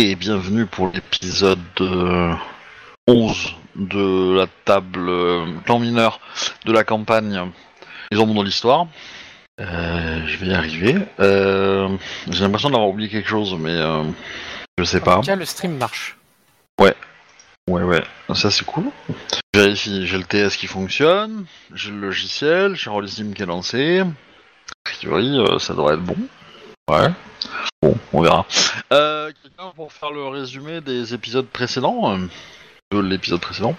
et bienvenue pour l'épisode euh, 11 de la table euh, clan mineur de la campagne Les Ombres dans l'histoire. Euh, je vais y arriver. Euh, J'ai l'impression d'avoir oublié quelque chose, mais euh, je sais En pas. tout cas, le stream marche. Ouais, ouais, ça c'est cool. Je vérifie, j'ai le TS qui fonctionne, j'ai le logiciel, j'ai Rollsim qui est lancé. A priori, euh, ça devrait être bon. Ouais. On verra. Euh, Quelqu'un pour faire le résumé des épisodes précédents euh, De l'épisode précédent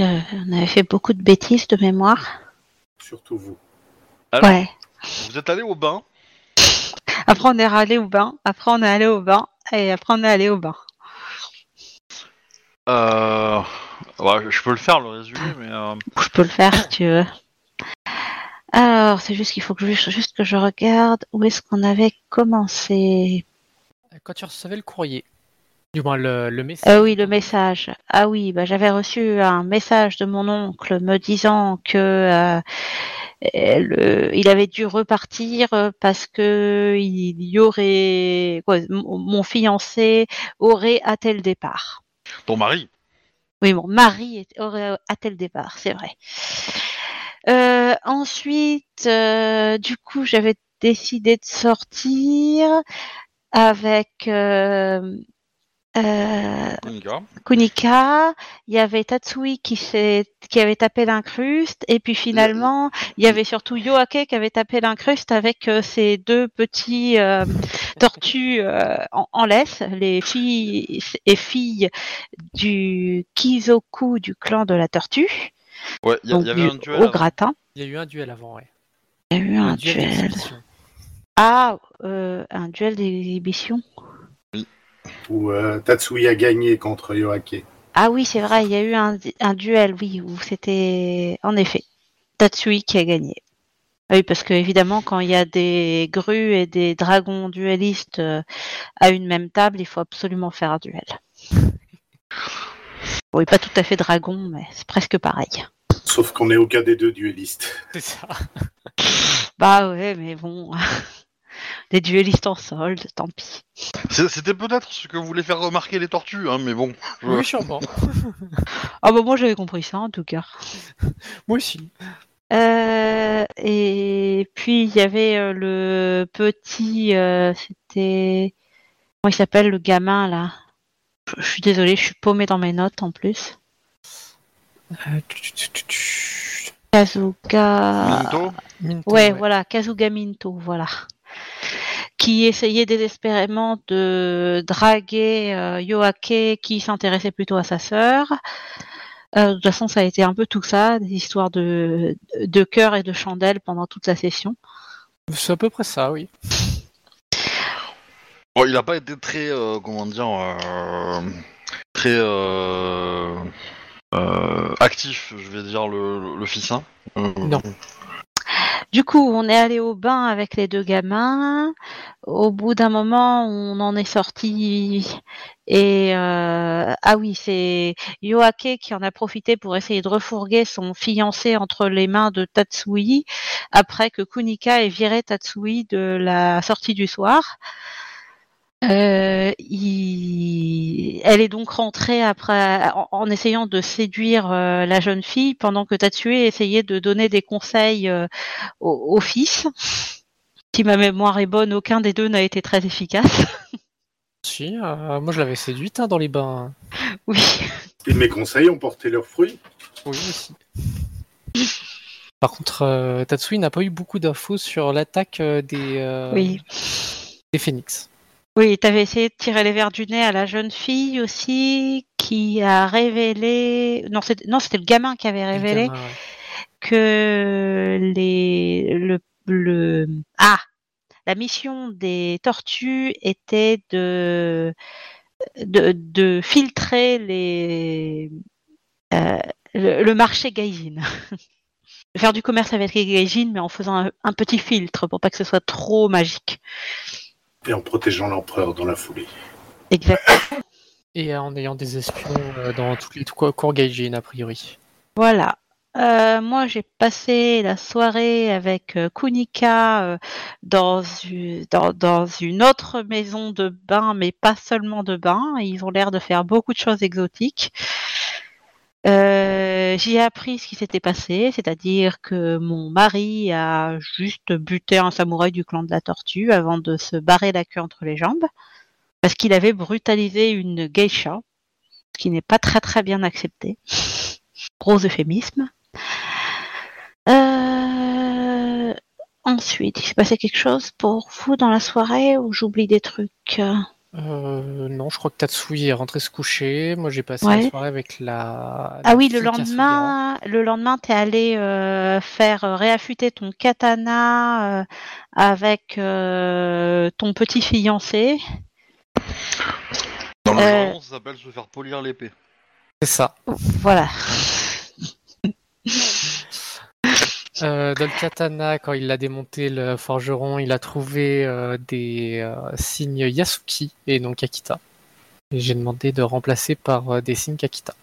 Euh, on avait fait beaucoup de bêtises de mémoire. Surtout vous. Alors, Ouais. Vous êtes allé au bain Après, on est allé au bain. Après, on est allé au bain. Et après, on est allé au bain. euh... ouais, Je peux le faire, le résumé, mais... euh, Je peux le faire si tu veux. Alors, c'est juste qu'il faut que je, juste que je regarde où est-ce qu'on avait commencé. Quand tu recevais le courrier, du moins le, le message. Ah oui, le message. Ah oui, bah, j'avais reçu un message de mon oncle me disant que euh, euh, le- il avait dû repartir euh, parce que il y aurait quoi, mon fiancé aurait hâté le départ. Ton mari? Oui, mon mari aurait hâté le départ, c'est vrai. Euh, ensuite, euh, du coup, j'avais décidé de sortir avec euh, euh, Kunika, il y avait Tatsui qui avait tapé l'incruste et puis finalement il y avait surtout Yoake qui avait tapé l'incruste avec euh, ses deux petits euh, tortues euh, en, en laisse, les filles et filles du Kizoku du clan de la tortue, Ouais, il y, avait un duel. au gratin. Il y a eu un duel avant, ouais. Il y a eu un, duel duel. Ah, euh, un duel d'exhibition. Où euh, Tatsui a gagné contre Yoake. Ah oui, c'est vrai, il y a eu un, un duel, oui, où c'était en effet Tatsui qui a gagné. Ah Oui, parce que évidemment, quand il y a des grues et des dragons duellistes euh, à une même table, il faut absolument faire un duel. Oui, pas tout à fait dragon, mais c'est presque pareil. Sauf qu'on est aucun des deux duellistes. C'est ça. Bah ouais, mais bon, des duellistes en solde, tant pis. C'était peut-être ce que voulaient faire remarquer les tortues, hein, mais bon. je- Oui, sûrement. Ah bah moi j'avais compris ça en tout cas. Moi aussi. Euh, et puis il y avait euh, le petit, euh, c'était comment il s'appelle le gamin là? Je, suis désolée, je suis paumée dans mes notes en plus. Euh, tu- tu- tu-. Minto Minto, Ouais, voilà, Kazuga Minto, voilà. Qui essayait désespérément de draguer euh, Yoake, qui s'intéressait plutôt à sa sœur. Euh, de toute façon, ça a été un peu tout ça, des histoires de, de cœur et de chandelle pendant toute la session. C'est à peu près ça, oui. Bon, il a pas été très, euh, comment dire, euh, très euh, euh, actif, je vais dire, le, le fils. Hein. Euh, Non. Du coup, on est allé au bain avec les deux gamins. Au bout d'un moment, on en est sorti. Et euh, ah oui, c'est Yoake qui en a profité pour essayer de refourguer son fiancé entre les mains de Tatsui après que Kunika ait viré Tatsui de la sortie du soir. Euh, il- Elle est donc rentrée après en, en essayant de séduire euh, la jeune fille pendant que Tatsui essayait de donner des conseils euh, au, au fils. Si ma mémoire est bonne, aucun des deux n'a été très efficace. Si, euh, moi je l'avais séduite hein, dans les bains. oui. Et mes conseils ont porté leurs fruits. Oui, aussi. Par contre, euh, Tatsui n'a pas eu beaucoup d'infos sur l'attaque euh, des, euh, Oui. des phénix. Oui, tu avais essayé de tirer les verres du nez à la jeune fille aussi, qui a révélé. Non, c'était non, c'était le gamin qui avait révélé Gamin, ouais. que les le, le ah la mission des tortues était de de, de filtrer les euh, le, le marché gaijin. Faire du commerce avec les gaijin, mais en faisant un, un petit filtre pour pas que ce soit trop magique. Et en protégeant l'empereur dans la foulée. Exact. Et en ayant des espions euh, dans toutes les co- cours gaijin, a priori. Voilà. Euh, moi, j'ai passé la soirée avec euh, Kunika euh, dans, u- dans, dans une autre maison de bain, mais pas seulement de bain. Ils ont l'air de faire beaucoup de choses exotiques. Euh, J'y ai appris ce qui s'était passé, c'est-à-dire que mon mari a juste buté un samouraï du clan de la tortue avant de se barrer la queue entre les jambes, parce qu'il avait brutalisé une geisha, ce qui n'est pas très très bien accepté. Gros euphémisme. Euh, Ensuite, il s'est passé quelque chose pour vous dans la soirée ou j'oublie des trucs? Euh, non, je crois que Tatsui est rentré se coucher. Moi, j'ai passé Ouais. la soirée avec la. Ah la oui, le Kasuga. lendemain, le lendemain, t'es allé euh, faire euh, réaffûter ton katana euh, avec euh, ton petit fiancé. Dans le Euh. jargon, ça s'appelle se faire polir l'épée. C'est ça. Voilà. Euh, dans le katana, quand il l'a démonté, le forgeron, il a trouvé euh, des euh, signes Yasuki et non Kakita. Et j'ai demandé de remplacer par euh, des signes Kakita.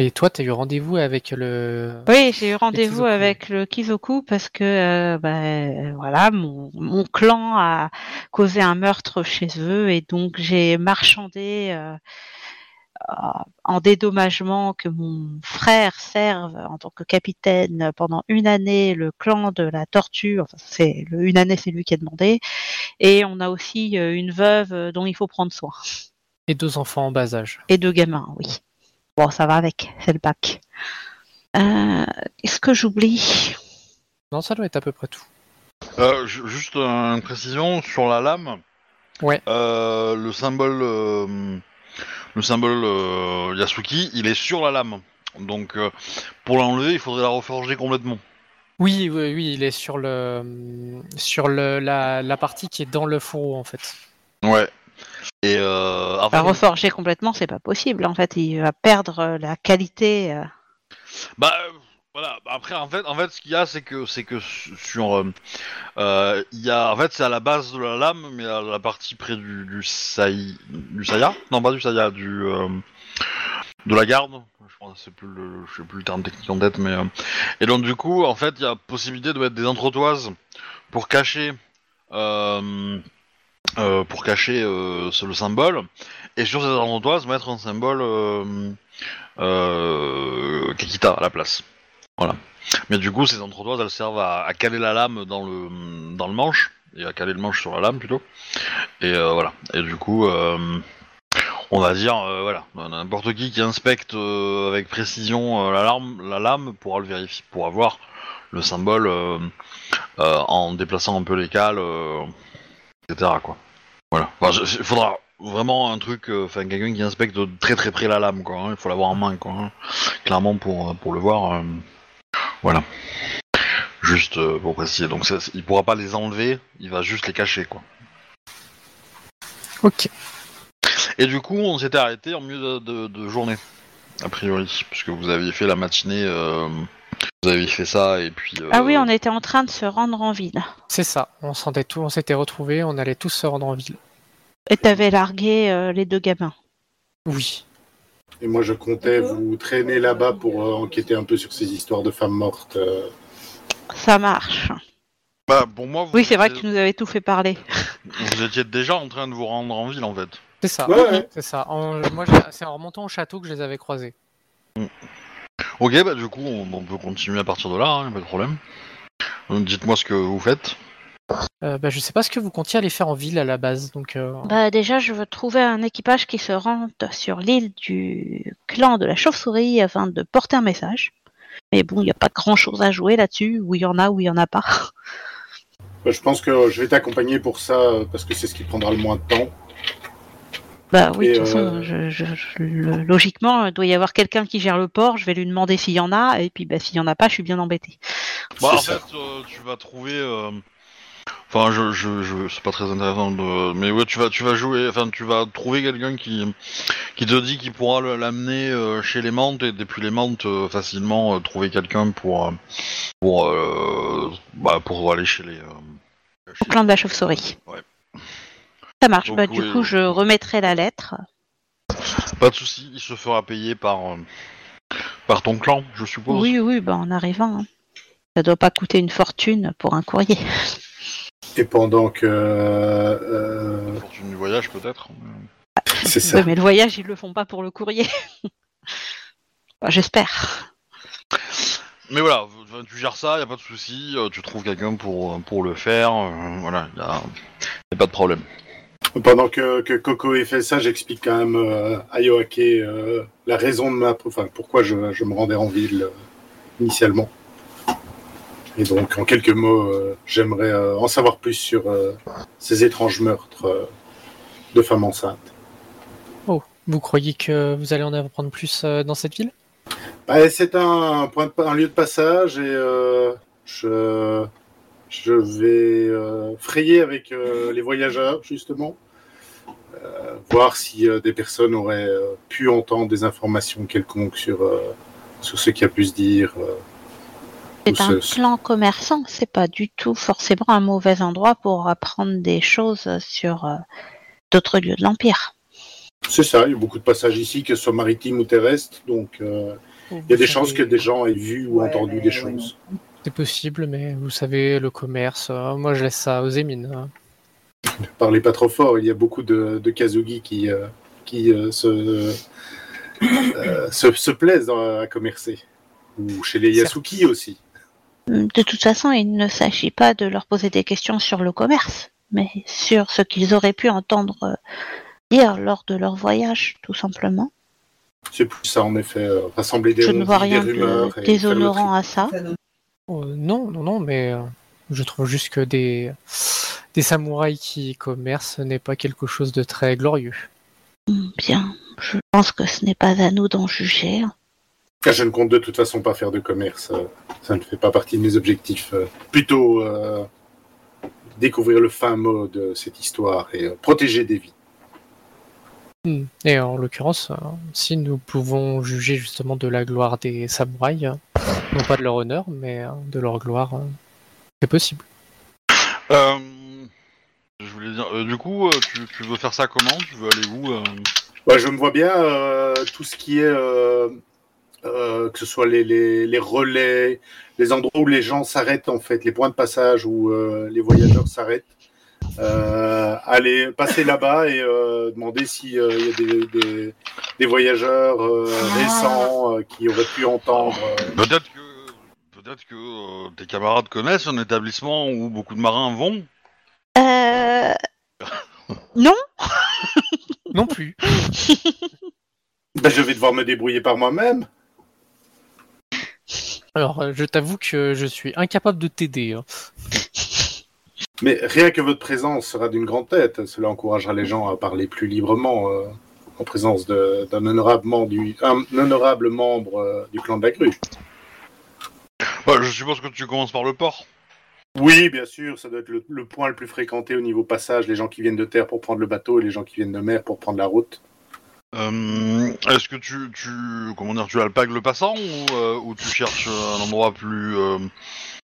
Et toi, tu as eu rendez-vous avec le. Oui, j'ai eu rendez-vous avec le Kizoku parce que euh, bah, euh, voilà, mon, mon clan a causé un meurtre chez eux et donc j'ai marchandé euh, en dédommagement que mon frère serve en tant que capitaine pendant une année le clan de la tortue. Enfin, c'est une année, c'est lui qui a demandé. Et on a aussi euh, une veuve euh, dont il faut prendre soin Et deux enfants en bas âge. et deux gamins, oui. Bon, ça va avec, c'est le bac. Euh, Est-ce que j'oublie? Non, ça doit être à peu près tout. Euh, ju- juste une précision sur la lame. Ouais. Euh, le symbole, euh, le symbole euh, Yasuki, il est sur la lame. Donc, euh, pour l'enlever, il faudrait la reforger complètement. Oui, oui, oui, il est sur le sur le la, la partie qui est dans le fourreau en fait. Ouais. Et euh, après, reforger complètement, c'est pas possible. En fait, il va perdre la qualité. euh. bah voilà. Après, en fait, en fait, ce qu'il y a, c'est que c'est que su- sur, euh, euh, il y a, en fait, c'est à la base de la lame, mais à la partie près du du sai, du saya, non pas du saya, du euh, de la garde. Je je sais plus le terme technique en tête, mais et donc du coup, en fait, il y a possibilité de mettre des entretoises pour cacher. Pour cacher le symbole et sur ces entretoises mettre un symbole euh, Kakita à la place. Voilà. Mais du coup, ces entretoises, elles servent à, caler la lame dans le dans le manche et à caler le manche sur la lame plutôt. Et euh, voilà. Et du coup, euh, on va dire euh, voilà, n'importe qui qui inspecte avec précision la lame, la lame pourra le vérifier, pourra voir le symbole en déplaçant un peu les cales, etc. Voilà. Il faudra vraiment un truc, enfin quelqu'un qui inspecte très très près la lame, quoi. hein. Il faut l'avoir en main, quoi. hein. Clairement pour pour le voir. Voilà. Juste euh, pour préciser. Donc ça, il pourra pas les enlever, il va juste les cacher, quoi. Ok. Et du coup, on s'était arrêté en milieu de, de- de journée, a priori, puisque vous aviez fait la matinée, euh, vous aviez fait ça et puis. euh, Ah oui, on était en train de se rendre en ville. C'est ça. On s'était tout, on s'était retrouvés, on allait tous se rendre en ville. Et t'avais largué euh, les deux gamins. Oui. Et moi, je comptais vous traîner là-bas pour euh, enquêter un peu sur ces histoires de femmes mortes. euh. Ça marche. Bah, pour moi, vous, Oui, c'est vrai que tu nous avais tout fait parler. vous étiez déjà en train de vous rendre en ville, en fait. C'est ça. Ouais, ouais. C'est ça. En- moi, c'est en remontant au château que je les avais croisés. Ok, bah du coup, on, on peut continuer à partir de là, hein, pas de problème. Donc, Dites-moi ce que vous faites. Euh, bah, je sais pas ce que vous comptiez aller faire en ville à la base, donc. euh, Bah déjà, je veux trouver un équipage qui se rende sur l'île du clan de la chauve-souris afin de porter un message. Mais bon, il n'y a pas grand-chose à jouer là-dessus, où il y en a, où il y en a pas. Bah, je pense que je vais t'accompagner pour ça, parce que c'est ce qui prendra le moins de temps. Bah oui, de toute façon, euh, je- je- je- le- logiquement, il doit y avoir quelqu'un qui gère le port. Je vais lui demander s'il y en a, et puis bah, s'il y en a pas, je suis bien embêté. Bah, en C'est ça. fait, euh, tu vas trouver. euh, Enfin, je, je, je... c'est pas très intéressant de. Mais ouais, tu vas, tu vas jouer. Enfin, tu vas trouver quelqu'un qui, qui te dit qu'il pourra l'amener euh, chez les Mantes et depuis les Mantes euh, facilement euh, trouver quelqu'un pour, pour, bah, pour aller chez les. euh, Au chez- clan de la chauve-souris. Ouais. Ça marche. Donc, bah, du oui, coup, je remettrai la lettre. Pas de souci, il se fera payer par, Par ton clan, je suppose. Oui, oui, bah, en arrivant. hein. Ça doit pas coûter une fortune pour un courrier. Et pendant que. euh, La fortune du voyage, peut-être. c'est ça. Mais le voyage, ils le font pas pour le courrier. Bah, J'espère. Mais voilà, tu gères ça, y a pas de souci. euh, Tu trouves quelqu'un pour pour le faire. euh, voilà, y a, y a pas de problème. Pendant que, que Coco ait fait ça, j'explique quand même euh, à Yoake euh, la raison de ma. Enfin, pourquoi je, je me rendais en ville euh, initialement. Et donc, en quelques mots, euh, j'aimerais euh, en savoir plus sur euh, ces étranges meurtres de femmes enceintes. Vous croyez que vous allez en apprendre plus dans cette ville? Bah, c'est un, point un lieu de passage et je, je vais frayer avec les voyageurs, justement, voir si des personnes auraient pu entendre des informations quelconques sur, sur ce qu'il y a pu se dire. C'est un ce- clan commerçant, c'est pas du tout forcément un mauvais endroit pour apprendre des choses sur euh, d'autres lieux de l'Empire. C'est ça, il y a beaucoup de passages ici, que ce soit maritime ou terrestre, donc euh, il y a des chances que des gens aient vu ou Ouais, entendu mais des choses. C'est possible, mais vous savez, le commerce, euh, moi je laisse ça aux émines. hein. Parlez pas trop fort, il y a beaucoup de, de Kazugi qui, euh, qui euh, se, euh, se, se plaisent à commercer. Ou chez les. Yasuki aussi. De toute façon, il ne s'agit pas de leur poser des questions sur le commerce, mais sur ce qu'ils auraient pu entendre euh, dire lors de leur voyage, tout simplement. C'est plus ça, en effet, euh, rassembler des, Je ne vois des rien rumeurs. de déshonorant à ça. Euh, non, non, non, mais euh, je trouve juste que des, des samouraïs qui commercent ce n'est pas quelque chose de très glorieux. Bien, je pense que ce n'est pas à nous d'en juger. Ah, Je ne compte de toute façon pas faire de commerce. euh, Ça ne fait pas partie de mes objectifs. euh, Plutôt euh, découvrir le fin mot de cette histoire et euh, protéger des vies. Hmm. Et en l'occurrence, si nous pouvons juger justement de la gloire des samouraïs, euh, non pas de leur honneur, mais de leur gloire, euh, c'est possible. Euh, je voulais dire, euh, du coup, euh, tu, tu veux faire ça comment? Tu veux aller où euh? Ouais, je me vois bien euh, tout ce qui est, euh, que ce soit les, les, les relais, les endroits où les gens s'arrêtent en fait, les points de passage où euh, les voyageurs s'arrêtent. Euh, aller passer là-bas et euh, demander s'il y a des, des, des voyageurs euh, récents euh, qui auraient pu entendre. euh, Peut-être que, peut-être que euh, tes camarades connaissent un établissement où beaucoup de marins vont. Euh... Non Non plus. ben, je vais devoir me débrouiller par moi-même. Alors, euh, je t'avoue que je suis incapable de t'aider. hein. Mais rien que votre présence sera d'une grande tête. Cela encouragera les gens à parler plus librement euh, en présence de- d'un honorable membre du, un honorable membre euh, du clan de la grue. Ouais, je suppose que tu commences par le port. Oui, bien sûr, ça doit être le, le point le plus fréquenté au niveau passage. Les gens qui viennent de terre pour prendre le bateau et les gens qui viennent de mer pour prendre la route. Euh, Est-ce que tu, tu, comment dire, tu alpagues le passant ou, euh, ou tu cherches un endroit plus euh,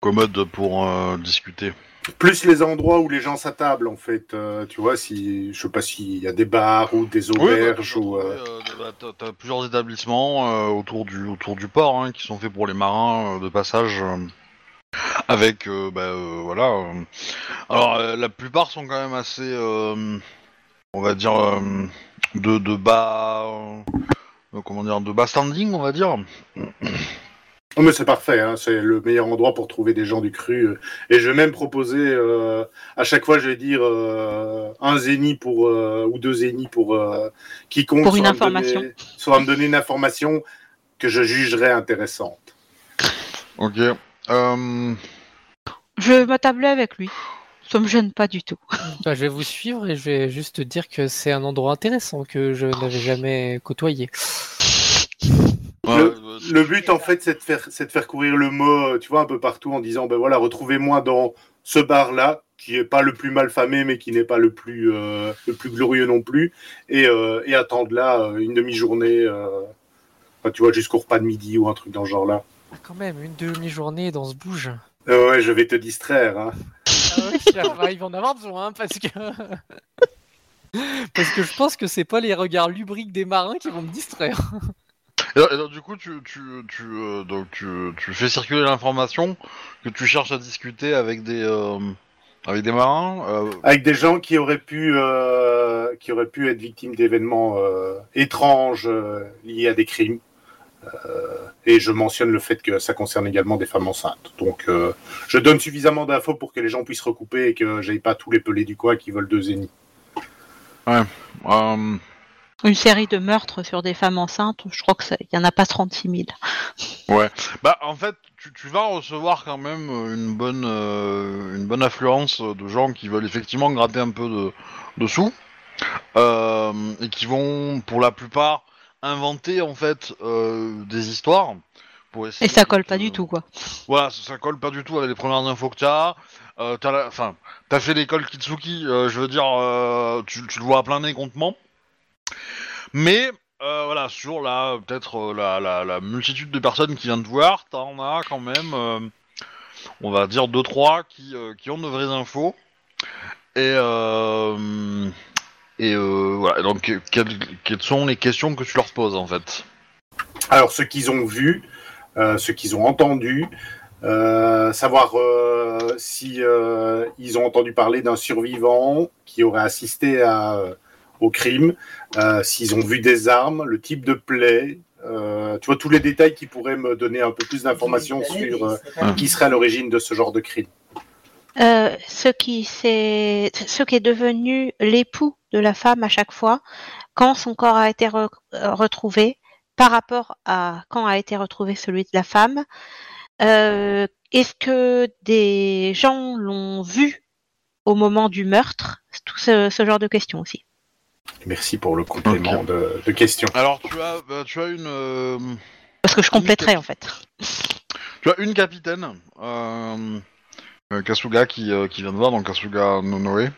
commode pour discuter? Plus les endroits où les gens s'attablent, en fait. tu vois, si je sais pas s'il y a des bars ou des Oui, bah, auberges tu peux ou. bah, t'as- plusieurs établissements autour du autour du port hein, qui sont faits pour les marins de passage avec bah, voilà. Alors la plupart sont quand même assez, on va dire de de bas, euh, comment dire, de bas standing, on va dire. Oh, mais c'est parfait, hein, c'est le meilleur endroit pour trouver des gens du cru. euh. Et je vais même proposer, euh, à chaque fois, je vais dire euh, un zénith pour, euh, ou deux zéniths pour euh, quiconque Pour une saura me information. donner- saura me donner une information que je jugerais intéressante. Ok. Euh, Je m'attablais avec lui. Ça me gêne pas du tout. Bah, je vais vous suivre et je vais juste dire que c'est un endroit intéressant que je n'avais jamais côtoyé. Le- but, en fait, c'est de, faire, c'est de faire courir le mot, euh, tu vois, un peu partout en disant, ben voilà, retrouvez-moi dans ce bar-là, qui est pas le plus mal famé, mais qui n'est pas le plus, euh, le plus glorieux non plus, et, euh, et attendre là euh, une demi-journée, euh, enfin, tu vois, jusqu'au repas de midi ou un truc dans ce genre-là. Ah, quand même, une demi-journée dans ce bouge. Euh, ouais, je vais te distraire. Hein. Ah ouais, ça va, il va en avoir besoin parce que. Parce que je pense que c'est pas les regards lubriques des marins qui vont me distraire. Et, et donc, du coup, tu, tu, tu, euh, donc, tu, tu fais circuler l'information que tu cherches à discuter avec des, euh, avec des marins. euh, Avec des gens qui auraient pu, euh, qui auraient pu être victimes d'événements euh, étranges euh, liés à des crimes. Euh, et je mentionne le fait que ça concerne également des femmes enceintes. Donc, euh, je donne suffisamment d'infos pour que les gens puissent recouper et que j'aille pas tous les pelés du coin qui veulent deux zéniths. euh, Une série de meurtres sur des femmes enceintes, je crois qu'il n'y en a pas 36 000. Bah, en fait, tu, tu vas recevoir quand même une bonne, euh, une bonne affluence de gens qui veulent effectivement gratter un peu de, de sous euh, et qui vont, pour la plupart, inventer en fait euh, des histoires. Pour essayer Et ça colle pas du tout, quoi. Voilà, ça, ça colle pas du tout avec les premières infos que tu as. Euh, t'as la- enfin, t'as fait l'école Kitsuki, euh, je veux dire, euh, tu, tu le vois à plein nez contement. Mais euh, voilà, sur la peut-être la, la, la multitude de personnes qui viennent te voir, t'en as quand même, euh, on va dire deux trois qui, euh, qui ont de vraies infos. Et et euh, voilà. Donc quelles, quelles sont les questions que tu leur poses en fait? Alors, ce qu'ils ont vu, euh, ce qu'ils ont entendu, euh, savoir euh, si euh, ils ont entendu parler d'un survivant qui aurait assisté à, au crime, euh, s'ils ont vu des armes, le type de plaie, euh, tu vois tous les détails qui pourraient me donner un peu plus d'informations sur euh, qui serait à l'origine de ce genre de crime. Euh, ce qui s'est, ce qui est devenu l'époux de la femme à chaque fois, quand son corps a été re- retrouvé, par rapport à quand a été retrouvé celui de la femme, euh, est-ce que des gens l'ont vu au moment du meurtre? Tout ce, ce genre de questions aussi. Merci pour le complément de, de question. Alors tu as bah, tu as une euh, Parce que je compléterai en fait. Tu as une capitaine, euh, Kasuga, qui, euh, qui vient de voir, donc Kasuga Nonoe,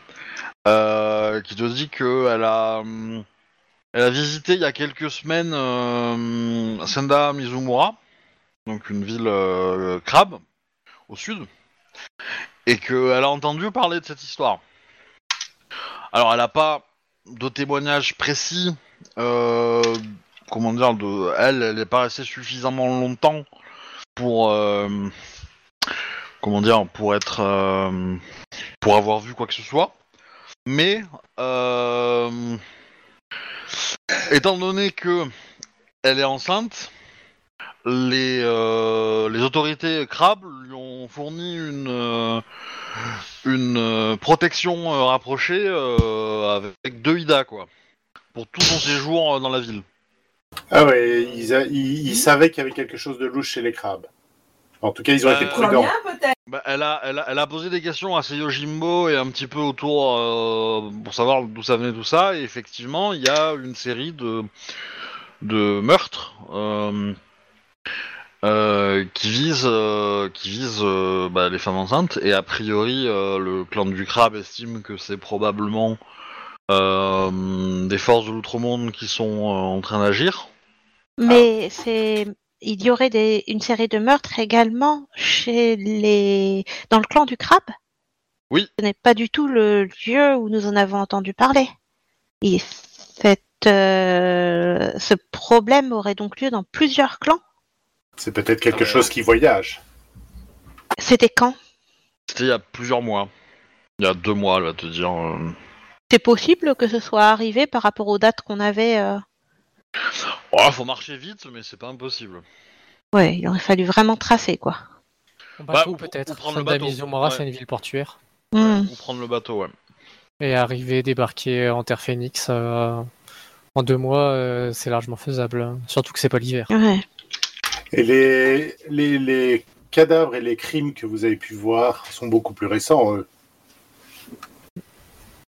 euh, qui te dit qu'elle a, elle a visité il y a quelques semaines euh, Senda Mizumura, donc une ville euh, crabe, au sud, et qu'elle a entendu parler de cette histoire. Alors elle n'a pas de témoignages précis, euh, comment dire, elle, elle n'est pas restée suffisamment longtemps pour euh, comment dire pour être euh, pour avoir vu quoi que ce soit. Mais euh, étant donné que elle est enceinte les euh, les autorités crabes lui ont fourni une une protection rapprochée avec deux Ida quoi. Pour tout son séjour dans la ville. Ah ouais, ils- ils savaient qu'il y avait quelque chose de louche chez les crabes. En tout cas, ils ont Euh, été prudents. Bah, elle, a, elle, a, elle a posé des questions à Seiyojimbo et un petit peu autour euh, pour savoir d'où ça venait tout ça. Et effectivement, il y a une série de, de meurtres euh, euh, qui visent, euh, qui visent euh, bah, les femmes enceintes. Et a priori, euh, le clan du crabe estime que c'est probablement euh, des forces de l'outre-monde qui sont euh, en train d'agir. Mais c'est, il y aurait des, une série de meurtres également chez les, dans le clan du crabe? Oui. Ce n'est pas du tout le lieu où nous en avons entendu parler. Et cette, euh, ce problème aurait donc lieu dans plusieurs clans. C'est peut-être quelque chose qui voyage. C'était quand? C'était il y a plusieurs mois. Il y a deux mois, elle va te dire. euh. C'est possible que ce soit arrivé par rapport aux dates qu'on avait. euh, Oh, faut marcher vite, mais c'est pas impossible. Ouais, il aurait fallu vraiment tracer quoi. En Bah, ou- peut-être. prendre le bateau. Mizumura, Ouais. c'est une ville portuaire. Hmm. Ou prendre le bateau, ouais. Et arriver, débarquer en Terre Phoenix euh, en deux mois, euh, c'est largement faisable. Surtout que c'est pas l'hiver. Ouais. Et les, les, les cadavres et les crimes que vous avez pu voir sont beaucoup plus récents. eux.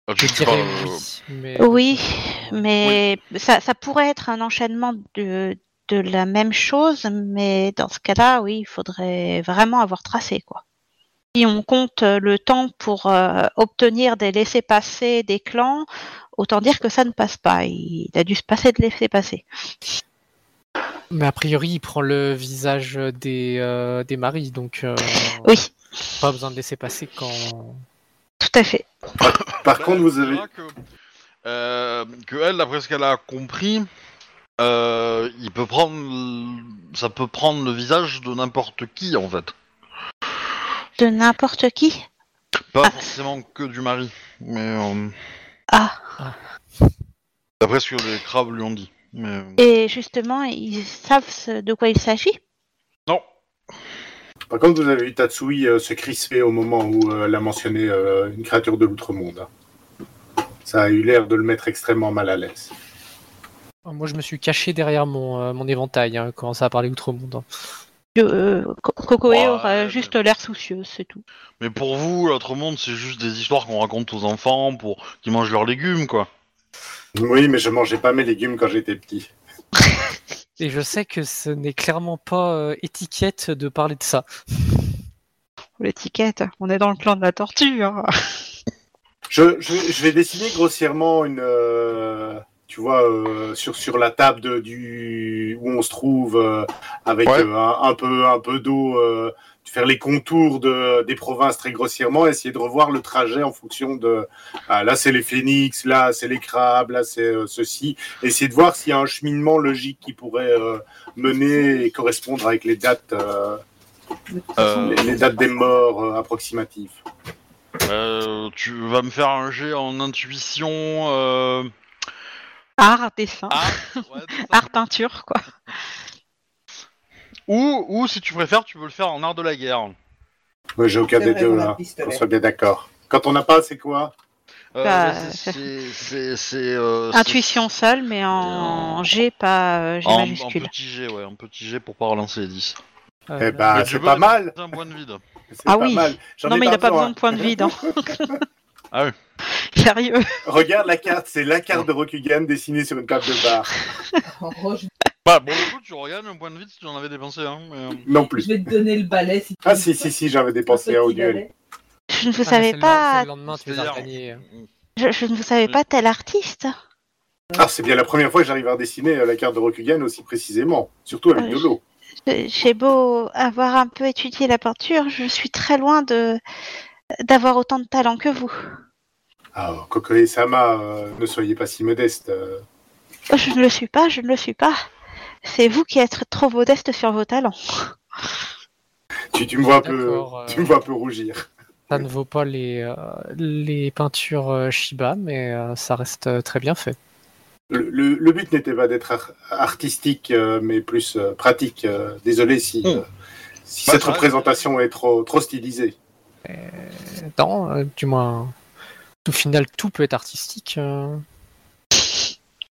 Ah, Je dirais euh, oui, mais Oui, mais Ça, ça pourrait être un enchaînement de, de la même chose, mais dans ce cas-là, oui, il faudrait vraiment avoir tracé, quoi. Si on compte euh, le temps pour euh, obtenir des laissés-passer des clans, autant dire que ça ne passe pas. Il a dû se passer de laissés-passer. Mais a priori, il prend le visage des, euh, des maris, donc euh, Oui, pas besoin de laisser passer quand. tout à fait. Par bah, contre, vous avez. Que, euh, que elle, d'après ce qu'elle a compris, euh, il peut prendre, ça peut prendre le visage de n'importe qui en fait. De n'importe qui Pas Ah. forcément que du mari, mais euh, Ah, d'après ce que les crabes lui ont dit. Mais et justement, ils savent ce- de quoi il s'agit Par contre, vous avez vu Tatsui euh, se crisper au moment où euh, elle a mentionné euh, une créature de l'outre-monde. hein. Ça a eu l'air de le mettre extrêmement mal à l'aise. Moi, je me suis caché derrière mon, euh, mon éventail hein, quand ça a parlé outre-monde. hein. euh, Co- Cocoé Ouais, mais- juste l'air soucieuse, c'est tout. mais pour vous, l'autre monde, c'est juste des histoires qu'on raconte aux enfants pour qu'ils mangent leurs légumes, quoi. Oui, mais je mangeais pas mes légumes quand j'étais petit. Et je sais que ce n'est clairement pas euh, étiquette de parler de ça. L'étiquette, on est dans le clan de la tortue. Hein. Je, je, je vais dessiner grossièrement une, euh, tu vois, euh, sur sur la table de, du où on se trouve euh, avec Ouais. euh, un, un peu un peu d'eau, euh, faire les contours de, des provinces très grossièrement, essayer de revoir le trajet en fonction de ah, là c'est les phénix, là c'est les crabes, là c'est euh, ceci, essayer de voir s'il y a un cheminement logique qui pourrait euh, mener et correspondre avec les dates euh, Euh, les, les dates des morts euh, approximatives. Euh, tu vas me faire un jet en intuition. Euh... Art, dessin, art, ouais, art, peinture, quoi. Ou, ou si tu préfères, tu peux le faire en art de la guerre. Ouais, J'ai aucun des deux là. On soit bien d'accord. Quand on n'a pas, c'est quoi Euh, Bah, c'est- c'est- c'est- c'est, euh, Intuition seule, mais en G, pas euh, G En, en majuscule. petit G, ouais, en petit G pour pas relancer les 10. Euh, Eh ben, tu c'est pas mal. un point de vide. Ah pas oui. mal. Non, ai mais il n'a pas besoin besoin. de point de vide. hein. Ah oui. Sérieux. Regarde la carte, c'est la carte de Rokugan dessinée sur une table de bar. Oh, je... Bah, pour le coup, tu regagnes un point de vide si tu en avais dépensé un. mais, euh, Non je plus. vais te donner le balai si tu Ah si, si, si, j'avais dépensé un au duel. Je ne vous ah, savais pas. c'est le lendemain, tu C'est-à-dire- gagnés. Je, je ne vous savais pas tel artiste. Ah, c'est bien la première fois que j'arrive à dessiner euh, la carte de Rokugan aussi précisément. Surtout avec de l'eau. Euh, J'ai beau avoir un peu étudié la peinture, je suis très loin de d'avoir autant de talent que vous. Ah, Kokoe Sama, euh, ne soyez pas si modeste. euh. Je ne le suis pas, je ne le suis pas. C'est vous qui êtes trop modeste sur vos talents. Tu, tu me vois un peu, D'accord, euh. tu me vois un peu rougir. Ça ne vaut pas les, euh, les peintures euh, Shiba, mais euh, ça reste euh, très bien fait. Le, le- le but n'était pas d'être ar- artistique, euh, mais plus euh, pratique. euh, désolé si, Hmm. euh, si Bah, cette ça reste- représentation est trop, trop stylisée. Non, euh, du moins, au final, tout peut être artistique. euh.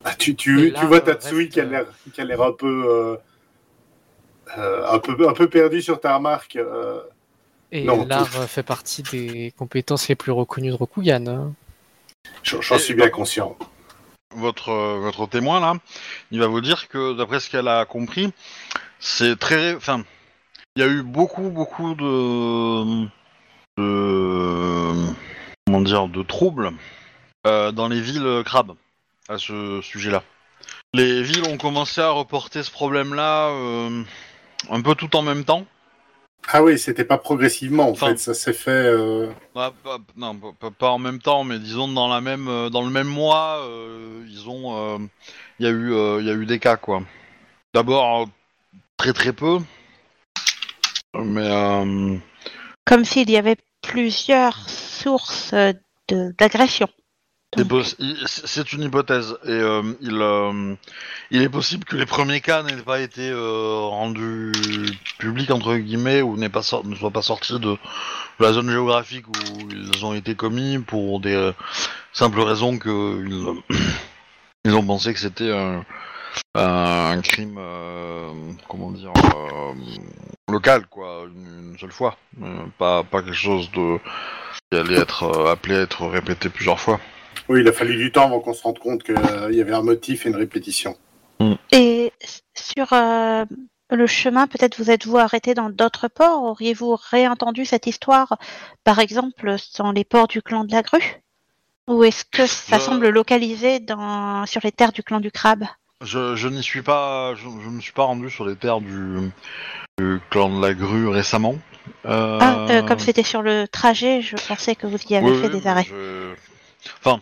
Ah, tu, Et tu, là, tu vois Tatsui reste, qui a l'air qui a l'air un peu euh, un peu un peu perdu sur ta remarque. euh. Et Non, l'art tout- fait partie des compétences les plus reconnues de Rokugan. hein. J'en suis bien conscient. votre, votre témoin là, il va vous dire que d'après ce qu'elle a compris, c'est très, enfin, il y a eu beaucoup, beaucoup de, de comment dire, de troubles euh, dans les villes crabes à ce sujet-là. Les villes ont commencé à reporter ce problème-là euh, un peu tout en même temps. Ah oui, c'était pas progressivement en Enfin- fait, ça s'est fait. euh, pas, non, pas- en même temps, mais disons dans la même, euh, dans le même mois, euh, ils ont, euh, il y a eu, euh, il y a eu des cas quoi. D'abord euh, très très peu, mais euh, Comme s'il y avait plusieurs sources d'agression. c'est une hypothèse et euh, il, euh, il est possible que les premiers cas n'aient pas été euh, rendus publics entre guillemets ou pas ne soient pas sortis de la zone géographique où ils ont été commis pour des simples raisons que ils, ont pensé que c'était un, crime euh, comment dire euh, local quoi une, une seule fois. Euh, pas pas quelque chose de qui allait être euh, appelé à être répété plusieurs fois. Oui, il a fallu du temps avant qu'on se rende compte qu'il y avait un motif et une répétition. Et s- sur euh, le chemin, peut-être vous êtes-vous arrêté dans d'autres ports? Auriez-vous réentendu cette histoire, par exemple, dans les ports du clan de la grue? Ou est-ce que ça semble localisé dans... sur les terres du clan du crabe? Je, je n'y suis pas, je, je me suis pas rendu sur les terres du, du clan de la grue récemment. Euh, Ah, euh, comme c'était sur le trajet, je pensais que vous y avez oui, fait oui, des arrêts. je- Enfin,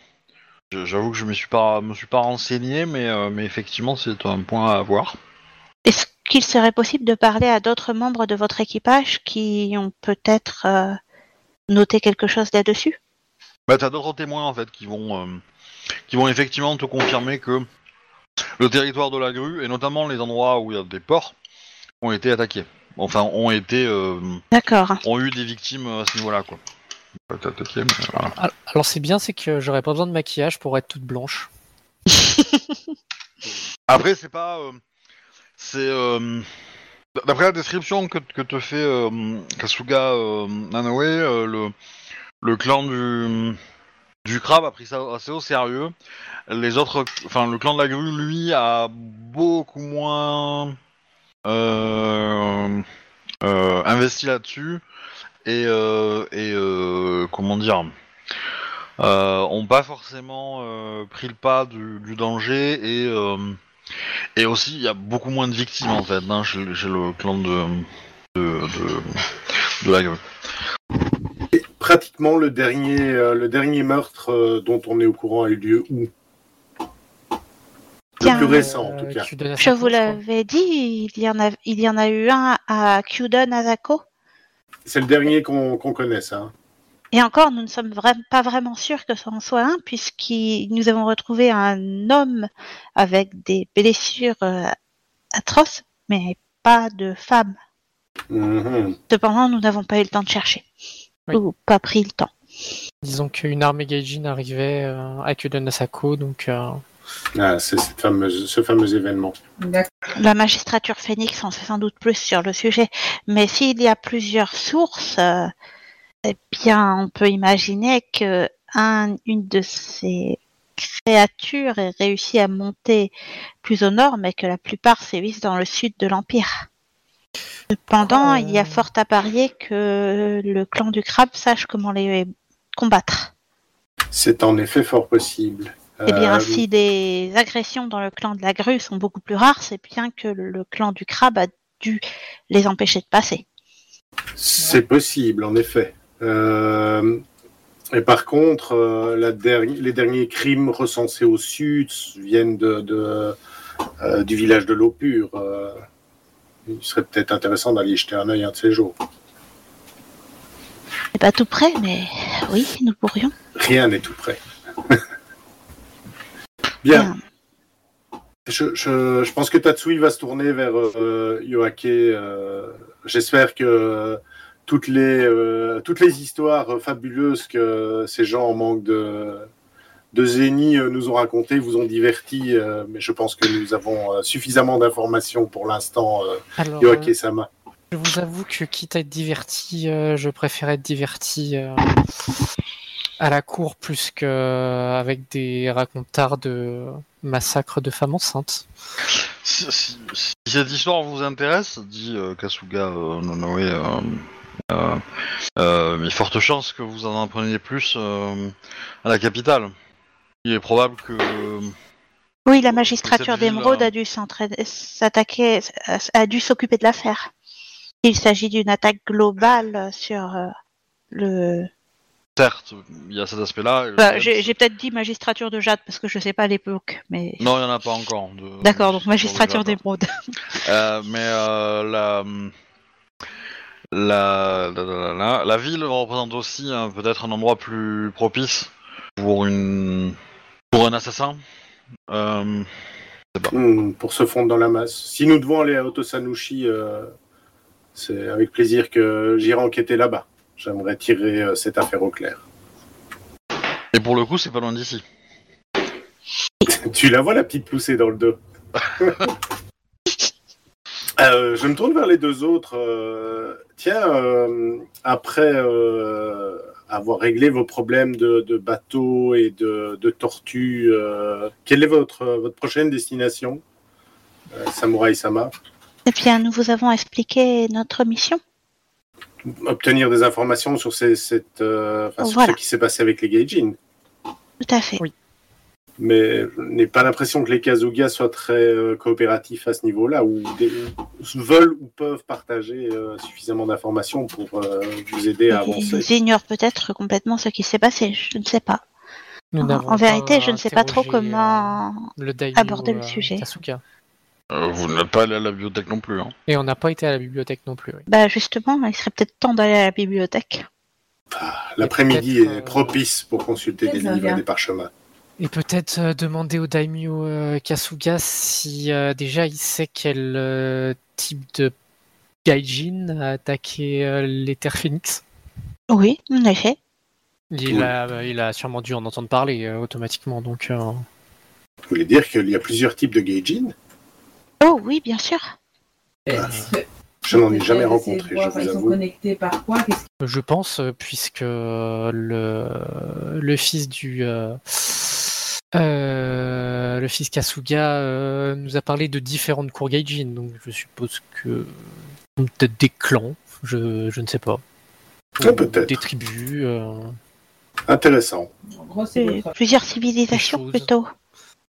J'avoue que je me suis pas, me suis pas renseigné, mais, euh, mais effectivement, c'est un point à avoir. Est-ce qu'il serait possible de parler à d'autres membres de votre équipage qui ont peut-être noté quelque chose là-dessus? Bah, t'as d'autres témoins en fait qui vont, qui vont effectivement te confirmer que le territoire de la grue et notamment les endroits où il y a des ports ont été attaqués. Enfin, ont été, euh, D'accord. ont eu des victimes à ce niveau-là quoi. Pas été attaqués, mais voilà. Al- Alors c'est bien, c'est que j'aurais pas besoin de maquillage pour être toute blanche. Après, c'est pas, euh, c'est euh, d'après la description que, que te fait euh, Kasuga euh, Nanoe, euh, le, le clan du du crabe a pris ça assez au sérieux. Les autres, enfin le clan de la grue, lui, a beaucoup moins euh, euh, investi là-dessus et, euh, comment dire, ont pas forcément pris le pas du, danger et aussi il y a beaucoup moins de victimes en fait hein, chez, le clan de la grue. Pratiquement le dernier, euh, le dernier meurtre euh, dont on est au courant a eu lieu où? Le plus récent en Euh, tout cas. Kyuden Je Asako, vous l'avais dit, il y, en a, il y en a eu un à Kyudon Azako. C'est le dernier qu'on qu'on connaît, ça. hein. Et encore, nous ne sommes vra- pas vraiment sûrs que ce en soit un, puisque nous avons retrouvé un homme avec des blessures euh, atroces, mais pas de femme. Mhm. Cependant, nous n'avons pas eu le temps de chercher. Oui. Ou pas pris le temps. Disons qu'une armée Gaijin arrivait euh, à Kyuden Asako, donc euh, Ah, c'est cette fameuse, ce fameux événement. La magistrature phénix en sait sans doute plus sur le sujet, mais s'il y a plusieurs sources, euh, eh bien, on peut imaginer que un, une de ces créatures ait réussi à monter plus au nord, mais que la plupart sévissent dans le sud de l'Empire. Cependant, Euh. il y a fort à parier que le clan du crabe sache comment les combattre. C'est en effet fort possible. Eh bien, Euh, si des agressions dans le clan de la grue sont beaucoup plus rares, c'est bien que le clan du crabe a dû les empêcher de passer. C'est possible, en effet. Euh, et par contre, euh, la derni- les derniers crimes recensés au sud viennent de, de, euh, du village de l'eau pure. Euh, il serait peut-être intéressant d'aller jeter un œil un de ces jours. C'est pas tout près, mais oui, nous pourrions. Rien n'est tout prêt. Bien. Je, je- je pense que Tatsui va se tourner vers euh, Yoake. euh, J'espère que toutes les, euh, toutes les histoires fabuleuses que ces gens en manque de, de génie euh, nous ont racontées vous ont diverti, euh, mais je pense que nous avons euh, suffisamment d'informations pour l'instant, Yoake-sama. je vous avoue que quitte à être diverti, euh, je préfère être diverti euh, à la cour plus que euh, avec des racontards de massacres de femmes enceintes. Si, si- si cette histoire vous intéresse, dit euh, Kasuga euh, Nonoe, euh, euh, euh, il y a forte chance que vous en appreniez plus euh, à la capitale. Il est probable que Oui, la magistrature euh, a dû s'attaquer, a dû s'occuper de l'affaire. Il s'agit d'une attaque globale sur euh, le. certes, il y a cet aspect-là. Bah, J'ai peut-être dit magistrature de Jade parce que je sais pas à l'époque, mais. Non, il n'y en a pas encore. de- D'accord, donc magistrature de- d'émeraude. Euh, mais euh, la, la, la, la, la- la ville représente aussi hein, peut-être un endroit plus propice pour une pour un assassin. Euh, pour se fondre dans la masse. Si nous devons aller à Otosanushi, euh, c'est avec plaisir que j'irai enquêter là-bas. J'aimerais tirer euh, cette affaire au clair. et pour le coup, c'est pas loin d'ici. tu la vois, la petite poussée dans le dos. Euh, je me tourne vers les deux autres. euh, tiens, euh, après avoir réglé vos problèmes de, de bateau et de, de tortue, euh, quelle est votre, votre prochaine destination, euh, Samurai Sama? Eh bien, nous vous avons expliqué notre mission. Obtenir des informations sur, ces, cette, euh, enfin, sur ce qui s'est passé avec les Gaijin. Tout à fait. Oui. Mais je n'ai pas l'impression que les Kazuga soient très euh, coopératifs à ce niveau-là, ou veulent ou peuvent partager euh, suffisamment d'informations pour euh, vous aider à avancer. Ils ignorent peut-être complètement ce qui s'est passé. Je ne sais pas. Nous En, vérité, je ne sais pas trop comment. le aborder le sujet. Kasuga. Euh, vous n'êtes pas allé à la bibliothèque non plus. Hein. Et on n'a pas été à la bibliothèque non plus. oui. Bah justement, il serait peut-être temps d'aller à la bibliothèque. L'après-midi peut-être, est euh, propice pour consulter des livres et des parchemins. Et peut-être euh, demander au daimyo euh, Kasuga si euh, déjà il sait quel euh, type de gaijin a attaqué euh, les Terres Phoenix. Oui, en effet. Il, Oui. a, euh, il a sûrement dû en entendre parler euh, automatiquement. Donc, euh, Vous voulez dire qu'il y a plusieurs types de gaijin? Oh oui, bien sûr. Je n'en ai jamais rencontré, je vous Ils sont avoue. connectés par quoi? Je pense, puisque le, le fils du. euh, euh, le fils Kasuga euh, nous a parlé de différentes cours gaijin, donc je suppose que peut-être des clans, je, je ne sais pas. Ah, Ou peut-être. Des tribus. euh, Intéressant. En gros, c'est Euh, Plusieurs civilisations plutôt.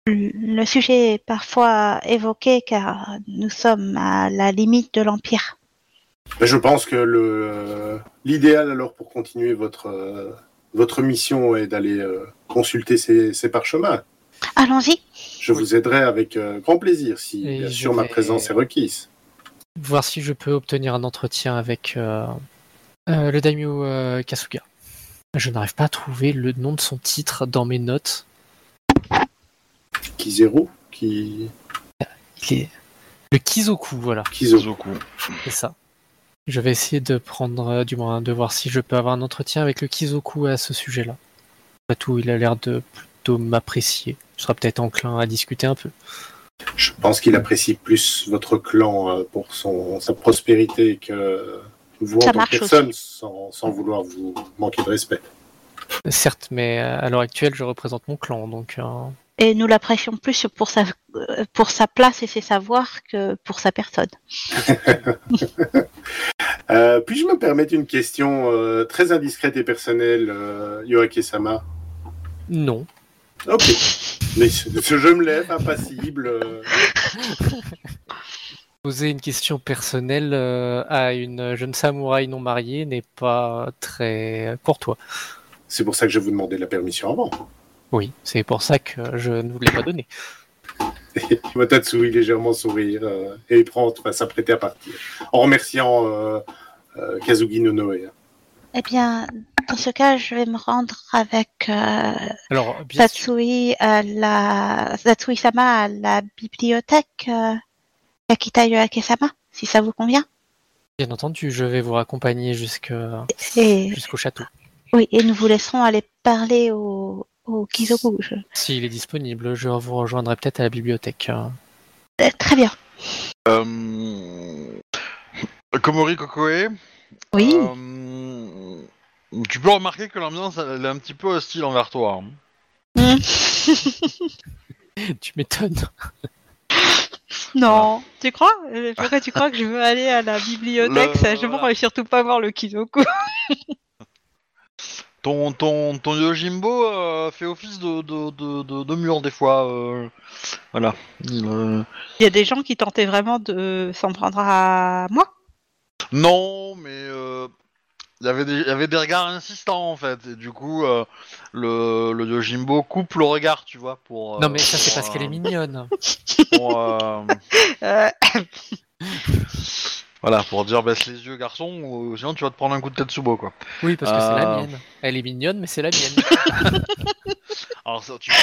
Le sujet est parfois évoqué car nous sommes à la limite de l'Empire. Je pense que le l'idéal alors pour continuer votre euh, votre mission est d'aller euh, consulter ces, ces parchemins. Allons-y. Je vous aiderai avec euh, grand plaisir si Et bien sûr ma présence est requise. voir si je peux obtenir un entretien avec euh, euh, le daimyo euh, Kasuga. Je n'arrive pas à trouver le nom de son titre dans mes notes. Kizeru, qui Il est le Kizoku, voilà, Kizo. Zoku. c'est ça. Je vais essayer de prendre, euh, du moins, de voir si je peux avoir un entretien avec le Kizoku à ce sujet-là. Après tout, il a l'air de plutôt m'apprécier. Je serai peut-être enclin à discuter un peu. Je pense qu'il apprécie plus votre clan euh, pour son sa prospérité que vous Ça en tant que personne, sans, sans vouloir vous manquer de respect. Certes, mais euh, à l'heure actuelle, je représente mon clan, donc euh, Et nous l'apprécions plus pour sa, pour sa place et ses savoirs que pour sa personne. Euh, Puis-je me permettre une question euh, très indiscrète et personnelle, euh, Yoake-sama non. Ok. Mais je me lève, impassible. euh, Poser une question personnelle euh, à une jeune samouraï non mariée n'est pas très courtois. C'est pour ça que je vous demandais la permission avant. Oui, c'est pour ça que je ne vous l'ai pas donné. Motatsui légèrement sourire euh, et il prend, va s'apprêter à partir. En remerciant euh, euh, Kazugi Nonoe. Eh bien, dans ce cas, je vais me rendre avec euh, Alors, Tatsui à la Tatsui-sama à la bibliothèque euh, Kakita Yoake-sama, si ça vous convient. bien entendu, je vais vous raccompagner Et jusqu'au château, oui, et nous vous laisserons aller parler au, au Kizoku. Je- s'il est disponible. Je vous rejoindrai peut-être à la bibliothèque. euh. Euh, très bien. Euh... Komori Kokoe. Oui. euh, Tu peux remarquer que l'ambiance elle est un petit peu hostile envers toi. hein. Tu m'étonnes. Non, tu crois? Euh, Pourquoi tu crois que je veux aller à la bibliothèque Le- Sagement, voilà. et surtout pas voir le Kizoku. Ton, ton, ton Yojimbo euh, fait office de, de, de, de, de mur des fois. euh, Voilà. Il, euh, Il y a des gens qui tentaient vraiment de s'en prendre à moi? Non, mais euh, il y avait des- il y avait des regards insistants en fait. Et du coup, euh, le, le Yojimbo coupe le regard, tu vois. pour. euh, Non, mais ça, c'est pour, parce qu'elle est mignonne. pour, euh, Euh, Voilà, pour dire baisse les yeux, garçon, ou sinon tu vas te prendre un coup de tête subo, quoi. Oui, parce que c'est la Euh. mienne. Elle est mignonne, mais c'est la mienne. Alors, ça, tu peux-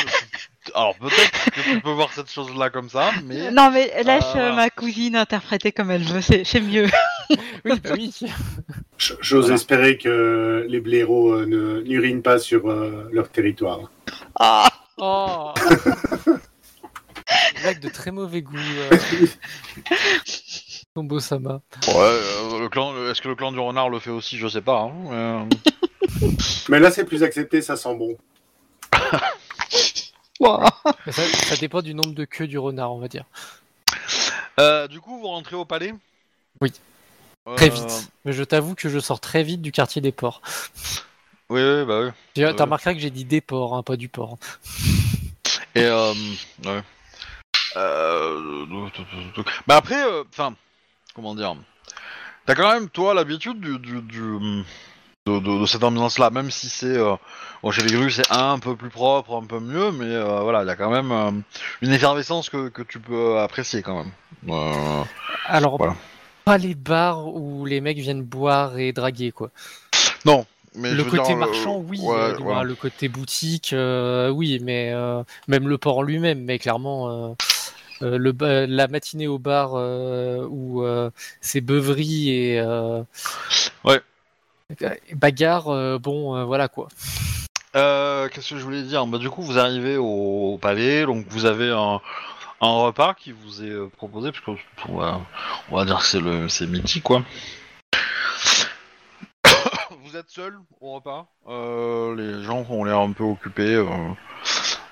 tu- Alors peut-être que tu peux voir cette chose-là comme ça, mais. non, mais laisse euh, ma cousine interpréter comme elle veut, c'est mieux. oui, bah oui. J'ose Voilà. espérer que les blaireaux euh, ne n'urinent pas sur euh, leur territoire. Ah, Oh Blague de très mauvais goût. Euh... Tombo Sama. Ouais, euh, le clan, est-ce que le clan du renard le fait aussi? Je sais pas. hein, mais, euh, Mais là, c'est plus accepté, ça sent bon. Mais Ça, ça dépend du nombre de queues du renard, on va dire. euh, du coup, vous rentrez au palais? Oui. Très Euh, vite. Mais je t'avoue que je sors très vite du quartier des ports. Oui, oui, bah oui. Tu Ouais. as remarqué que j'ai dit des ports, hein, pas du port. Et euh, ouais. Euh, bah après, enfin, comment dire T'as quand même toi l'habitude du, du, du, de, de- de cette ambiance-là, même si c'est euh, bon, chez les grues c'est un peu plus propre, un peu mieux, mais euh, voilà, il y a quand même euh, une effervescence que, que tu peux apprécier quand même. Euh, Alors, Voilà. pas les bars où les mecs viennent boire et draguer, quoi. non, mais le côté dire, marchand, euh, oui. ouais, voilà, Le côté boutique, euh, oui, mais euh, même le port lui-même, mais clairement. euh, euh, le, la matinée au bar euh, où euh, c'est beuverie et Ouais. bagarre, bon, voilà quoi. Qu'est-ce que je voulais dire? Bah, Du coup, vous arrivez au, au palais, donc vous avez un, un repas qui vous est proposé, parce qu'on on va, on va dire que c'est le c'est midi, quoi. vous êtes seul au repas? Euh, Les gens ont l'air un peu occupés. euh,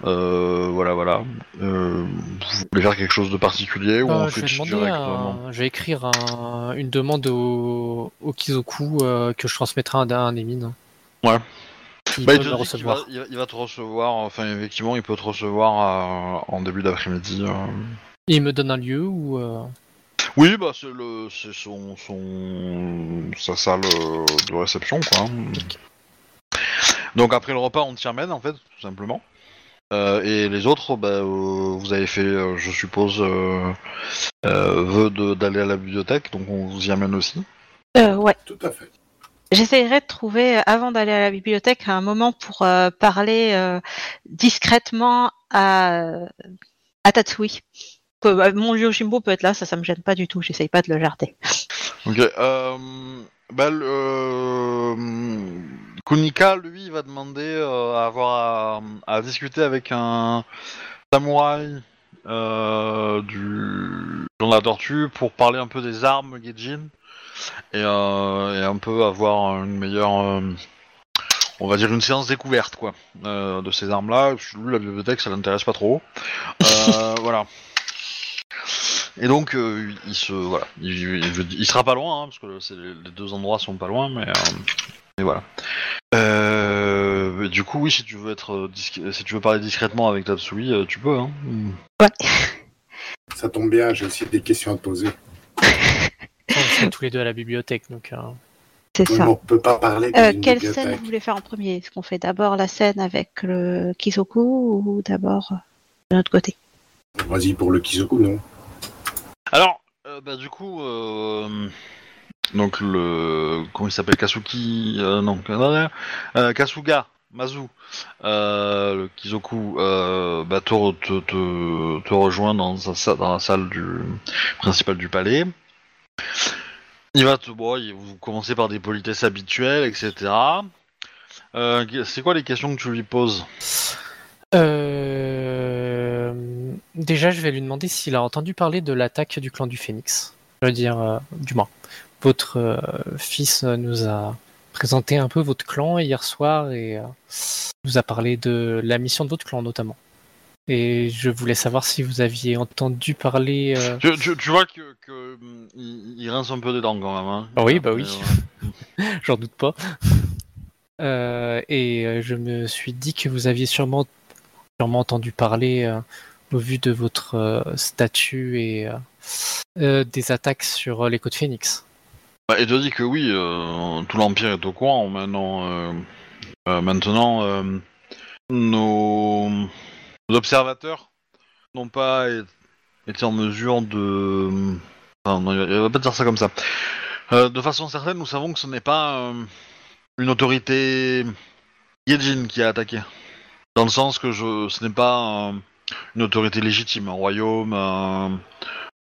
voilà, voilà. Euh, vous voulez faire quelque chose de particulier ou Euh, on je, vais un- je vais écrire un- une demande au, au Kizoku euh, que je transmettrai à un, Emin. Ouais. Il Bah, il, te dit va, il va- il va te recevoir, enfin effectivement, il peut te recevoir euh, en début d'après-midi. euh. Il me donne un lieu ou euh, Oui, bah c'est le, c'est son, son, sa salle euh, de réception, quoi. Donc après le repas, on t'y amène en fait, tout simplement. Euh, et les autres, bah, euh, vous avez fait, euh, je suppose, euh, euh, vœu de- d'aller à la bibliothèque, donc on vous y amène aussi. Euh, ouais. Tout à fait. J'essayerai de trouver, avant d'aller à la bibliothèque, un moment pour euh, parler euh, discrètement à, à Tatsui. Que, euh, mon Yojimbo peut être là, ça, ça me gêne pas du tout. J'essaye pas de le jarter. Ok. Euh, bah, le, euh, Kunika, lui, va demander euh, à avoir à, discuter avec un samouraï euh, du dans la tortue pour parler un peu des armes Gaijin et, euh, et un peu avoir une meilleure, on va dire une séance découverte quoi de ces armes-là. Lui, la bibliothèque, ça l'intéresse pas trop. Voilà. Et donc, il se, voilà, il, sera pas loin, hein, parce que les deux endroits sont pas loin, mais, mais voilà. Euh, du coup, oui, si tu veux être, euh, disc- si tu veux parler discrètement avec Tatsui, euh, tu peux. Hein. Ouais. Ça tombe bien, j'ai aussi des questions à te poser. on serait tous les deux à la bibliothèque, donc. euh, C'est Oui, ça. on peut pas parler Euh, quelle bibliothèque. scène vous voulez faire en premier? Est-ce qu'on fait d'abord la scène avec le Kizoku ou d'abord euh, de notre côté? Vas-y pour le Kizoku, non? Alors, euh, bah, du coup, euh, donc le, comment il s'appelle, Kasuki, euh, non, euh, Kasuga. Mazu, euh, le Kizoku, euh, bah, te, te, rejoint dans, dans la salle du, principale du palais. Il va te, bon, vous commencez par des politesses habituelles, etc. Euh, c'est quoi les questions que tu lui poses? Euh, Déjà, je vais lui demander s'il a entendu parler de l'attaque du clan du Phénix. Je veux dire, euh, du moins, votre euh, fils nous a présenté un peu votre clan hier soir et euh, nous a parlé de la mission de votre clan notamment. Et je voulais savoir si vous aviez entendu parler. euh, tu, tu, tu vois que, que, hum, il, il rince un peu des dents quand même. Hein. Ah oui, bah oui. Euh, J'en doute pas. Euh, et je me suis dit que vous aviez sûrement, sûrement entendu parler, euh, au vu de votre statut et des attaques sur les côtes Phoenix. Bah, il te que oui, euh, tout l'Empire est au courant. Maintenant, euh, euh, maintenant nos, observateurs n'ont pas été en mesure de. Enfin, non, il va pas dire ça comme ça. De façon certaine, nous savons que ce n'est pas une autorité Yejin qui a attaqué. Dans le sens que je, ce n'est pas une autorité légitime, un royaume, un-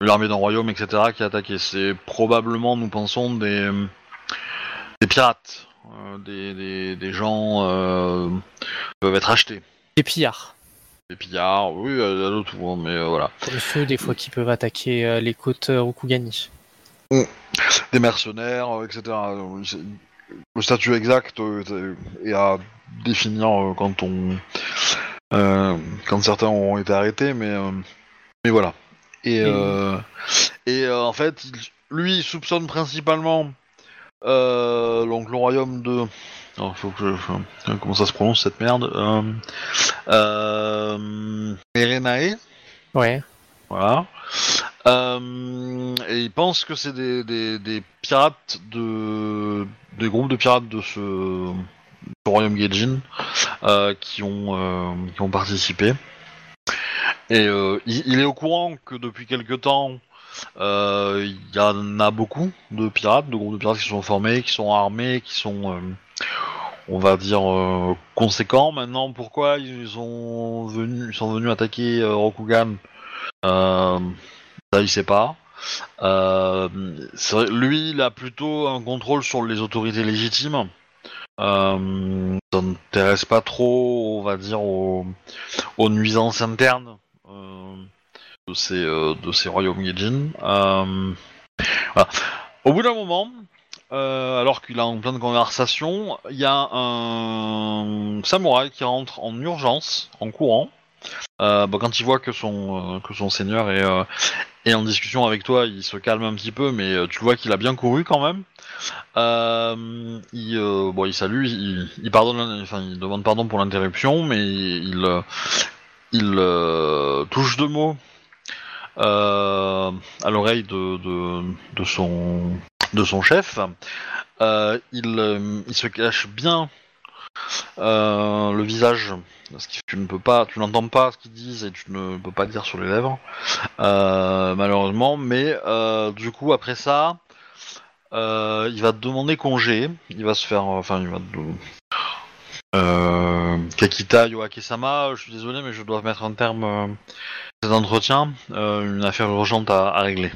l'armée d'un royaume, etc., qui a attaqué. C'est probablement, nous pensons, des, des pirates, euh, des, des, des gens euh, qui peuvent être achetés. Les pillards, Des pillards, oui, euh, à l'autre tour, mais euh, voilà. comme ceux des fois qui peuvent attaquer euh, les côtes Rokugani. Des mercenaires, etc. Le statut exact est à définir quand on. quand certains ont été arrêtés, mais, mais voilà. Et, euh, et euh, en fait, il- lui, il soupçonne principalement euh, donc le royaume de. Alors, faut que je. comment ça se prononce cette merde euh, Erenae, Ouais. voilà. Euh, et il pense que c'est des, des, des pirates de des groupes de pirates de ce, royaume Gaijin euh, qui ont euh, qui ont participé. Et euh, il, est au courant que depuis quelque temps, euh, il y en a beaucoup de pirates, de groupes de pirates qui sont formés, qui sont armés, qui sont, euh, on va dire, euh, conséquents. Maintenant, pourquoi ils sont venus, ils sont venus attaquer Rokugan? Ça, il sait pas. Lui, il a plutôt un contrôle sur les autorités légitimes. Euh, ça n'intéresse pas trop, on va dire, aux, aux nuisances internes de ces euh, de ces royaumes Gaijin. Euh. Au bout d'un moment, euh, alors qu'il est en pleine conversation, il y a un samouraï qui rentre en urgence, en courant. Euh, bah, quand il voit que son euh, que son seigneur est, euh, est en discussion avec toi, il se calme un petit peu, mais euh, tu vois qu'il a bien couru quand même. Euh, il, euh, bon, il salue, il, pardonne, enfin, il demande pardon pour l'interruption, mais il, euh, il euh, touche deux mots euh, à l'oreille de, son chef. Euh, il, se cache bien le visage, parce que tu ne peux pas, tu n'entends pas ce qu'ils disent et tu ne peux pas dire sur les lèvres, malheureusement. Mais du coup, après ça, il va te demander congé. Il va se faire, enfin, il va. Euh, Kakita Yoake-sama, je suis désolé, mais je dois mettre un terme euh, à cet entretien, euh, une affaire urgente à, à régler.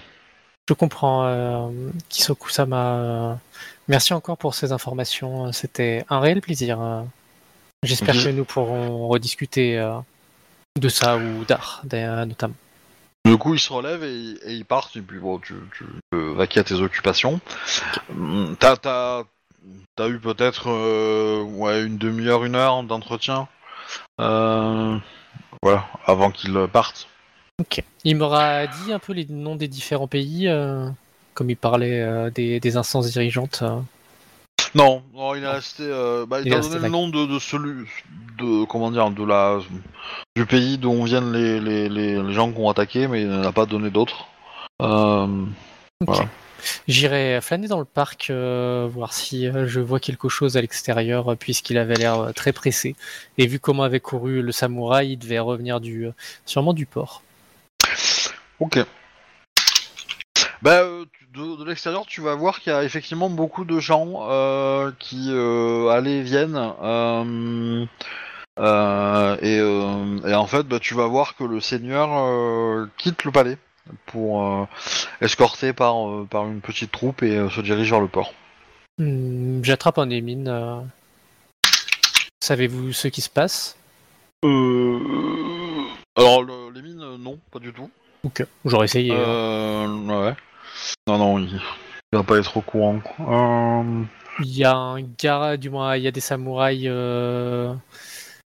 Je comprends, euh, Kisoku-sama. euh, Merci encore pour ces informations. C'était un réel plaisir. euh. J'espère que nous pourrons rediscuter euh, de ça ou d'art, notamment. Du coup, il se relève et, et il part, et puis bon, tu, tu peux vaquer à tes occupations. T'as, t'as, eu peut-être euh, ouais, une demi-heure, une heure d'entretien. Euh, voilà, avant qu'il parte. Ok. Il m'aura dit un peu les noms des différents pays, euh, comme il parlait des, des instances dirigeantes. Non, non, il est resté. bah, il Il t'a est donné le nom de, de celui, de comment dire, de la, du pays d'où viennent les, les, les, les gens qui ont attaqué, mais il n'en a pas donné d'autres. Voilà. J'irai flâner dans le parc, euh, voir si euh, je vois quelque chose à l'extérieur, euh, puisqu'il avait l'air très pressé. Et vu comment avait couru le samouraï, il devait revenir du, sûrement du port. Ok. Bah, de, l'extérieur, tu vas voir qu'il y a effectivement beaucoup de gens qui allaient et viennent. et, en fait, bah, tu vas voir que le seigneur quitte le palais pour euh, escorté par, euh, par une petite troupe et euh, se dirige vers le port. Hmm, J'attrape un des mines. euh. Savez-vous ce qui se passe? Euh... Alors, le- les mines, non, pas du tout. Ok. J'aurais essayé. hein. Euh, ouais. Non, non, il, il va pas être au courant. Euh... Il y a un gars, du moins, il y a des samouraïs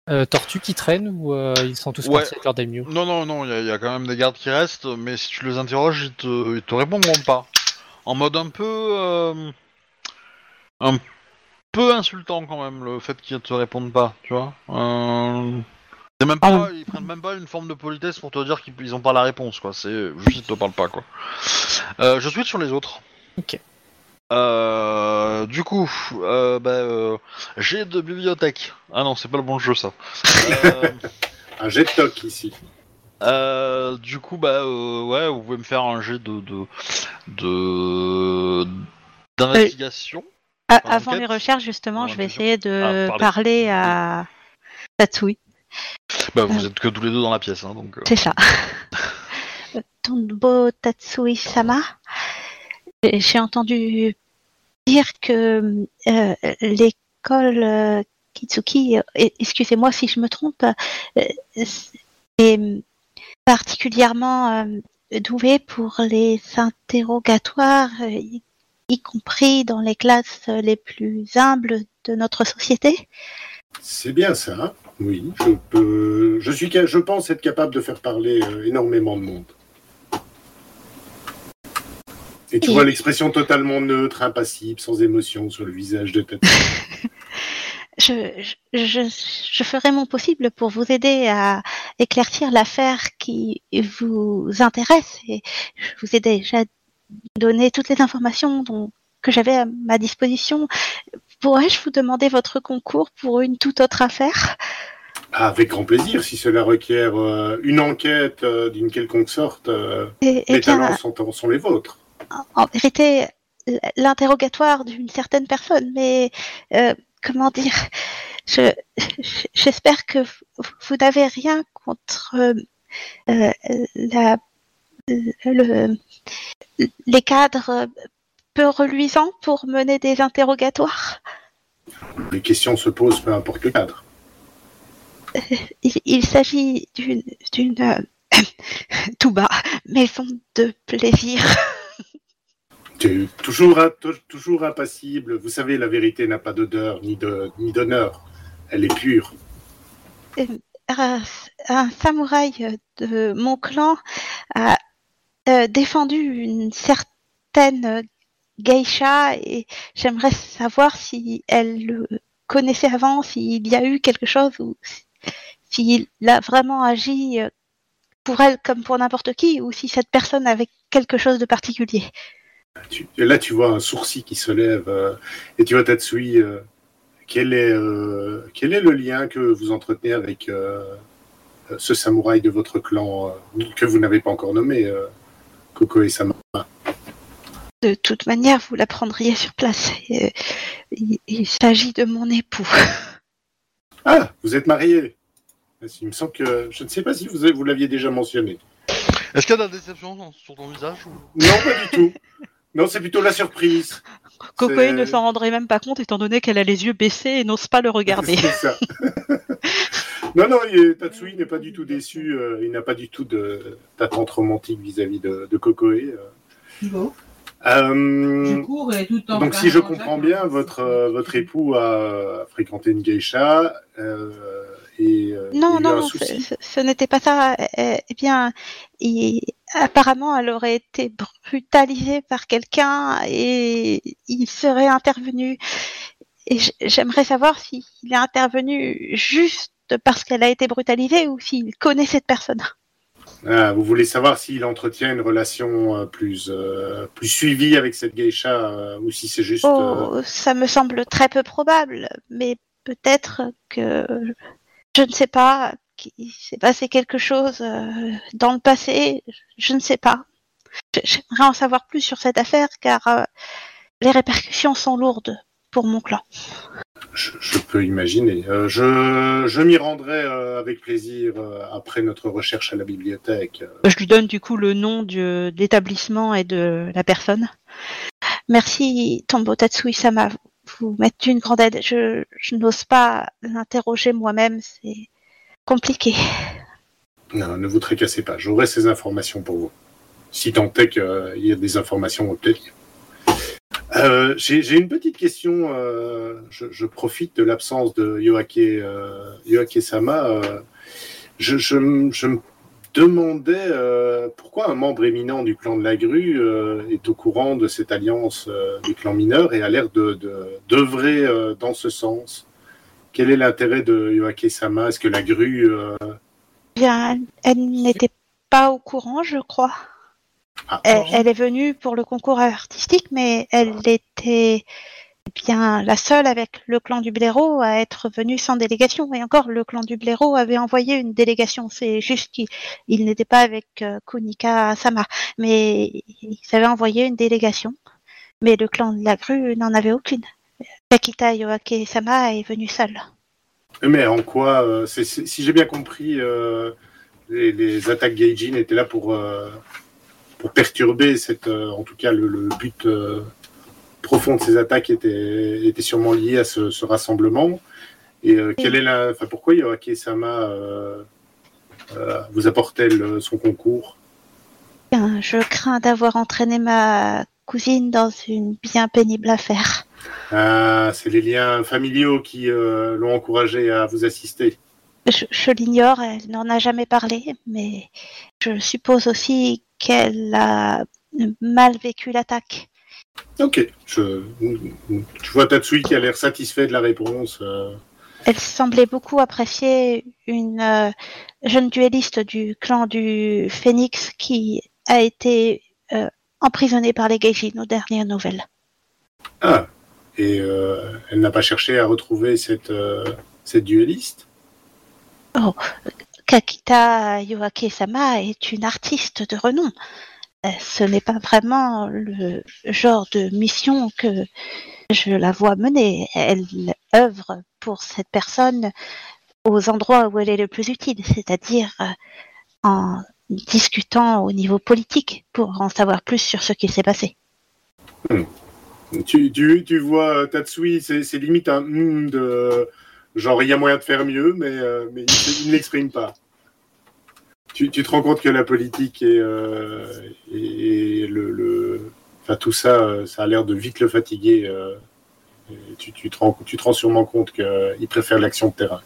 euh, tortues qui traînent ou euh, ils sont tous Ouais. partis avec leur daimyo Non, non, non, il y, a- il y a quand même des gardes qui restent, mais si tu les interroges, ils te, ils te répondront pas. En mode un peu. euh, un peu insultant quand même, le fait qu'ils te répondent pas, tu vois. Euh, c'est même Ah pas, ils prennent même pas une forme de politesse pour te dire qu'ils ils ont pas la réponse, quoi. C'est juste ils te parlent pas, quoi. Euh, je switch sur les autres. Ok. Euh, du coup, euh, bah, euh, j'ai de bibliothèque. Ah non, c'est pas le bon jeu ça. Euh, Un jet de toc ici. euh, du coup, bah euh, ouais, vous pouvez me faire un jet de de de d'investigation. A- avant enquête les recherches, justement, En je vais essayer de Ah, pardon. parler à Tatsui. Bah vous êtes que tous les deux dans la pièce, hein, donc. euh. C'est ça. Tonbo Tatsui-sama, j'ai entendu dire que euh, l'école euh, Kitsuki, euh, excusez-moi si je me trompe, est particulièrement douée pour les interrogatoires, y, y compris dans les classes les plus humbles de notre société. C'est bien ça. oui, je peux. Je suis. Je pense être capable de faire parler énormément de monde. Et tu Et- vois l'expression totalement neutre, impassible, sans émotion sur le visage de ta. Je je, je, je, je ferai mon possible pour vous aider à éclaircir l'affaire qui vous intéresse et je vous ai déjà donné toutes les informations dont, que j'avais à ma disposition. Pourrais-je vous demander votre concours pour une toute autre affaire? Ah, avec grand plaisir, si cela requiert euh, une enquête euh, d'une quelconque sorte, euh, et, eh les bien, talents sont, sont les vôtres. En vérité, l'interrogatoire d'une certaine personne, mais euh, comment dire, je, je- j'espère que vous, vous n'avez rien contre euh, euh, la, le, les cadres peu reluisants pour mener des interrogatoires? Les questions se posent peu importe le cadre. Il, il s'agit d'une, d'une euh, tout bas maison de plaisir. Tu toujours, toujours impassible. Vous savez, la vérité n'a pas d'odeur ni d'honneur. Elle est pure. un, un samouraï de mon clan a euh, défendu une certaine geisha et j'aimerais savoir si elle le connaissait avant, s'il y a eu quelque chose ou si- s'il a vraiment agi euh, pour elle comme pour n'importe qui ou si cette personne avait quelque chose de particulier. Tu- et là, tu vois un sourcil qui se lève euh, et tu vois Tatsui. euh, quel, est, euh, quel est le lien que vous entretenez avec euh, ce samouraï de votre clan euh, que vous n'avez pas encore nommé, euh, Koko et Sama? De toute manière, vous l'apprendriez sur place. Et, euh, il il s'agit de mon époux. Ah, vous êtes marié Il me semble que je ne sais pas si vous, vous l'aviez déjà mentionné. Est-ce qu'il y a de la déception dans- sur ton visage ou... Non, pas du tout. Non, c'est plutôt la surprise. Kokoe C'est- ne s'en rendrait même pas compte étant donné qu'elle a les yeux baissés et n'ose pas le regarder. C'est ça. non, non, est- Tatsui n'est pas du tout déçu. euh, il n'a pas du tout de- d'attente romantique vis-à-vis de, de Kokoe. euh. Euh, je cours et tout en donc, si je comprends bien, votre, euh, votre époux a fréquenté une geisha euh, et euh, Non, non, ce, n'était pas ça. Euh, Eh bien, il- apparemment, elle aurait été brutalisée par quelqu'un et il serait intervenu. Et j'aimerais savoir s'il est intervenu juste parce qu'elle a été brutalisée ou s'il connaît cette personne. Ah, vous voulez savoir s'il entretient une relation euh, plus, euh, plus suivie avec cette geisha euh, ou si c'est juste. euh, Oh, ça me semble très peu probable, mais peut-être que je ne sais pas qu'il s'est passé quelque chose euh, dans le passé, je ne sais pas. J'aimerais en savoir plus sur cette affaire car euh, les répercussions sont lourdes pour mon clan. Je, je peux imaginer. Euh, je je m'y rendrai euh, avec plaisir euh, après notre recherche à la bibliothèque. Je lui donne du coup le nom du- de l'établissement et de la personne. Merci Tombo Tatsui-sama, vous m'êtes une grande aide. Je, je n'ose pas l'interroger moi-même, c'est compliqué. Ne vous tracassez pas. J'aurai ces informations pour vous. Si tant est qu'il y a des informations à obtenir. Euh, J'ai une petite question. euh, je, profite de l'absence de Yoake, euh, Sama. euh, je, je me demandais euh, pourquoi un membre éminent du clan de la grue euh, est au courant de cette alliance euh, des clans mineurs et a l'air de d'œuvrer euh, dans ce sens. Quel est l'intérêt de Yoake Sama Est-ce que la grue euh, Bien, elle n'était pas au courant, je crois. ah, Elle, elle est venue pour le concours artistique, mais elle était bien la seule avec le clan du blaireau à être venue sans délégation. Et encore, le clan du blaireau avait envoyé une délégation. C'est juste qu'il il n'était pas avec euh, Kunika Sama, mais ils avaient envoyé une délégation. Mais le clan de la grue n'en avait aucune. Takita Yoake Sama est venue seule. Mais en quoi, euh, si j'ai bien compris, euh, les, attaques Gaijin étaient là pour, pour perturber cette, en tout cas le, but profond de ces attaques était, était sûrement lié à ce, ce rassemblement. Et euh, quelle est la, enfin pourquoi Yoake Sama euh, euh, vous apporte-t-elle son concours? Bien, je crains d'avoir entraîné ma cousine dans une bien pénible affaire. Ah, c'est les liens familiaux qui euh, l'ont encouragé à vous assister. Je, je l'ignore, elle n'en a jamais parlé, mais je suppose aussi qu'elle a mal vécu l'attaque. Ok, je, tu vois Tatsui qui a l'air satisfait de la réponse. euh, Elle semblait beaucoup apprécier une euh, jeune duelliste du clan du Phénix qui a été euh, emprisonnée par les Geijin aux dernières nouvelles. Ah, et elle n'a pas cherché à retrouver cette, cette duelliste? Kakita Yoake-sama est une artiste de renom. Euh, Ce n'est pas vraiment le genre de mission que je la vois mener. Elle œuvre pour cette personne aux endroits où elle est le plus utile, c'est-à-dire euh, en discutant au niveau politique pour en savoir plus sur ce qui s'est passé. tu, tu, tu vois, Tatsui, c'est limite un hum de. Genre, il y a moyen de faire mieux, mais, euh, il ne l'exprime pas. Tu, tu te rends compte que la politique et, euh, et le, le- Enfin, tout ça, euh, ça a l'air de vite le fatiguer. euh, tu, tu, te rends, tu te rends sûrement compte qu'il préfère l'action de terrain.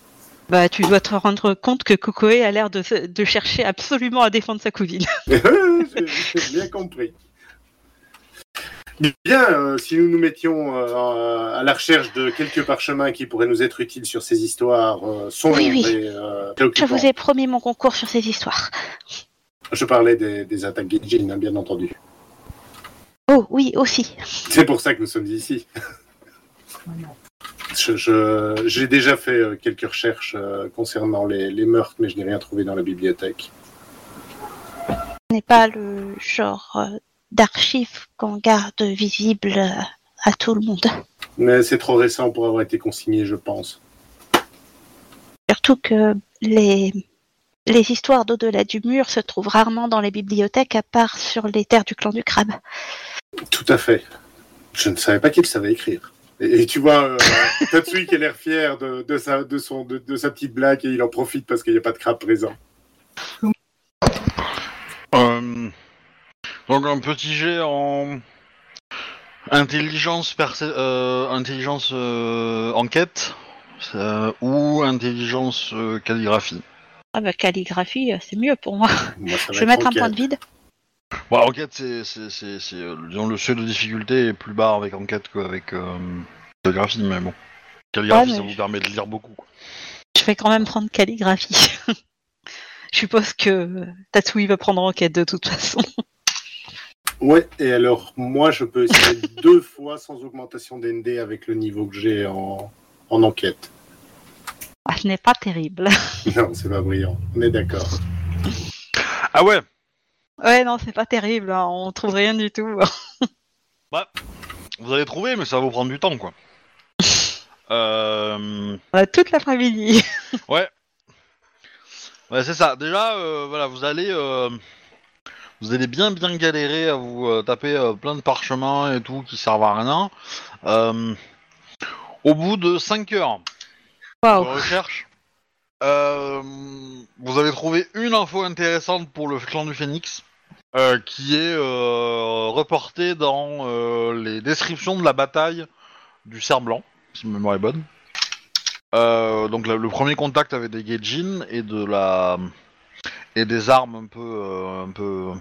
Bah, tu dois te rendre compte que Kokoe a l'air de, chercher absolument à défendre sa cousine. J'ai bien compris. Bien, euh, si nous nous mettions euh, à la recherche de quelques parchemins qui pourraient nous être utiles sur ces histoires euh, sombres Oui, oui. et euh, Je vous ai promis mon concours sur ces histoires. Je parlais des, des attaques Gaijin, hein, bien entendu. Oh oui, aussi. C'est pour ça que nous sommes ici. Je- je- J'ai déjà fait quelques recherches concernant les, les meurtres, mais je n'ai rien trouvé dans la bibliothèque. Ce n'est pas le genre d'archives qu'on garde visible euh, à tout le monde. Mais c'est trop récent pour avoir été consigné, je pense. Surtout que les, les histoires d'au-delà du mur se trouvent rarement dans les bibliothèques, à part sur les terres du clan du crabe. Tout à fait. Je ne savais pas qu'il savait écrire. Et, et tu vois, euh, Tatsui qui a l'air fier de, de sa, de, son, de, de sa petite blague et il en profite parce qu'il n'y a pas de crabe présent. Euh, donc un petit jet en intelligence, perce- euh, intelligence euh, enquête euh, ou intelligence euh, calligraphie. Ah bah calligraphie, c'est mieux pour moi. Moi, ça va Je vais être mettre un point de vide. Bon, enquête, c'est, c'est, c'est, c'est, euh, disons, le seuil de difficulté est plus bas avec enquête qu'avec euh, calligraphie, mais bon. Calligraphie, Ouais, mais ça vous je- permet de lire beaucoup. Quoi. Je vais quand même prendre calligraphie. Je suppose que Tatsui va prendre enquête de toute façon. Ouais, et alors, moi, je peux essayer deux fois sans augmentation d'ND avec le niveau que j'ai en, en enquête. Ah, ce n'est pas terrible. Non, c'est pas brillant. On est d'accord. Ah ouais? Ouais, non, c'est pas terrible. hein, On trouve rien du tout. Vous allez trouver, mais ça va vous prendre du temps, quoi. Euh... On a toute l'après-midi. Ouais. Ouais, c'est ça. Déjà, euh, voilà, vous allez, euh, vous allez bien bien galérer à vous euh, taper euh, plein de parchemins et tout qui servent à rien. Euh, au bout de 5 heures de recherche, euh, vous avez trouvé une info intéressante pour le clan du Phénix. euh, qui est euh, reportée dans euh, les descriptions de la bataille du cerf blanc, si ma mémoire est bonne. Euh, donc la- le premier contact avec des Gaijin et de la et des armes un peu euh, un peu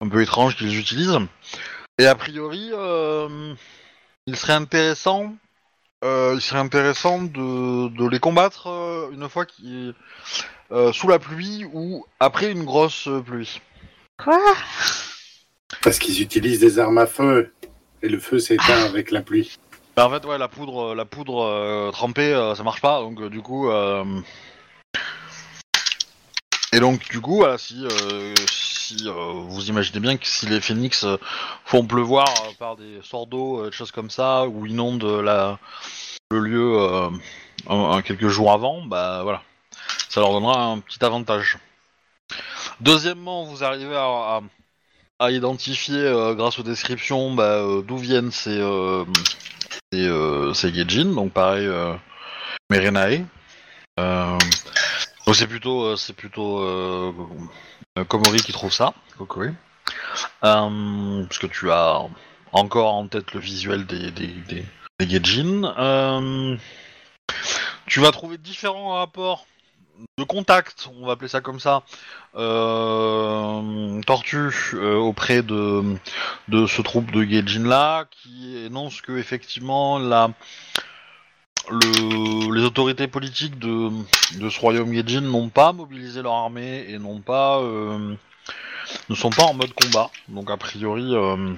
un peu étranges qu'ils utilisent. Et a priori, euh, il serait intéressant euh, il serait intéressant de, de les combattre euh, une fois qu'ils euh, sous la pluie ou après une grosse pluie. Quoi? Parce qu'ils utilisent des armes à feu. Et le feu s'éteint avec la pluie. Bah, en fait, ouais, la poudre, la poudre euh, trempée, euh, ça marche pas, donc euh, du coup. Et donc, du coup, si, euh, euh, vous imaginez bien que si les phénix euh, font pleuvoir par des sorts d'eau, des choses comme ça, ou inondent la... le lieu quelques jours avant, bah voilà, ça leur donnera un petit avantage. Deuxièmement, vous arrivez à, identifier, grâce aux descriptions, bah, d'où viennent ces. c'est euh, c'est Gaijin, donc pareil, Merenae. Donc c'est plutôt, euh, c'est plutôt euh, euh, Komori qui trouve ça, Kokori. Parce que tu as encore en tête le visuel des, des, des, des Gaijin. Tu vas trouver différents rapports de contact, on va appeler ça comme ça, euh, Tortue euh, auprès de de ce troupe de Gaijin là qui énonce que effectivement la le, les autorités politiques de, de ce royaume Gaijin n'ont pas mobilisé leur armée et n'ont pas euh, ne sont pas en mode combat. Donc a priori, euh,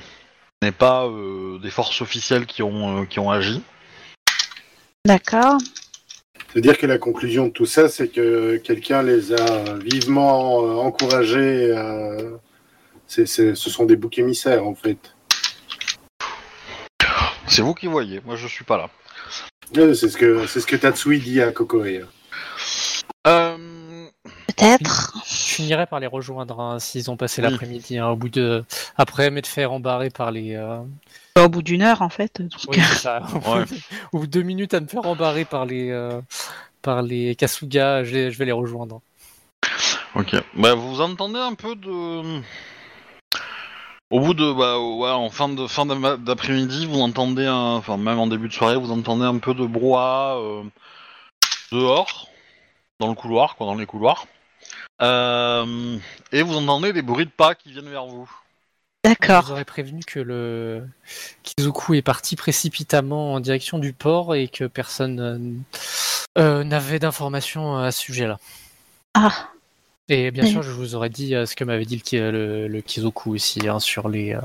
ce n'est pas euh, des forces officielles qui ont euh, qui ont agi. D'accord. C'est-à-dire que la conclusion de tout ça, c'est que quelqu'un les a vivement euh, encouragés. ce sont des boucs émissaires, en fait. C'est vous qui voyez. Moi, je suis pas là. C'est ce que c'est ce que Tatsui dit à Kokoe. Euh, Peut-être. Je finirai par les rejoindre hein, s'ils ont passé Oui. l'après-midi. hein, au bout de après m'être fait embarrer par les. euh, Au bout d'une heure, en fait. donc, Oui, c'est ça. Ouais. Au bout de deux minutes à me faire embarrer par les euh, par les Kasuga, je vais, je vais les rejoindre. Ok. Bah, vous entendez un peu de. Au bout de, bah, ouais, en fin de fin d'après-midi, vous entendez, un... enfin même en début de soirée, vous entendez un peu de brouhaha euh, dehors, dans le couloir, quoi, dans les couloirs, Euh, et vous entendez des bruits de pas qui viennent vers vous. Je vous D'accord. aurais prévenu que le Kizoku est parti précipitamment en direction du port et que personne euh, n'avait d'informations à ce sujet-là. Ah, Et bien Mm. sûr, je vous aurais dit euh, ce que m'avait dit le, le, le Kizoku aussi hein, sur les euh,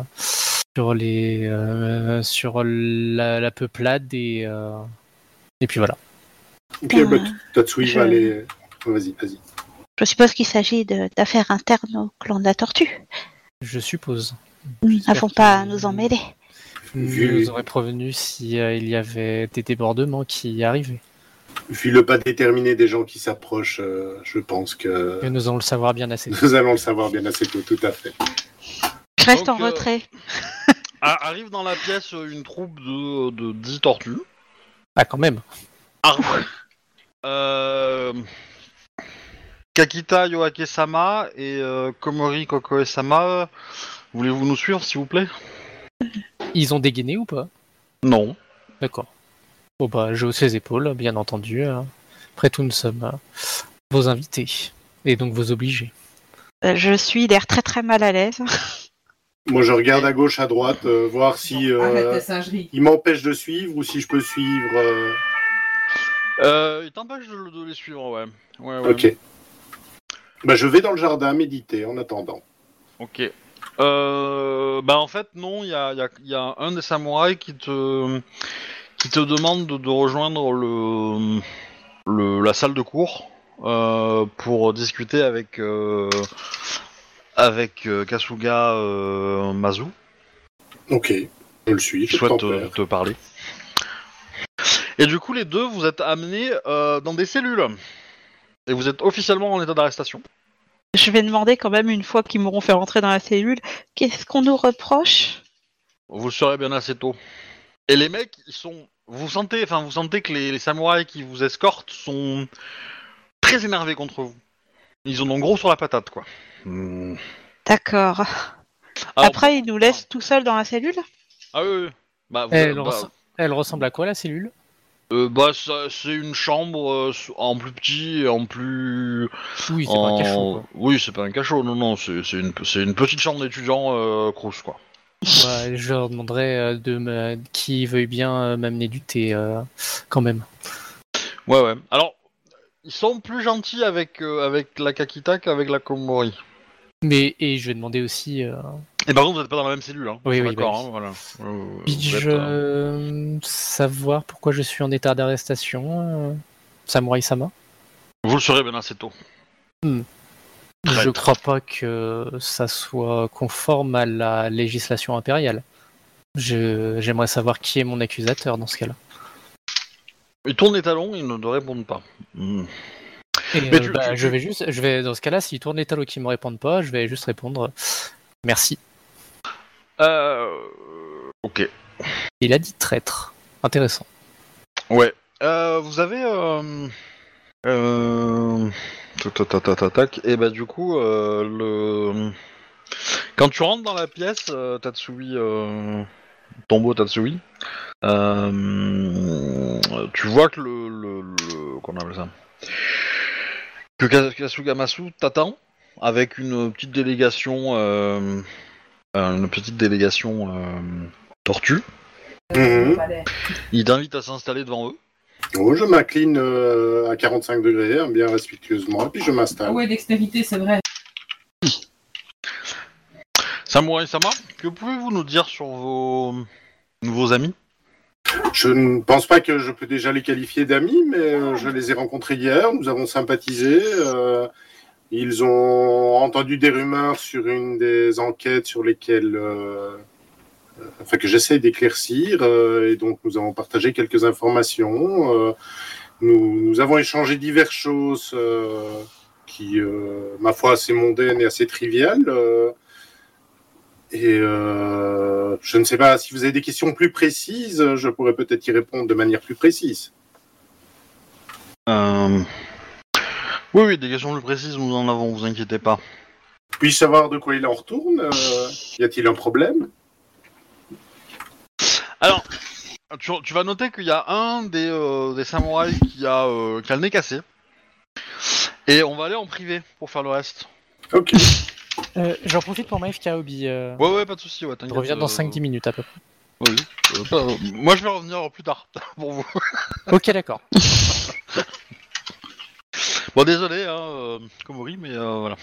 sur les euh, sur la, la peuplade et euh, et puis voilà. Ok, bah, Tatsui je- va aller. Vas-y, vas-y. je suppose qu'il s'agit d'affaires internes au clan de la tortue. Je suppose. Nous n'avons pas à nous en mêler. Vous aurais prévenu si euh, il y avait des débordements qui arrivaient. Vu le pas déterminé des gens qui s'approchent, euh, je pense que Et nous allons le savoir bien assez. nous allons le savoir bien assez tôt, tout à fait. Je reste Donc, en euh, retrait. Arrive dans la pièce une troupe de, de 10 tortues. Ah quand même. Euh... Kakita Yoake-sama et euh, Komori Kokoe-sama, voulez-vous nous suivre s'il vous plaît? Ils ont dégainé ou pas? Non. D'accord. Bon bah je hausse les épaules, bien entendu. hein. Après tout, nous sommes euh, vos invités et donc vos obligés. Euh, Je suis l'air très très mal à l'aise. Moi, je regarde à gauche, à droite, euh, voir si euh, ta singerie. il m'empêche de suivre ou si je peux suivre. euh, Euh, il t'empêche de, de les suivre, ouais. ouais, ouais. Ok. Bah, je vais dans le jardin méditer en attendant. Ok. Euh, bah en fait non, il y a, il y a- il y a un des samouraïs qui te qui te demande de, rejoindre le, le la salle de cours euh, pour discuter avec euh, avec euh, Kasuga euh, Mazu Ok, je le suis. Je souhaite te, te parler. Et du coup les deux vous êtes amenés euh, dans des cellules et vous êtes officiellement en état d'arrestation. Je vais demander quand même, une fois qu'ils m'auront fait rentrer dans la cellule, qu'est-ce qu'on nous reproche? Vous le saurez bien assez tôt. Et les mecs, ils sont. Vous sentez, enfin, vous sentez que les, les samouraïs qui vous escortent sont très énervés contre vous. Ils en ont gros sur la patate, quoi. Hmm. D'accord. Alors, Après, ils nous laissent tout seuls dans la cellule Ah oui, oui. Bah, vous- Elle, bah, res- elle ressemble à quoi la cellule? Euh, bah, ça- c'est une chambre euh, en plus petit et en plus. Oui, c'est pas un cachot. quoi. Oui, c'est pas un cachot, non, non, c'est c'est une, c'est une petite chambre d'étudiant euh, Crous, quoi. Ouais, je leur demanderai euh, de me... qui veuille bien euh, m'amener du thé euh, quand même. Ouais, ouais. Alors, ils sont plus gentils avec, avec la Kakita qu'avec la Komori. Mais et je vais demander aussi. Euh... Et par contre, vous n'êtes pas dans la même cellule, hein. Oui, oui, d'accord, bah hein, voilà. Puis-je euh, savoir pourquoi je suis en état d'arrestation, euh, Samurai Sama Vous le saurez bien assez tôt. Je Traître. crois pas que ça soit conforme à la législation impériale. J'aimerais savoir qui est mon accusateur dans ce cas-là. Ils tournent les talons, ils ne te répondent pas. Hmm. Et, Mais euh, tu- bah, tu- je vais juste, je vais dans ce cas-là, s'ils tournent les talons qui me répondent pas, je vais juste répondre merci. Euh... Ok. Il a dit traître. Intéressant. Ouais. Euh, vous avez... Tac, tac, tac, tac, tac, tac. Et bah du coup, euh, le... Quand tu rentres dans la pièce, euh, Tatsui... Euh... Tombeau Tatsui, euh... tu vois que le... le, le... Qu'on appelle ça? Que Ka- Kasugamasu t'attend avec une petite délégation... Euh... Une petite délégation euh... tortue. Mhm. Il t'invite à s'installer devant eux. Oh, je m'incline euh, à 45 degrés, hein, bien respectueusement, et puis je Ah m'installe. ouais, dextérité, c'est vrai. Samurai Sama, que pouvez-vous nous dire sur vos nouveaux amis? Je ne pense pas que je peux déjà les qualifier d'amis, mais euh, je les ai rencontrés hier, nous avons sympathisé. euh, ils ont entendu des rumeurs sur une des enquêtes sur lesquelles, euh, enfin que j'essaie d'éclaircir, euh, et donc nous avons partagé quelques informations. euh, nous, nous avons échangé diverses choses euh, qui, ma foi, assez mondaines et assez triviales. et euh, je ne sais pas si vous avez des questions plus précises, je pourrais peut-être y répondre de manière plus précise. Euh, Oui, oui, des questions plus précises, nous en avons, vous inquiétez pas. Puis-je savoir de quoi il en retourne? Euh, Y a-t-il un problème? Alors, tu, tu vas noter qu'il y a un des, euh, des samouraïs qui a, euh, qui a le nez cassé. Et on va aller en privé pour faire le reste. Ok. Euh, J'en profite pour m'AFK Obi. Euh... Ouais, ouais, pas de soucis. Ouais, Je reviens dans euh, 5-10 minutes à peu près. Oui. euh, pas- euh, moi, je vais revenir plus tard pour vous. Ok, d'accord. Bon, désolé, hein, euh, Komori, mais euh, voilà.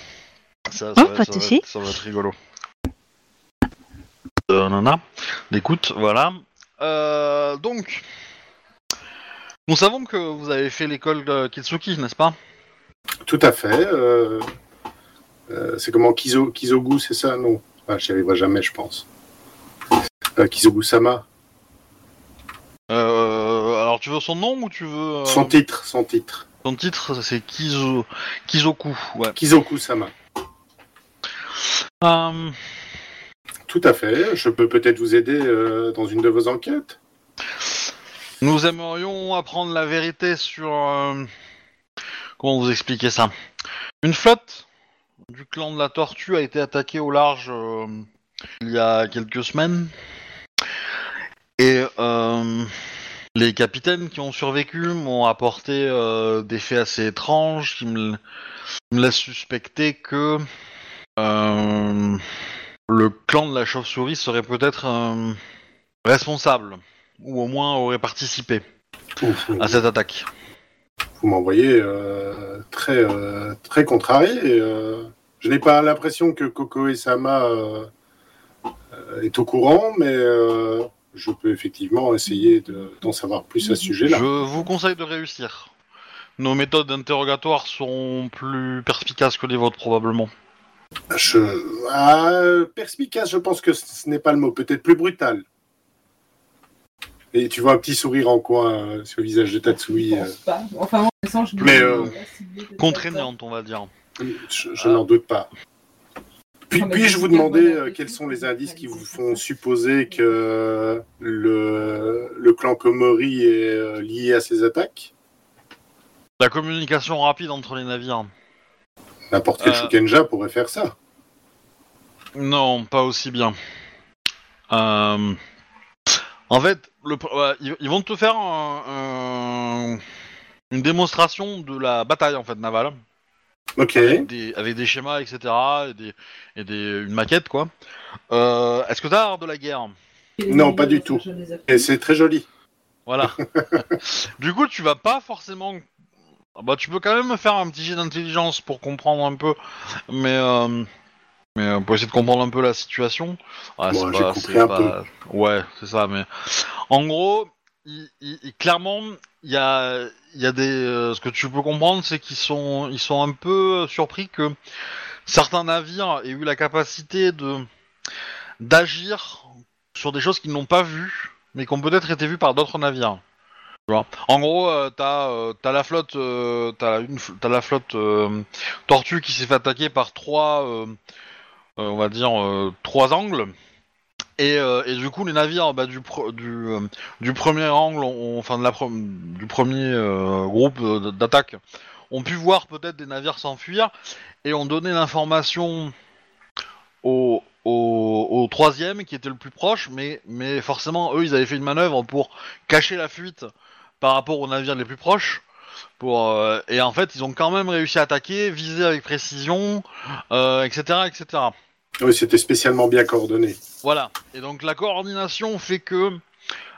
Ça, Oh, va, pas de ça va souci. être- ça va être rigolo. Euh, nana, écoute, voilà. Euh, donc, nous savons que vous avez fait l'école de Kitsuki, n'est-ce pas? Tout à fait. euh, euh, c'est comment Kizo, Kizogu, c'est ça? Non. Ah, J'y arriverai jamais, je pense. Kizogu-sama. Alors, tu veux son nom ou tu veux Son titre, son titre. son titre C'est Kizo... Kizoku. Ouais. Kizoku-sama. Euh, Tout à fait. Je peux peut-être vous aider euh, dans une de vos enquêtes. Nous aimerions apprendre la vérité sur... euh, Comment vous expliquer ça? Une flotte du clan de la Tortue a été attaquée au large euh, il y a quelques semaines. Et les capitaines qui ont survécu m'ont apporté des faits assez étranges qui me, laissent suspecter que le clan de la chauve-souris serait peut-être euh, responsable ou au moins aurait participé Vous, à cette attaque. vous m'envoyez euh, très, euh, très contrarié. euh, je n'ai pas l'impression que Koko et Sama est au courant, mais je peux effectivement essayer de- d'en savoir plus à ce sujet-là. Je vous conseille de réussir. Nos méthodes d'interrogatoire sont plus perspicaces que les vôtres probablement. Je... Ah, perspicace, je pense que ce n'est pas le mot. Peut-être plus brutal. Et tu vois un petit sourire en coin euh, sur le visage de Je Tatsui. euh, pense pas. Enfin, en passant, je Mais, euh, Contraignante, on va dire. je je n'en doute pas. Puis, puis-je je vous demander euh, quels sont les indices qui vous font supposer que le, le clan Komori est euh, lié à ces attaques? La communication rapide entre les navires. N'importe quel Euh. Shukenja pourrait faire ça. Non, pas aussi bien. Euh, En fait, le... ils vont te faire un- un- une démonstration de la bataille en fait navale. Ok. des, avec des schémas, etc. et, des, et des, une maquette, quoi. Euh, Est-ce que t'as art de la guerre? Non, pas du tout. Et c'est très joli. Voilà. du coup, tu vas pas forcément. Ah Bah, tu peux quand même me faire un petit jet d'intelligence pour comprendre un peu, mais euh, mais euh, pour essayer de comprendre un peu la situation. Ouais, Bon, c'est j'ai pas- compris c'est un pas- Ouais, c'est ça. Mais en gros, il, il- il- clairement, il y a il y a des. euh, ce que tu peux comprendre, c'est qu'ils sont ils sont un peu surpris que certains navires aient eu la capacité de d'agir sur des choses qu'ils n'ont pas vues, mais qui ont peut-être été vues par d'autres navires. En gros, euh, t'as euh, la flotte, euh, euh, tortue qui s'est fait attaquer par trois, on va dire trois angles. Et, et du coup, les navires bah, du, du, premier angle, ont- enfin de du premier groupe d'attaque, ont pu voir peut-être des navires s'enfuir et ont donné l'information au troisième qui était le plus proche, mais, mais forcément, eux, ils avaient fait une manœuvre pour cacher la fuite par rapport aux navires les plus proches. Pour, euh, et en fait, ils ont quand même réussi à attaquer, viser avec précision, euh, etc., etc. Oui, c'était spécialement bien coordonné. Voilà. Et donc la coordination fait que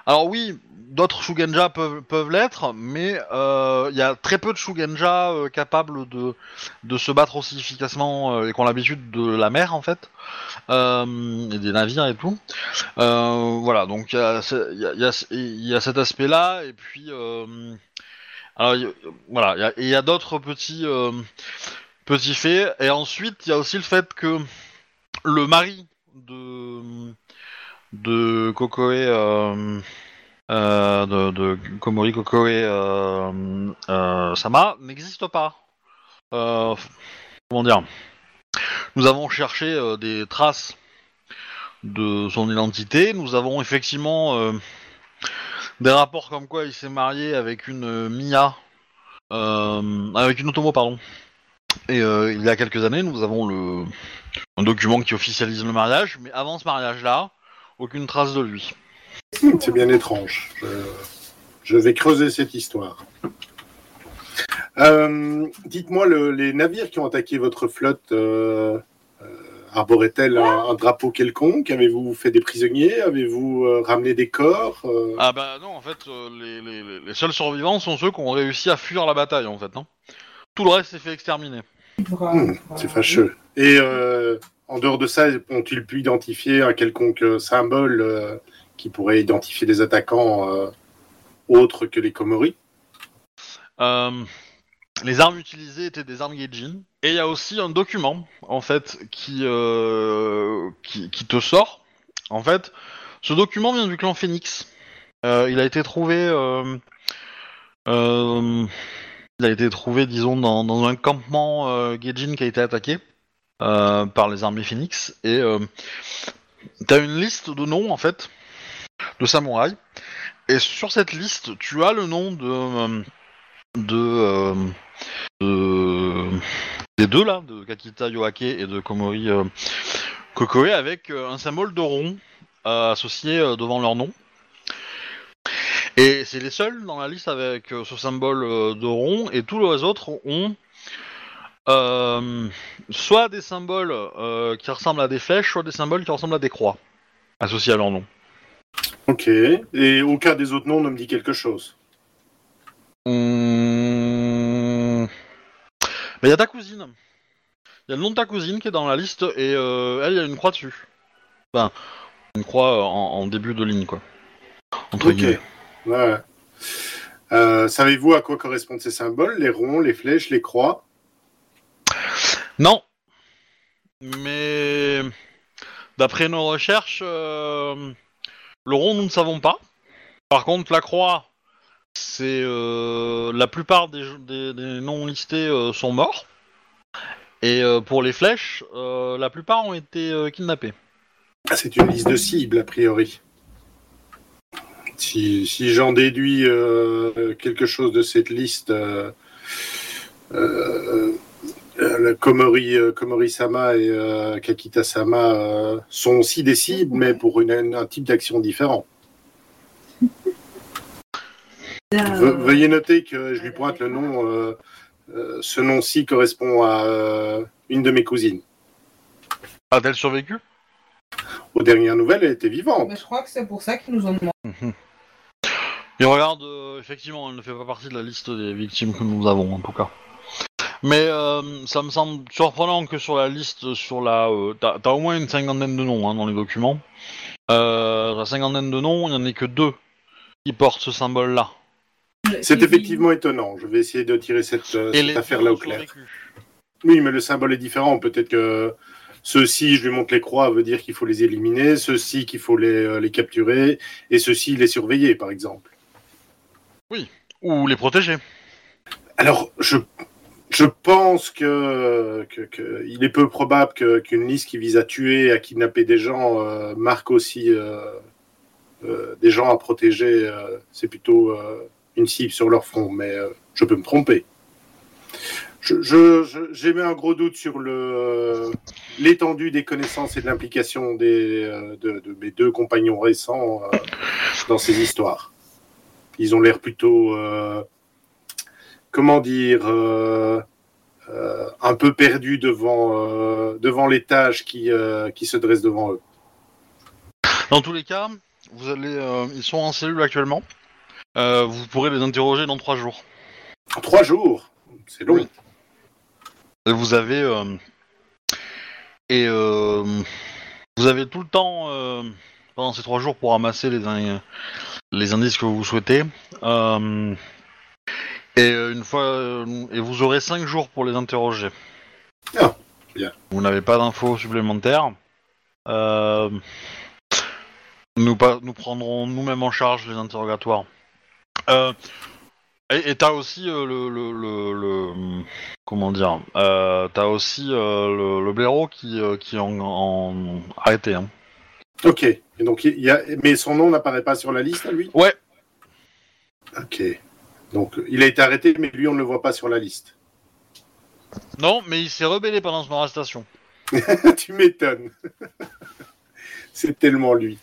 Alors oui, d'autres Shugenja peuvent, peuvent l'être, mais euh, il y a très peu de Shugenja euh, capables de, de se battre aussi efficacement euh, et qui ont l'habitude de la mer en fait, et des navires et tout. Voilà, donc il y a, y cet aspect-là, et puis alors voilà, il y a- d'autres petits petits faits, et ensuite il y a aussi le fait que le mari de de Kokoe euh, euh, de, de Komori Kokoe euh, Sama n'existe pas. Comment dire? Nous avons cherché des traces de son identité. Nous avons effectivement des rapports comme quoi il s'est marié avec une Mia, avec une Otomo, pardon. Et il y a quelques années, nous avons le un document qui officialise le mariage, mais avant ce mariage-là, aucune trace de lui. C'est bien étrange. Je, je vais creuser cette histoire. Euh, Dites-moi, le- les navires qui ont attaqué votre flotte euh, euh, arboraient-elles un, un drapeau quelconque? Avez-vous fait des prisonniers? Avez-vous euh, ramené des corps? Euh, Ah bah non, en fait, euh, les, les- les- les seuls survivants sont ceux qui ont réussi à fuir la bataille, en fait, non? Tout le reste s'est fait exterminer. Hmm, C'est fâcheux. Et euh, en dehors de ça, ont-ils pu identifier un quelconque euh, symbole euh, qui pourrait identifier des attaquants euh, autres que les Komori les armes utilisées étaient des armes Gaijin. Et il y a aussi un document, en fait, qui, qui, te sort. En fait, ce document vient du clan Phoenix. Il a été trouvé... disons, dans, un campement Gaijin qui a été attaqué euh, par les armées Phoenix. Et euh, t'as une liste de noms, en fait, de samouraïs. Et sur cette liste, tu as le nom de... euh, de, euh, de- des deux là, de Kakita Yoake et de Komori Kokoe, avec un symbole de rond associé devant leur nom. Et c'est les seuls dans la liste avec ce symbole de rond, et tous les autres ont euh, soit des symboles euh, qui ressemblent à des flèches, soit des symboles qui ressemblent à des croix associés à leur nom. Ok. Et aucun des autres noms ne me dit quelque chose. Hum... Il y a ta cousine. Il y a le nom de ta cousine qui est dans la liste et euh, elle, il y a une croix dessus. Enfin, une croix en, en début de ligne, quoi. Entre Ok. guillemets. Ouais. Savez-vous à quoi correspondent ces symboles? Les ronds, les flèches, les croix? Non. Mais d'après nos recherches, euh, le rond, nous ne savons pas. Par contre, la croix, c'est euh, la plupart des, des, des noms listés euh, sont morts. Et euh, pour les flèches, euh, la plupart ont été euh, kidnappés. Ah, C'est une liste de cibles, a priori. Si, si j'en déduis euh, quelque chose de cette liste, euh, euh, euh, le Komori, euh, Komori-sama et euh, Kakita-sama euh, sont aussi des cibles, mais pour une- un type d'action différent. Ve- veuillez noter que je lui pointe le nom. euh, euh, ce nom-ci correspond à euh, une de mes cousines. A-t-elle survécu? Aux dernières nouvelles, elle était vivante. Mais je crois que c'est pour ça qu'ils nous ont demandé. Et regarde, euh, effectivement, elle ne fait pas partie de la liste des victimes que nous avons, en tout cas. Mais euh, ça me semble surprenant que sur la liste, sur la, euh, t'as t'as au moins une cinquantaine de noms hein, dans les documents. Euh, la cinquantaine de noms, il n'y en a que deux qui portent ce symbole-là. C'est effectivement étonnant. Je vais essayer de tirer cette, euh, Et cette affaire-là au clair. Oui, mais le symbole est différent. Peut-être que ceux-ci, je lui montre les croix, veut dire qu'il faut les éliminer, ceux-ci qu'il faut les, les capturer, et ceux-ci les surveiller, par exemple. Ou les protéger. Alors, je, je pense que, que- que il est peu probable que- qu'une liste qui vise à tuer, à kidnapper des gens, euh, marque aussi euh, euh, des gens à protéger. euh, C'est plutôt euh, une cible sur leur front, mais euh, je peux me tromper. Je- je- je- J'ai mis un gros doute sur le l'étendue des connaissances et de l'implication des, de, de mes deux compagnons récents dans ces histoires. Ils ont l'air plutôt, comment dire, euh, euh, un peu perdus devant, euh, devant les tâches qui, qui se dressent devant eux. Dans tous les cas, vous allez, euh, ils sont en cellule actuellement. Euh, vous pourrez les interroger dans trois jours. Trois jours? C'est long. Oui. Et vous avez euh, et vous avez tout le temps pendant ces trois jours pour ramasser les in- les indices que vous souhaitez. Et euh, une fois euh, et vous aurez cinq jours pour les interroger. Ah, bien. Vous n'avez pas d'infos supplémentaires. Euh, nous pas nous prendrons nous-mêmes en charge les interrogatoires. Euh, et t'as aussi euh, le, le, le, le- comment dire t'as aussi le, blaireau qui qui en, en arrêté hein. Ok. Et donc, il y a... Mais son nom n'apparaît pas sur la liste, lui? Ouais. Ok. Donc, il a été arrêté, mais lui, on ne le voit pas sur la liste. Non, mais il s'est rebellé pendant son arrestation. tu m'étonnes. C'est tellement lui.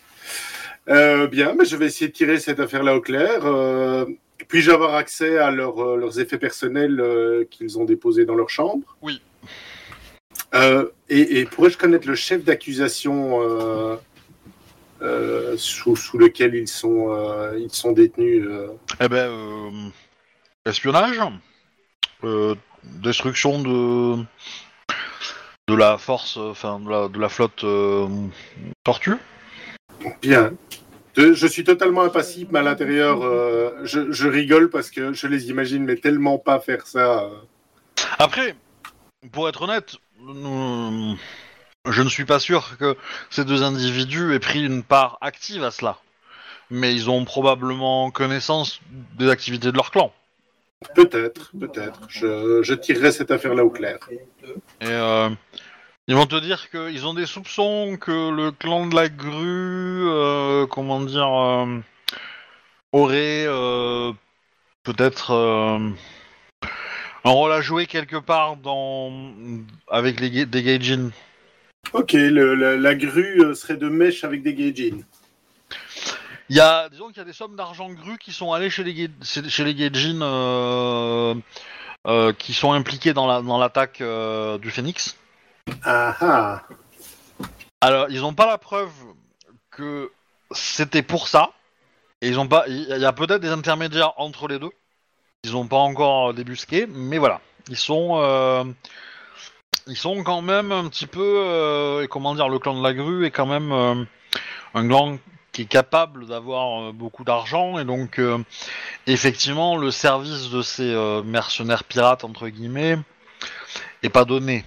Euh, bien, mais je vais essayer de tirer cette affaire-là au clair. Euh, Puis-je avoir accès à leur, euh, leurs effets personnels qu'ils ont déposés dans leur chambre? Oui. Et et pourrais-je connaître le chef d'accusation euh, sous, sous lequel ils sont, euh, ils sont détenus euh Eh ben, espionnage, destruction de de la force, enfin de la, de la flotte tortue. Bien. De- je suis totalement impassible, mais à l'intérieur, je, je rigole parce que je les imagine, mais tellement pas faire ça. Après, pour être honnête, nous- je ne suis pas sûr que ces deux individus aient pris une part active à cela. Mais ils ont probablement connaissance des activités de leur clan. Peut-être, peut-être. Je, je tirerai cette affaire-là au clair. Et euh, ils vont te dire qu'ils ont des soupçons que le clan de la grue, euh, comment dire, euh, aurait peut-être un rôle à jouer quelque part dans avec les, des Gaijin. Ok, le- la, la grue euh, serait de mèche avec des gaijins. Il y a, disons qu'il y a des sommes d'argent grue qui sont allées chez les, chez chez les Gaijin euh, euh, qui sont impliqués dans la dans l'attaque euh, du Phoenix. Ah ah. Alors, ils n'ont pas la preuve que c'était pour ça. Et ils ont pas. Il y a peut-être des intermédiaires entre les deux. Ils n'ont pas encore débusqué, mais voilà. Ils sont. Ils sont quand même un petit peu. euh, et comment dire, le clan de la grue est quand même euh, un clan qui est capable d'avoir euh, beaucoup d'argent et donc euh, effectivement le service de ces mercenaires pirates entre guillemets est pas donné.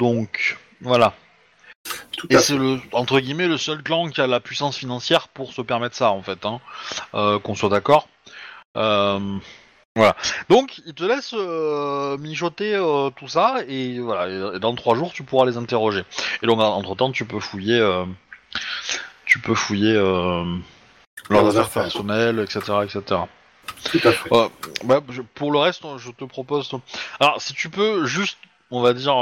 Donc voilà. Tout Et c'est le entre guillemets le seul clan qui a la puissance financière pour se permettre ça en fait, hein. Qu'on soit d'accord. Voilà. Donc il te laisse euh, mijoter euh, tout ça et voilà. Et dans trois jours tu pourras les interroger. Et donc entre temps tu peux fouiller, euh, tu peux fouiller leurs affaires personnelles, etc., etc. Tout à fait. Bah, je- pour le reste, je te propose. Alors, si tu peux juste, on va dire,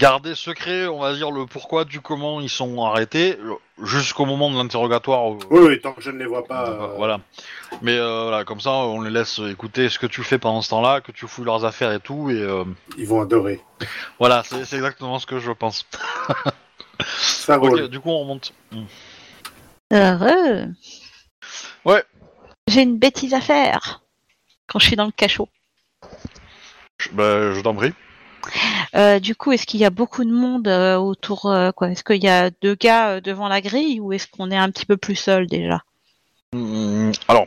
garder secret, on va dire le pourquoi du comment ils sont arrêtés jusqu'au moment de l'interrogatoire. euh, Oui, oui, tant que je ne les vois pas. euh, euh, Voilà. Mais euh, voilà, comme ça, on les laisse écouter ce que tu fais pendant ce temps-là, que tu fouilles leurs affaires et tout, et euh, Ils vont adorer. voilà, c'est exactement ce que je pense. Ça Ok, roule. du coup, on remonte. Mm. Heureux. Ouais. J'ai une bêtise à faire quand je suis dans le cachot. Je- bah, je t'en prie. Euh, du coup, est-ce qu'il y a beaucoup de monde euh, autour euh, quoi? Est-ce qu'il y a deux gars devant la grille ou est-ce qu'on est un petit peu plus seul déjà? Mm, alors,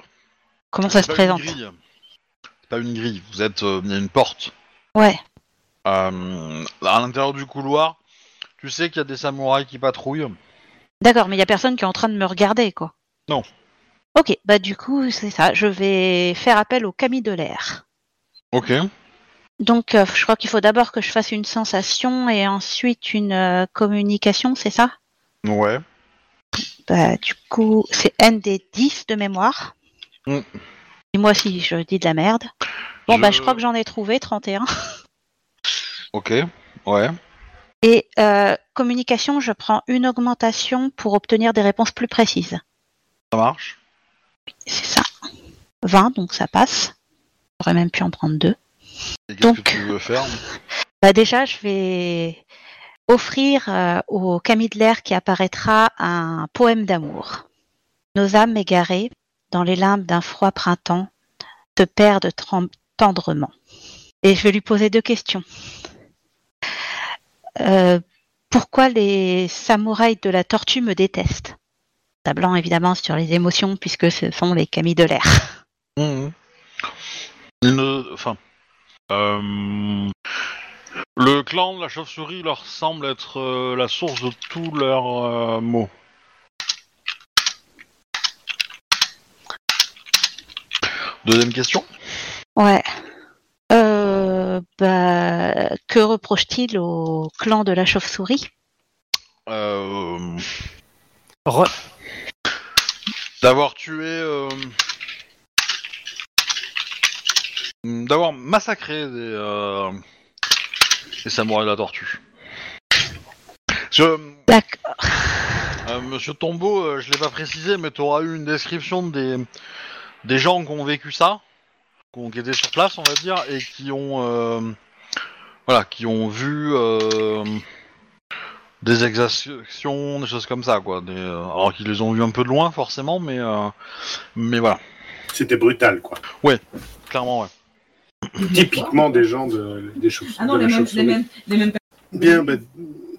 Comment ça se pas une présente? grille. Pas une grille. Vous êtes, euh, il y a une porte. Ouais. Euh, à l'intérieur du couloir, tu sais qu'il y a des samouraïs qui patrouillent. D'accord, mais il y a personne qui est en train de me regarder, quoi. Non. Ok, bah du coup, c'est ça. Je vais faire appel au Camille de l'air. Ok. Donc, euh, je crois qu'il faut d'abord que je fasse une sensation et ensuite une euh, communication, c'est ça? Ouais. Bah, du coup, c'est ND10 de mémoire. Mm. Dis-moi si je dis de la merde. Bon, Je- bah, je crois que j'en ai trouvé 31. Ok. Ouais. Et euh, communication, je prends une augmentation pour obtenir des réponses plus précises. Ça marche. C'est ça. 20, donc ça passe. J'aurais même pu en prendre deux. Donc- que tu veux faire Bah déjà, je vais offrir euh, au Camille de l'air qui apparaîtra un poème d'amour. Nos âmes égarées, dans les limbes d'un froid printemps, se perdent tendrement. Et je vais lui poser deux questions. Euh, pourquoi les samouraïs de la tortue me détestent? Tablant évidemment sur les émotions puisque ce sont les camis de l'air. Ne- Enfin. Euh, Le clan de la chauve-souris leur semble être euh, la source de tous leurs euh, maux. Deuxième question. Ouais. Euh, bah, que reproche-t-il au clan de la chauve-souris? Euh, Re- D'avoir tué. euh, D'avoir massacré des, euh, des samouraïs de la tortue. Je, D'accord. Euh, Monsieur Tombeau, euh, je l'ai pas précisé, mais tu auras eu une description des, des gens qui ont vécu ça, qui, ont, qui étaient sur place, on va dire, et qui ont, euh, voilà, qui ont vu euh, des exactions, des choses comme ça, quoi. Des, euh, alors qu'ils les ont vus un peu de loin, forcément, mais, euh, mais voilà, C'était brutal, quoi. clairement, ouais. Typiquement des gens de, des choses. Ah non, de les mêmes, les mêmes, les mêmes Bien, ben,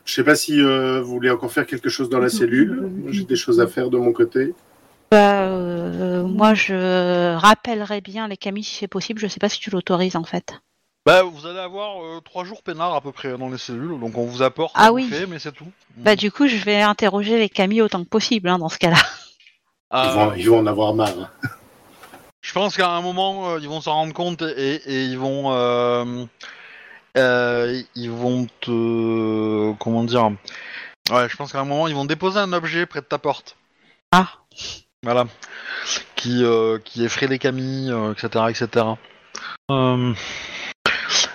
je sais pas si euh, vous voulez encore faire quelque chose dans la cellule. J'ai des choses à faire de mon côté. Bah, euh, moi, je rappellerai bien les camis si c'est possible. Je sais pas si tu l'autorises en fait. Bah, vous allez avoir euh, trois jours peinards à peu près dans les cellules, donc on vous apporte Ah oui. bouffer, mais c'est tout. Bah, du coup, je vais interroger les camis autant que possible hein, dans ce cas-là. Ils, vont, ils vont en avoir marre. Je pense qu'à un moment, euh, ils vont s'en rendre compte et, et ils vont, euh, euh, ils vont te, comment dire? Ouais, je pense qu'à un moment, ils vont déposer un objet près de ta porte. Ah. Voilà. Qui, euh, qui effraie les camis, euh, etc., etc. Euh,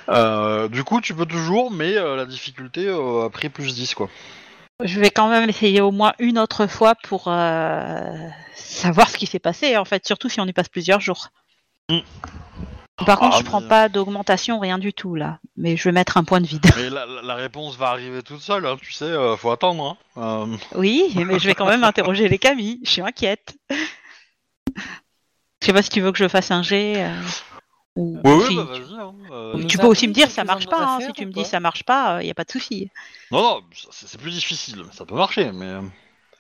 euh, du coup, tu peux toujours, mais euh, la difficulté euh, a pris plus 10, quoi. Je vais quand même essayer au moins une autre fois pour euh, savoir ce qui s'est passé, en fait, surtout si on y passe plusieurs jours. Mm. Par contre, Ah, je prends mais- pas d'augmentation, rien du tout là. Mais je vais mettre un point de vide. Mais la, la- réponse va arriver toute seule, hein, tu sais, euh, faut attendre. Hein. Euh, Oui, mais je vais quand même interroger les camis. Je suis inquiète. Je sais pas si tu veux que je fasse un jet. Euh, ou si- bah vas-y. Hein. euh, Tu peux aussi me dire ça marche pas. hein. Si tu me dis ça marche pas, il y a pas de souci. Non, non, c'est plus difficile, mais ça peut marcher, mais... euh,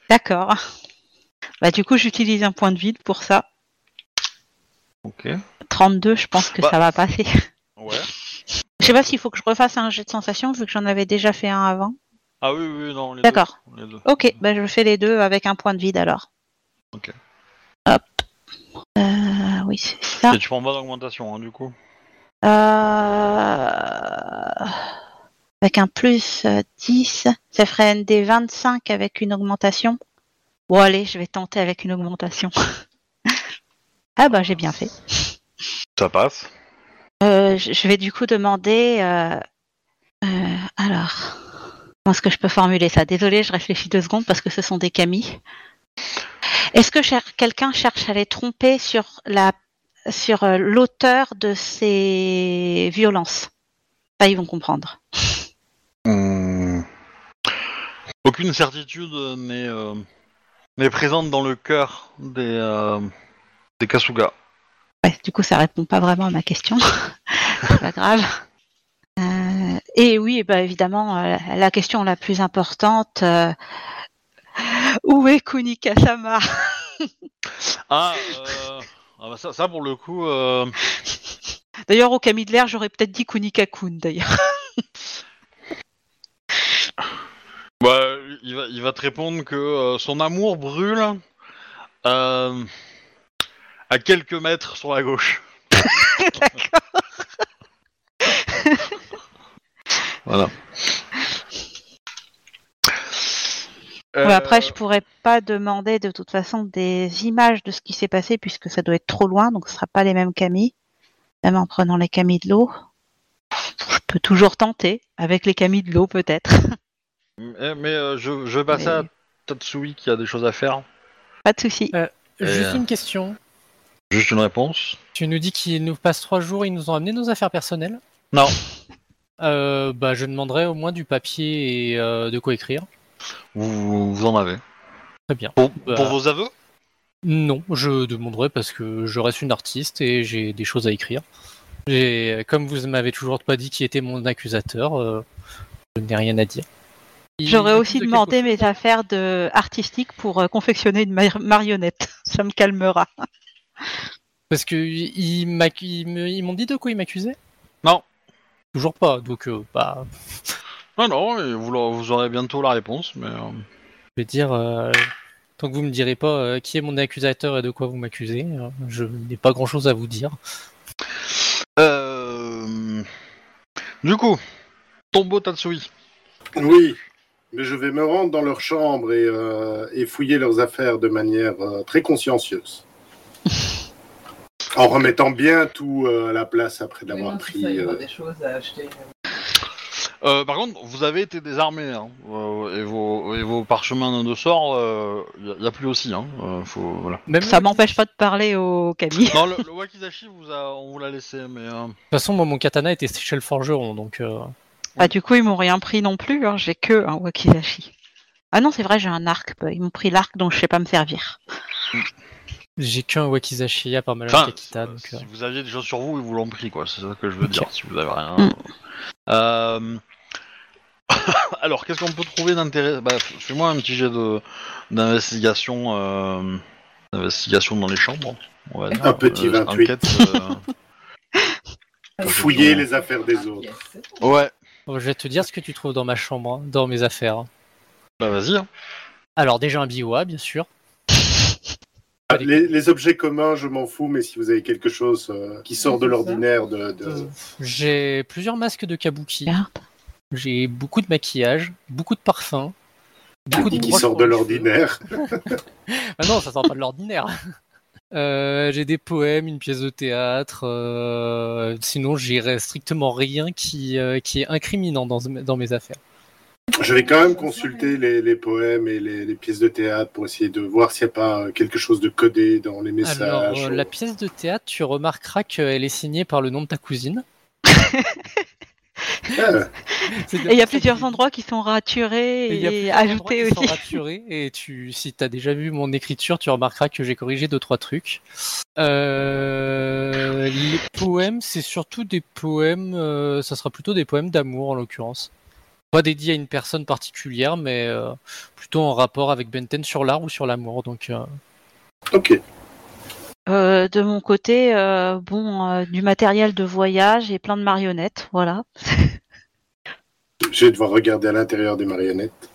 D'accord. Bah du coup, j'utilise un point de vide pour ça. Ok. 32, je pense que Bah. ça va passer. Ouais. Je sais pas s'il faut que je refasse un jet de sensation vu que j'en avais déjà fait un avant. Ah oui, oui, non, les D'accord. Ok, bah je fais les deux avec un point de vide alors. Ok. Euh, oui, c'est ça. Et tu prends pas d'augmentation, hein, du coup. Euh, Avec un plus euh, 10, ça ferait un des 25 avec une augmentation. Bon allez, je vais tenter avec une augmentation. ah bah j'ai bien fait. Ça passe. Euh, je vais du coup demander. euh, euh, alors, comment est-ce que je peux formuler ça? Désolée, je réfléchis deux secondes parce que ce sont des camis. Est-ce que cher- quelqu'un cherche à les tromper sur la sur euh, l'auteur de ces violences? Ça, ils vont comprendre. Hmm. Aucune certitude n'est euh, n'est présente dans le cœur des, euh, des Kasuga. Ouais, du coup, ça répond pas vraiment à ma question. C'est pas grave. Euh, et oui, bah évidemment, la question la plus importante. Où est Kunika-sama? Ah, euh, ah bah ça, ça, pour le coup... euh, D'ailleurs, au Camille de l'air, j'aurais peut-être dit Kunika-kun, d'ailleurs. bah, il, va, il va te répondre que euh, son amour brûle à quelques mètres sur la gauche. D'accord. Voilà. Ouais, après, Euh, je pourrais pas demander de toute façon des images de ce qui s'est passé puisque ça doit être trop loin, donc ce sera pas les mêmes camis. Même en prenant les camis de l'eau. Je peux toujours tenter, avec les camis de l'eau peut-être. Mais, mais, euh, je, je vais passer Mais- à Tatsui qui a des choses à faire. Pas de souci. Juste euh, une question. Juste une réponse. Tu nous dis qu'ils nous passent trois jours, ils nous ont amené nos affaires personnelles? Non. Euh, bah, je demanderai au moins du papier et euh, de quoi écrire. Vous, vous en avez. Très bien. Pour, Bah. pour vos aveux? Non, je demanderai parce que je reste une artiste et j'ai des choses à écrire. J'ai, comme vous m'avez toujours pas dit qui était mon accusateur, euh, je n'ai rien à dire. J'aurais aussi de demandé mes affaires de artistiques pour euh, confectionner une mar- marionnette. Ça me calmera. Parce que ils m'ont dit de quoi ils m'accusaient? Non. Toujours pas, donc euh, bah, Non, non, vous, aurez bientôt la réponse, mais... euh, je vais dire, euh, tant que vous me direz pas euh, qui est mon accusateur et de quoi vous m'accusez, euh, je n'ai pas grand chose à vous dire. Euh... Du coup, Tombo Tatsui. Oui, mais je vais me rendre dans leur chambre et, euh, et fouiller leurs affaires de manière euh, très consciencieuse. En remettant bien tout euh, à la place après c'est pris. il y euh, des choses à acheter. Euh, par contre, vous avez été désarmé, hein, euh, et, vos, et vos parchemins de sort, il n'y a, plus aussi. Hein, euh, faut, voilà. Même Ça m'empêche pas de parler au Camille. Non, le, le Wakizashi, vous a, on vous l'a laissé, mais... euh, De toute façon, moi, mon katana était chez le forgeron, donc euh, Bah, du coup, ils m'ont rien pris non plus. hein. J'ai que un wakizashi. Ah non, c'est vrai, j'ai un arc. Ils m'ont pris l'arc, donc je sais pas me servir. j'ai qu'un wakizashi à part Madame Enfin, Kakita. Donc, si euh, vous aviez des choses sur vous, ils vous l'ont pris, quoi. C'est ça que je veux dire, si vous avez rien. Mm. Euh, Alors, qu'est-ce qu'on peut trouver d'intéressant? Bah, Fais-moi un petit jet de d'investigation, euh, d'investigation dans les chambres. On va dire. Un petit 28. enquête, euh, Fouiller les affaires des autres. Ouais. bon, je vais te dire ce que tu trouves dans ma chambre, hein, dans mes affaires. Bah vas-y. hein. Alors, déjà un biwa, bien sûr. Ah, Les, les objets communs, je m'en fous, mais si vous avez quelque chose euh, qui sort de l'ordinaire, de, de- Euh, J'ai plusieurs masques de kabuki. Merde. J'ai beaucoup de maquillage, beaucoup de parfums. Beaucoup de qui sort de l'ordinaire. Ah non, ça sort pas de l'ordinaire. Euh, j'ai des poèmes, une pièce de théâtre. euh, sinon, j'irai strictement rien qui, euh, qui est incriminant dans, dans mes affaires. Je vais quand même consulter les, les poèmes et les, les pièces de théâtre pour essayer de voir s'il n'y a pas euh, quelque chose de codé dans les messages. Alors, euh, ou- la pièce de théâtre, tu remarqueras qu'elle est signée par le nom de ta cousine. Et il y a plusieurs endroits qui sont raturés Et et ajoutés qui sont aussi. raturés, et tu, si tu as déjà vu mon écriture, tu remarqueras que j'ai corrigé deux trois trucs. Euh, les poèmes, c'est surtout des poèmes, euh, ça sera plutôt des poèmes d'amour en l'occurrence. Pas dédiés à une personne particulière, mais euh, plutôt en rapport avec Benten sur l'art ou sur l'amour. Donc, euh, ok. Euh, de mon côté, euh, bon, euh, du matériel de voyage et plein de marionnettes, voilà. Je vais devoir regarder à l'intérieur des marionnettes.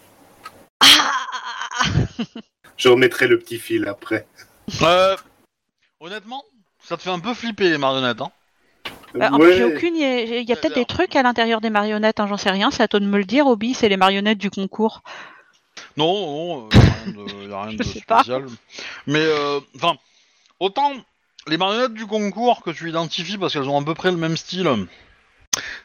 Je remettrai le petit fil après. Euh, honnêtement, ça te fait un peu flipper les marionnettes. Hein. Bah, en plus, j'ai aucune. Il y a, il y a peut-être des trucs à l'intérieur des marionnettes, hein, j'en sais rien. C'est à toi de me le dire, Obi. C'est les marionnettes du concours. Non, non, il n'y a rien de, y a rien de Je sais pas. spécial. Mais, euh, enfin, autant les marionnettes du concours que tu identifies parce qu'elles ont à peu près le même style,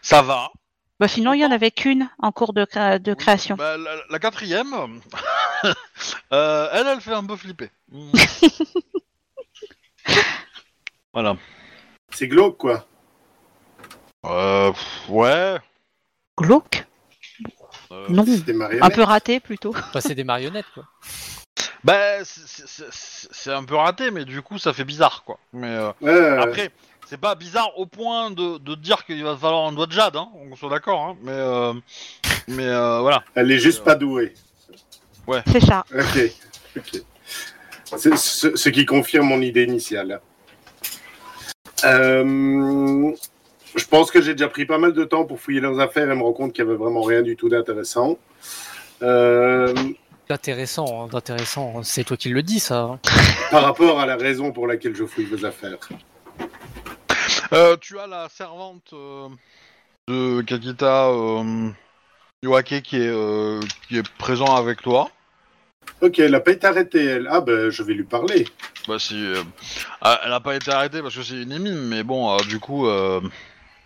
ça va. Bah, sinon, il y en avait qu'une en cours de, cré- de création. Bah, la, la quatrième, euh, elle, elle fait un peu flipper. Mm. voilà. C'est glauque, quoi. Euh, pff, ouais. Glauque? Euh, Non. C'est des Un peu raté plutôt. bah, c'est des marionnettes quoi. bah, c'est- un peu raté, mais du coup, ça fait bizarre, quoi. Mais euh, Ouais, après, c'est pas bizarre au point de, de dire qu'il va falloir un doigt de jade, hein, on soit d'accord, hein, mais, euh, mais euh, voilà. elle est juste pas douée. C'est ça. Ok. ok. C'est ce, ce qui confirme mon idée initiale. Euh, je pense que j'ai déjà pris pas mal de temps pour fouiller leurs affaires et me rendre compte qu'il n'y avait vraiment rien du tout d'intéressant. Euh, Intéressant, hein, d'intéressant. C'est toi qui le dis ça. hein. par rapport à la raison pour laquelle je fouille vos affaires. Euh, tu as la servante euh, de Kakita euh, Yoake qui est, euh, qui est présent avec toi. Ok, elle n'a pas été arrêtée, elle. Ah ben, je vais lui parler. Bah si, elle n'a pas été arrêtée parce que c'est une émine, mais bon, euh, du coup, euh,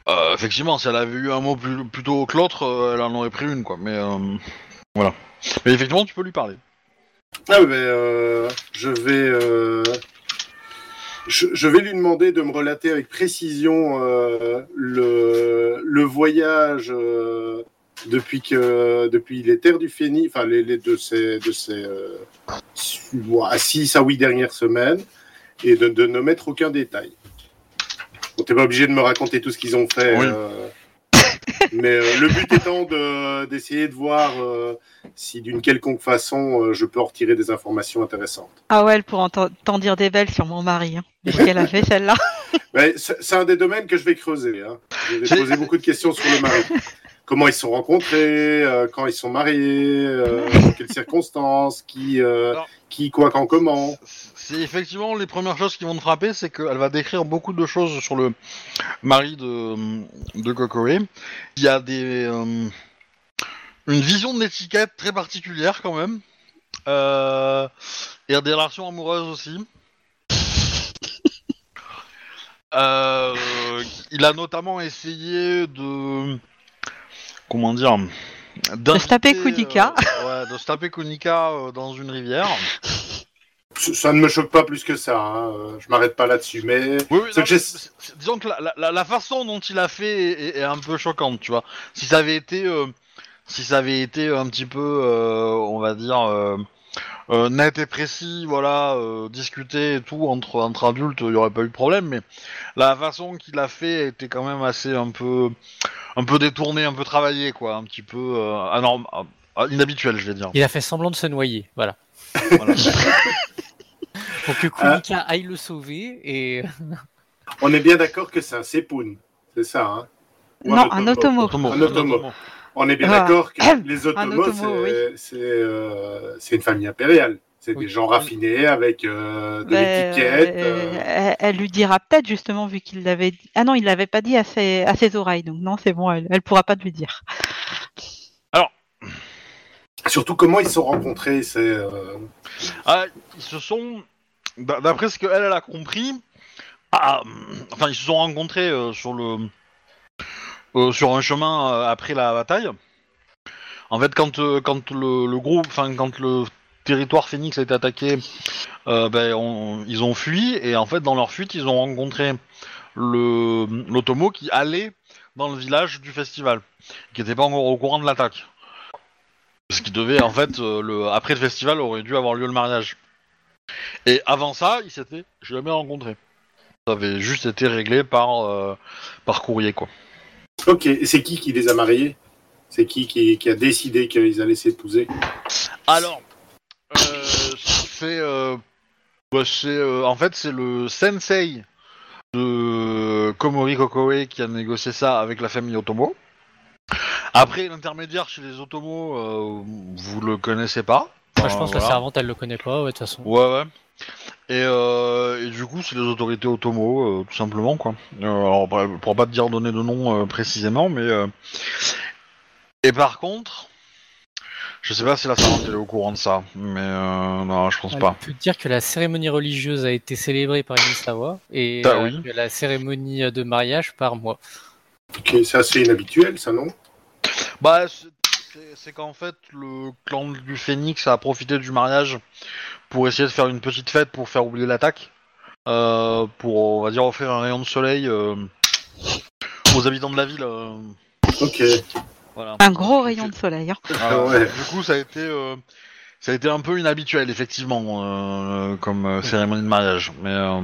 euh, effectivement, si elle avait eu un mot plus, plus tôt que l'autre, euh, elle en aurait pris une, quoi. Mais euh, voilà. Mais effectivement, tu peux lui parler. Ah ben, euh, je vais... euh, Je, je vais lui demander de me relater avec précision euh, le, le voyage euh, depuis que depuis les terres du Phénix, enfin les, les de ces de ces euh, à 6 à 8 dernières semaines, et de, de ne mettre aucun détail. Bon, t'es pas obligé de me raconter tout ce qu'ils ont fait. Oui. euh, mais euh, le but étant de- d'essayer de voir euh, si d'une quelconque façon euh, je peux en retirer des informations intéressantes. Ah ouais, elle pourrait en t'en- dire des belles sur mon mari. Hein. Qu'est-ce qu'elle a fait celle-là c'est un des domaines que je vais creuser. Hein. Je vais poser beaucoup de questions sur le mari. Comment ils se sont rencontrés, euh, quand ils sont mariés, euh, dans quelles circonstances, qui, euh, qui, quoi, quand, comment. C'est effectivement les premières choses qui vont te frapper, c'est qu'elle va décrire beaucoup de choses sur le mari de, de Kokoe. Il y a des, une vision de l'étiquette très particulière quand même. Et des relations amoureuses aussi. Euh, il a notamment essayé de... Comment dire se taper Kunika. euh, ouais, de se taper Kunika euh, dans une rivière. Ça ça ne me choque pas plus que ça. Hein. Je m'arrête pas là-dessus, mais Oui, non, que mais disons que la, la- la façon dont il a fait est, est un peu choquante, tu vois. Si ça avait été, euh, si ça avait été un petit peu, euh, on va dire, euh, euh, net et précis, voilà, euh, discuter et tout entre entre adultes, il y aurait pas eu de problème. Mais la façon qu'il a fait était quand même assez un peu, un peu détournée, un peu travaillée, quoi, un petit peu euh, anorm- euh, inhabituel, je vais dire. Il a fait semblant de se noyer, voilà. Voilà. Pour que Kunika aille le sauver et on est bien d'accord que c'est un Sepoun. C'est ça, hein? Ou Non, un. Otomo, Un Otomo. On est bien Ah. d'accord que les Otomos, c'est euh, c'est une famille impériale. C'est Oui. des gens raffinés avec euh, de Ben, l'étiquette. euh, euh, elle, elle lui dira peut-être justement vu qu'il l'avait dit. Ah non, il l'avait pas dit à ses, à ses oreilles, donc non, c'est bon, elle, elle pourra pas te lui dire. Surtout comment ils se sont rencontrés. C'est euh, Ah, ils se sont, d'a- d'après ce qu'elle elle a compris, ah, enfin ils se sont rencontrés euh, sur le, euh, sur un chemin euh, après la bataille. En fait, quand euh, quand le, groupe, enfin quand le territoire Phoenix a été attaqué, ben, ils ont fui et en fait dans leur fuite ils ont rencontré le qui allait dans le village du festival, qui n'était pas encore au courant de l'attaque. Ce qui devait en fait après le festival aurait dû avoir lieu le mariage. Et avant ça, ils s'étaient jamais rencontrés. Ça avait juste été réglé par par courrier quoi. Ok, c'est qui qui les a mariés? C'est qui, qui qui a décidé qu'ils allaient s'épouser Alors, euh, c'est euh, bah, c'est euh, en fait c'est le sensei de Komori Kokoe qui a négocié ça avec la famille Otomo. Après l'intermédiaire chez les Otomo, euh, vous le connaissez pas. Je pense que la voilà. servante elle le connaît pas, ouais, de toute façon. Ouais, ouais. Et, euh, et du coup, c'est les autorités Otomo, euh, tout simplement, quoi. Euh, alors, je pourrais pas te dire donner de nom euh, précisément, mais. euh, Et par contre, je sais pas si la servante elle est au courant de ça, mais euh, non, je pense On pas. peut dire que la cérémonie religieuse a été célébrée par Inisawa et Ah euh, oui. que la cérémonie de mariage par moi. Ok, c'est assez inhabituel, ça, non? Bah, c'est qu'en fait, le clan du Phénix a profité du mariage pour essayer de faire une petite fête pour faire oublier l'attaque. Euh, pour, on va dire, offrir un rayon de soleil euh, aux habitants de la ville. euh, Ok. voilà. Un gros rayon de soleil. Hein. Voilà. Ouais. Du coup, ça a été, euh, ça a été un peu inhabituel, effectivement, euh, comme euh, cérémonie de mariage. Mais euh,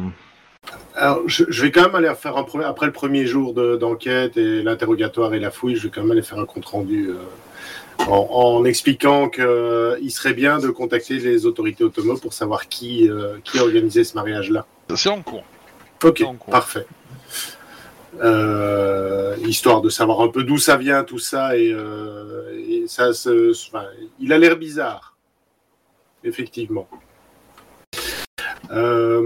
Alors, je, je vais quand même aller faire un après le premier jour de- d'enquête et l'interrogatoire et la fouille, je vais quand même aller faire un compte rendu euh, en, en expliquant qu'il serait bien de contacter les autorités automobiles pour savoir qui, euh, qui a organisé ce mariage-là. c'est en cours. Ok, En cours. parfait. Euh, histoire de savoir un peu d'où ça vient tout ça et, euh, et ça se, enfin, il a l'air bizarre, effectivement. Euh,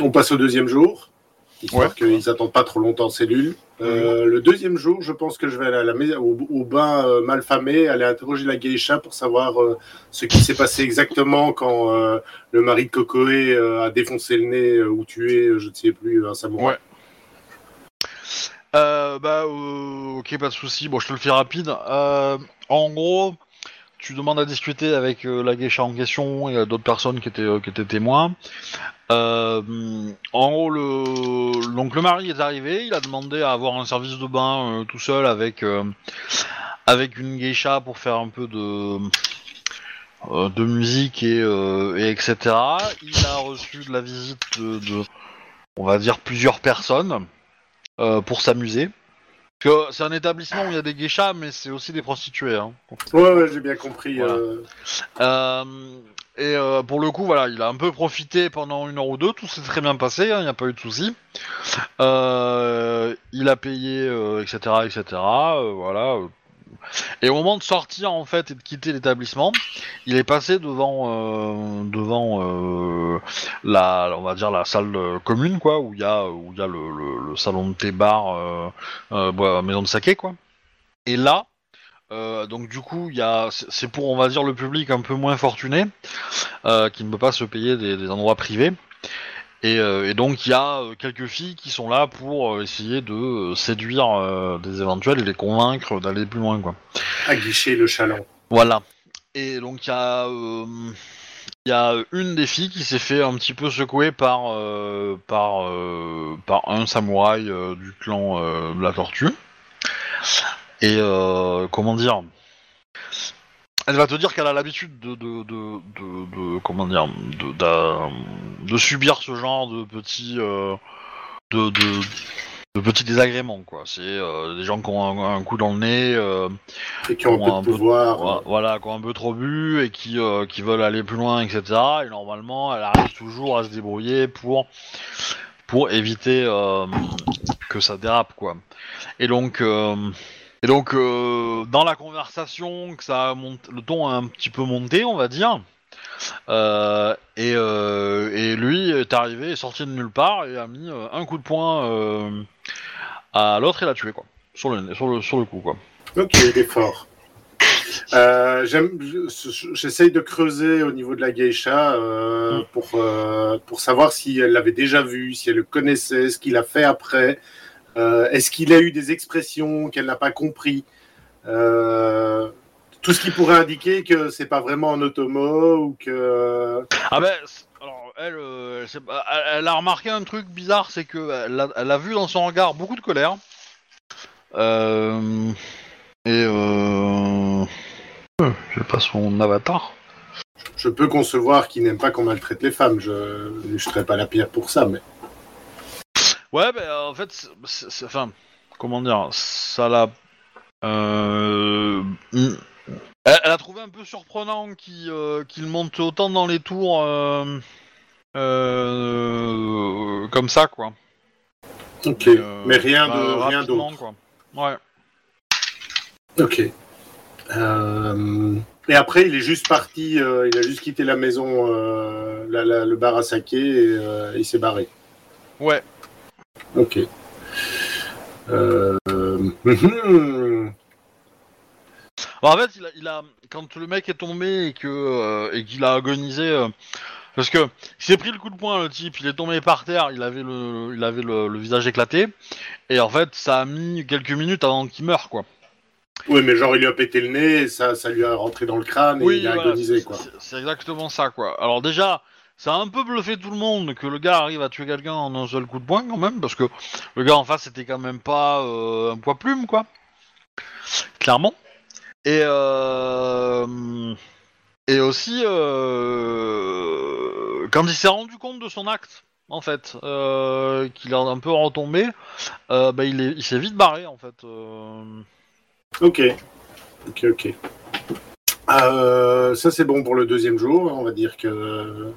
on passe au deuxième jour, histoire Ouais. qu'ils attendent pas trop longtemps en cellule. Euh, Le deuxième jour, je pense que je vais aller à la au, au bain euh, malfamé, aller interroger la geisha pour savoir euh, ce qui s'est passé exactement quand le mari de Kokoe a défoncé le nez ou tué, je ne sais plus, un samouraï. Ouais. Bah, ok, pas de souci. Bon, je te le fais rapide. En gros, tu demandes à discuter avec euh, la geisha en question et d'autres personnes qui étaient, euh, qui étaient témoins. Euh, en gros, le... donc le mari est arrivé, il a demandé à avoir un service de bain tout seul avec avec une geisha pour faire un peu de de musique et, et etc. Il a reçu de la visite de, de- on va dire plusieurs personnes pour s'amuser. Parce que c'est un établissement où il y a des geishas, mais c'est aussi des prostituées. Hein. Ouais, ouais, j'ai bien compris. Voilà. euh, Euh, et euh, pour le coup, voilà, il a un peu profité pendant une heure ou deux, tout s'est très bien passé, hein, il n'y a pas eu de soucis. Euh, il a payé, euh, etc., etc. euh, voilà. euh. Et au moment de sortir en fait et de quitter l'établissement, il est passé devant, euh, devant euh, la, on va dire la salle euh, commune quoi, où il y a, où il y a le, salon de thé bar, maison de saké quoi. Et là, donc du coup, il y a, c'est pour on va dire le public un peu moins fortuné, qui ne peut pas se payer des endroits privés. Et, euh, et donc il y a euh, quelques filles qui sont là pour euh, essayer de séduire des éventuels et les convaincre d'aller plus loin quoi. aguicher le chaland. Voilà. Et donc il y a il y a une des filles qui s'est fait un petit peu secouer par par par un samouraï du clan de la tortue. Et euh, comment dire? Elle va te dire qu'elle a l'habitude de de, de, de, comment dire de, de subir ce genre de petits euh, de, de de petits désagréments quoi. C'est euh, des gens qui ont un, un coup dans le nez. euh, Et qui ont Ont un peu de pouvoir. Voilà, voilà, qui ont un peu trop bu et qui, euh, qui veulent aller plus loin, etc. Et normalement, elle arrive toujours à se débrouiller pour, pour éviter euh, que ça dérape, quoi. Et donc, euh, et donc euh, dans la conversation, que ça le ton a un petit peu monté, on va dire. euh, et, euh, et lui est arrivé, est sorti de nulle part et a mis un coup de poing à l'autre et l'a tué, quoi. Sur le, sur le, sur le coup, quoi. Ok, il est fort. J'essaye de creuser au niveau de la geisha Mm. pour, pour savoir si elle l'avait déjà vu, si elle le connaissait, ce qu'il a fait après. Euh, Est-ce qu'il a eu des expressions qu'elle n'a pas compris Euh, Tout ce qui pourrait indiquer que c'est pas vraiment un automo ou que. Ah ben, alors elle, euh, elle, a remarqué un truc bizarre, c'est que elle a, elle a vu dans son regard beaucoup de colère. Euh, et euh, euh, j'ai pas son avatar. Je peux concevoir qu'il n'aime pas qu'on maltraite les femmes. Je ne jeterai pas la pierre pour ça, mais. Ouais, ben en fait, c'est- c'est- c'est- enfin, comment dire, ça l'a. Euh, elle, elle a trouvé un peu surprenant qu'il euh, qu'il monte autant dans les tours euh, euh, comme ça, quoi. Ok, Euh, mais rien bah, de rien rapidement, d'autre. quoi. Ouais. Ok. Euh, Et après, il est juste parti, euh, il a juste quitté la maison, euh, la- la- le bar à saké, et euh, il s'est barré. Ouais. Ok. Euh, hum, Alors, en fait, il a, il a- quand le mec est tombé et que euh, et qu'il a agonisé, euh, parce que il s'est pris le coup de poing, le type, il est tombé par terre, il avait le, il avait le, le visage éclaté, et en fait, ça a mis quelques minutes avant qu'il meure, quoi. Oui, mais genre, il lui a pété le nez, et ça, ça lui a rentré dans le crâne, et il a voilà, agonisé, c'est- quoi. C'est exactement ça, quoi. Alors déjà, ça a un peu bluffé tout le monde que le gars arrive à tuer quelqu'un en un seul coup de poing, quand même, parce que le gars en face c'était quand même pas euh, un poids plume, quoi. Clairement. Et euh, et aussi euh, quand il s'est rendu compte de son acte, en fait, qu'il a un peu retombé, bah, il est- il s'est vite barré, en fait. Ok. Ok, ok. Euh, ça, c'est bon pour le deuxième jour. On va dire que.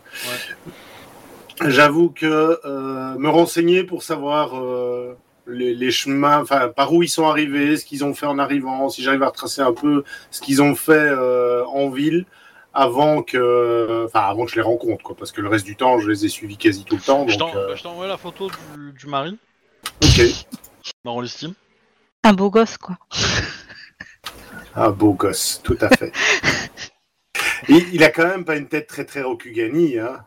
J'avoue que euh, me renseigner pour savoir euh, les, les chemins, enfin, par où ils sont arrivés, ce qu'ils ont fait en arrivant, si j'arrive à retracer un peu ce qu'ils ont fait euh, en ville avant que, enfin, avant que je les rencontre, quoi, parce que le reste du temps, je les ai suivis quasi tout le temps. Je Donc, t'en- euh, je t'envoie la photo du, du mari, ok. dans l'estime. Un beau gosse, quoi. Un beau gosse, tout à fait. il, il a quand même pas une tête très très Rokugani, hein.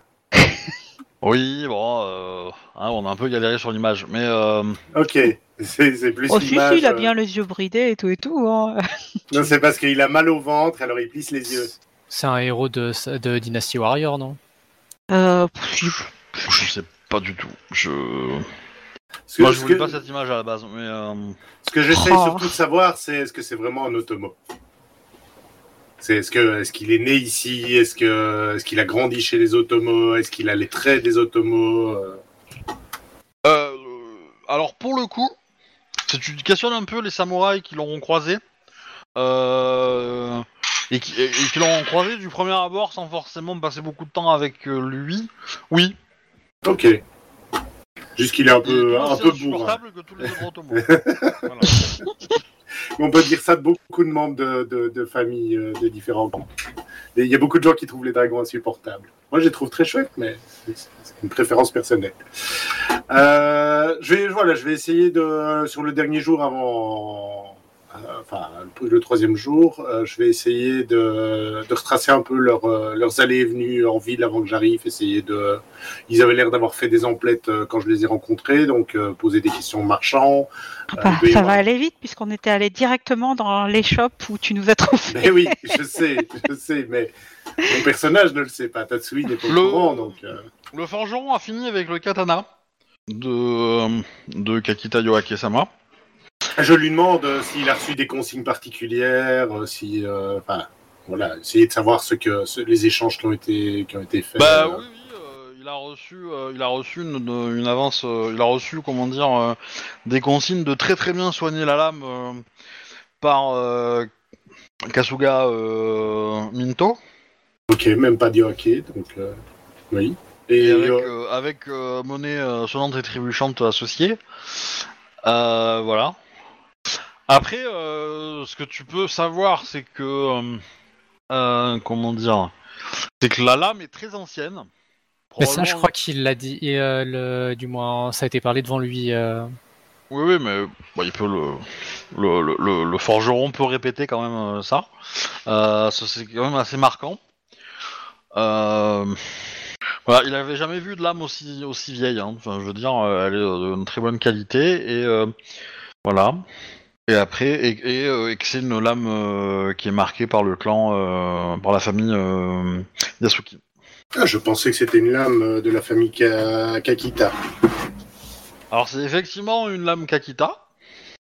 Oui, bon, euh, hein, on a un peu galéré sur l'image, mais euh, Ok, c'est plus Oh, si, si, il a euh, bien les yeux bridés et tout et tout. Hein. Non, c'est parce qu'il a mal au ventre, alors il plisse les yeux. C'est un héros de, de Dynasty Warrior, non? Euh, Je sais pas du tout. Je. Ce que, Moi, je voulais que- pas cette image à la base, mais. euh, ce que j'essaye Oh. surtout de savoir, c'est est-ce que c'est vraiment un automo c'est est-ce que est-ce qu'il est né ici? Est-ce que est-ce qu'il a grandi chez les automos Est-ce qu'il a les traits des automos Euh, Euh, alors pour le coup, si tu questionnes un peu les samouraïs qui l'auront croisé, euh, et qui, et- et qui l'auront croisé du premier abord sans forcément passer beaucoup de temps avec lui, oui. Ok. Juste qu'il est un peu un peu bourrin. insupportable que tous les autres automos. Voilà. On peut dire ça de beaucoup de membres de, de, de familles euh, de différents. Et Il y a beaucoup de gens qui trouvent les dragons insupportables. Moi, je les trouve très chouettes, mais c'est une préférence personnelle. Euh, je vais, voilà, je vais essayer de, sur le dernier jour avant, enfin, le, le troisième jour, euh, je vais essayer de, de retracer un peu leur, euh, leurs allées et venues en ville avant que j'arrive. Essayer de, ils avaient l'air d'avoir fait des emplettes euh, quand je les ai rencontrés, donc euh, poser des questions aux marchands. Euh, Bah, ça va aller vite puisqu'on était allé directement dans les shops où tu nous as trouvé. Mais oui, je sais, je sais, mais mon personnage ne le sait pas. Tatsui n'est pas au courant, donc. euh, Le forgeron a fini avec le katana de, de Kakita Yoake-sama. Je lui demande euh, s'il a reçu des consignes particulières, euh, si, euh, enfin, voilà, essayer de savoir ce que ce- les échanges qui ont été qui ont été faits. Bah euh, oui, oui, euh, il a reçu, euh, il a reçu une, une avance, il a reçu, comment dire, des consignes de très très bien soigner la lame par Kasuga Minto Ok, même pas dit ok, donc euh, oui. Et, et avec, avec monnaie sonnante et trébuchante associée. Euh, voilà. Après, euh, ce que tu peux savoir, c'est que, euh, euh, comment dire, c'est que la lame est très ancienne. Mais ça, je Probablement- crois qu'il l'a dit, et euh, le, du moins, ça a été parlé devant lui. euh. Oui, oui, mais bon, il peut le, le, le, le- le forgeron peut répéter quand même euh, ça. Euh, ça, c'est quand même assez marquant. Euh, voilà, il avait jamais vu de lame aussi aussi vieille. hein. Enfin, je veux dire, euh, elle est de très bonne qualité et euh, voilà. Et après, et, et, euh, et que c'est une lame euh, qui est marquée par le clan, euh, par la famille euh, Yasuki. ah, je pensais que c'était une lame euh, de la famille Ka- Kakita. Alors c'est effectivement une lame Kakita,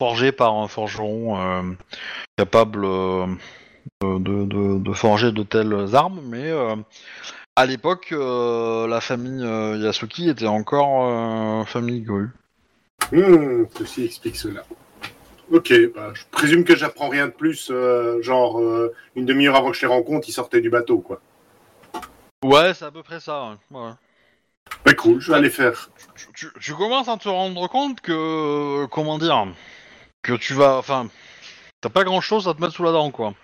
forgée par un forgeron capable de, de- de forger de telles armes, mais à l'époque, la famille Yasuki était encore famille Gru. Hmm, ceci explique cela. Ok, bah, je présume que j'apprends rien de plus, euh, genre euh, une demi-heure avant que je les rencontre, ils sortaient du bateau, quoi. Ouais, c'est à peu près ça. Ouais. Bah cool, je vais aller faire. Tu, tu- tu commences à te rendre compte que, comment dire, que tu vas, enfin, t'as pas grand chose à te mettre sous la dent, quoi.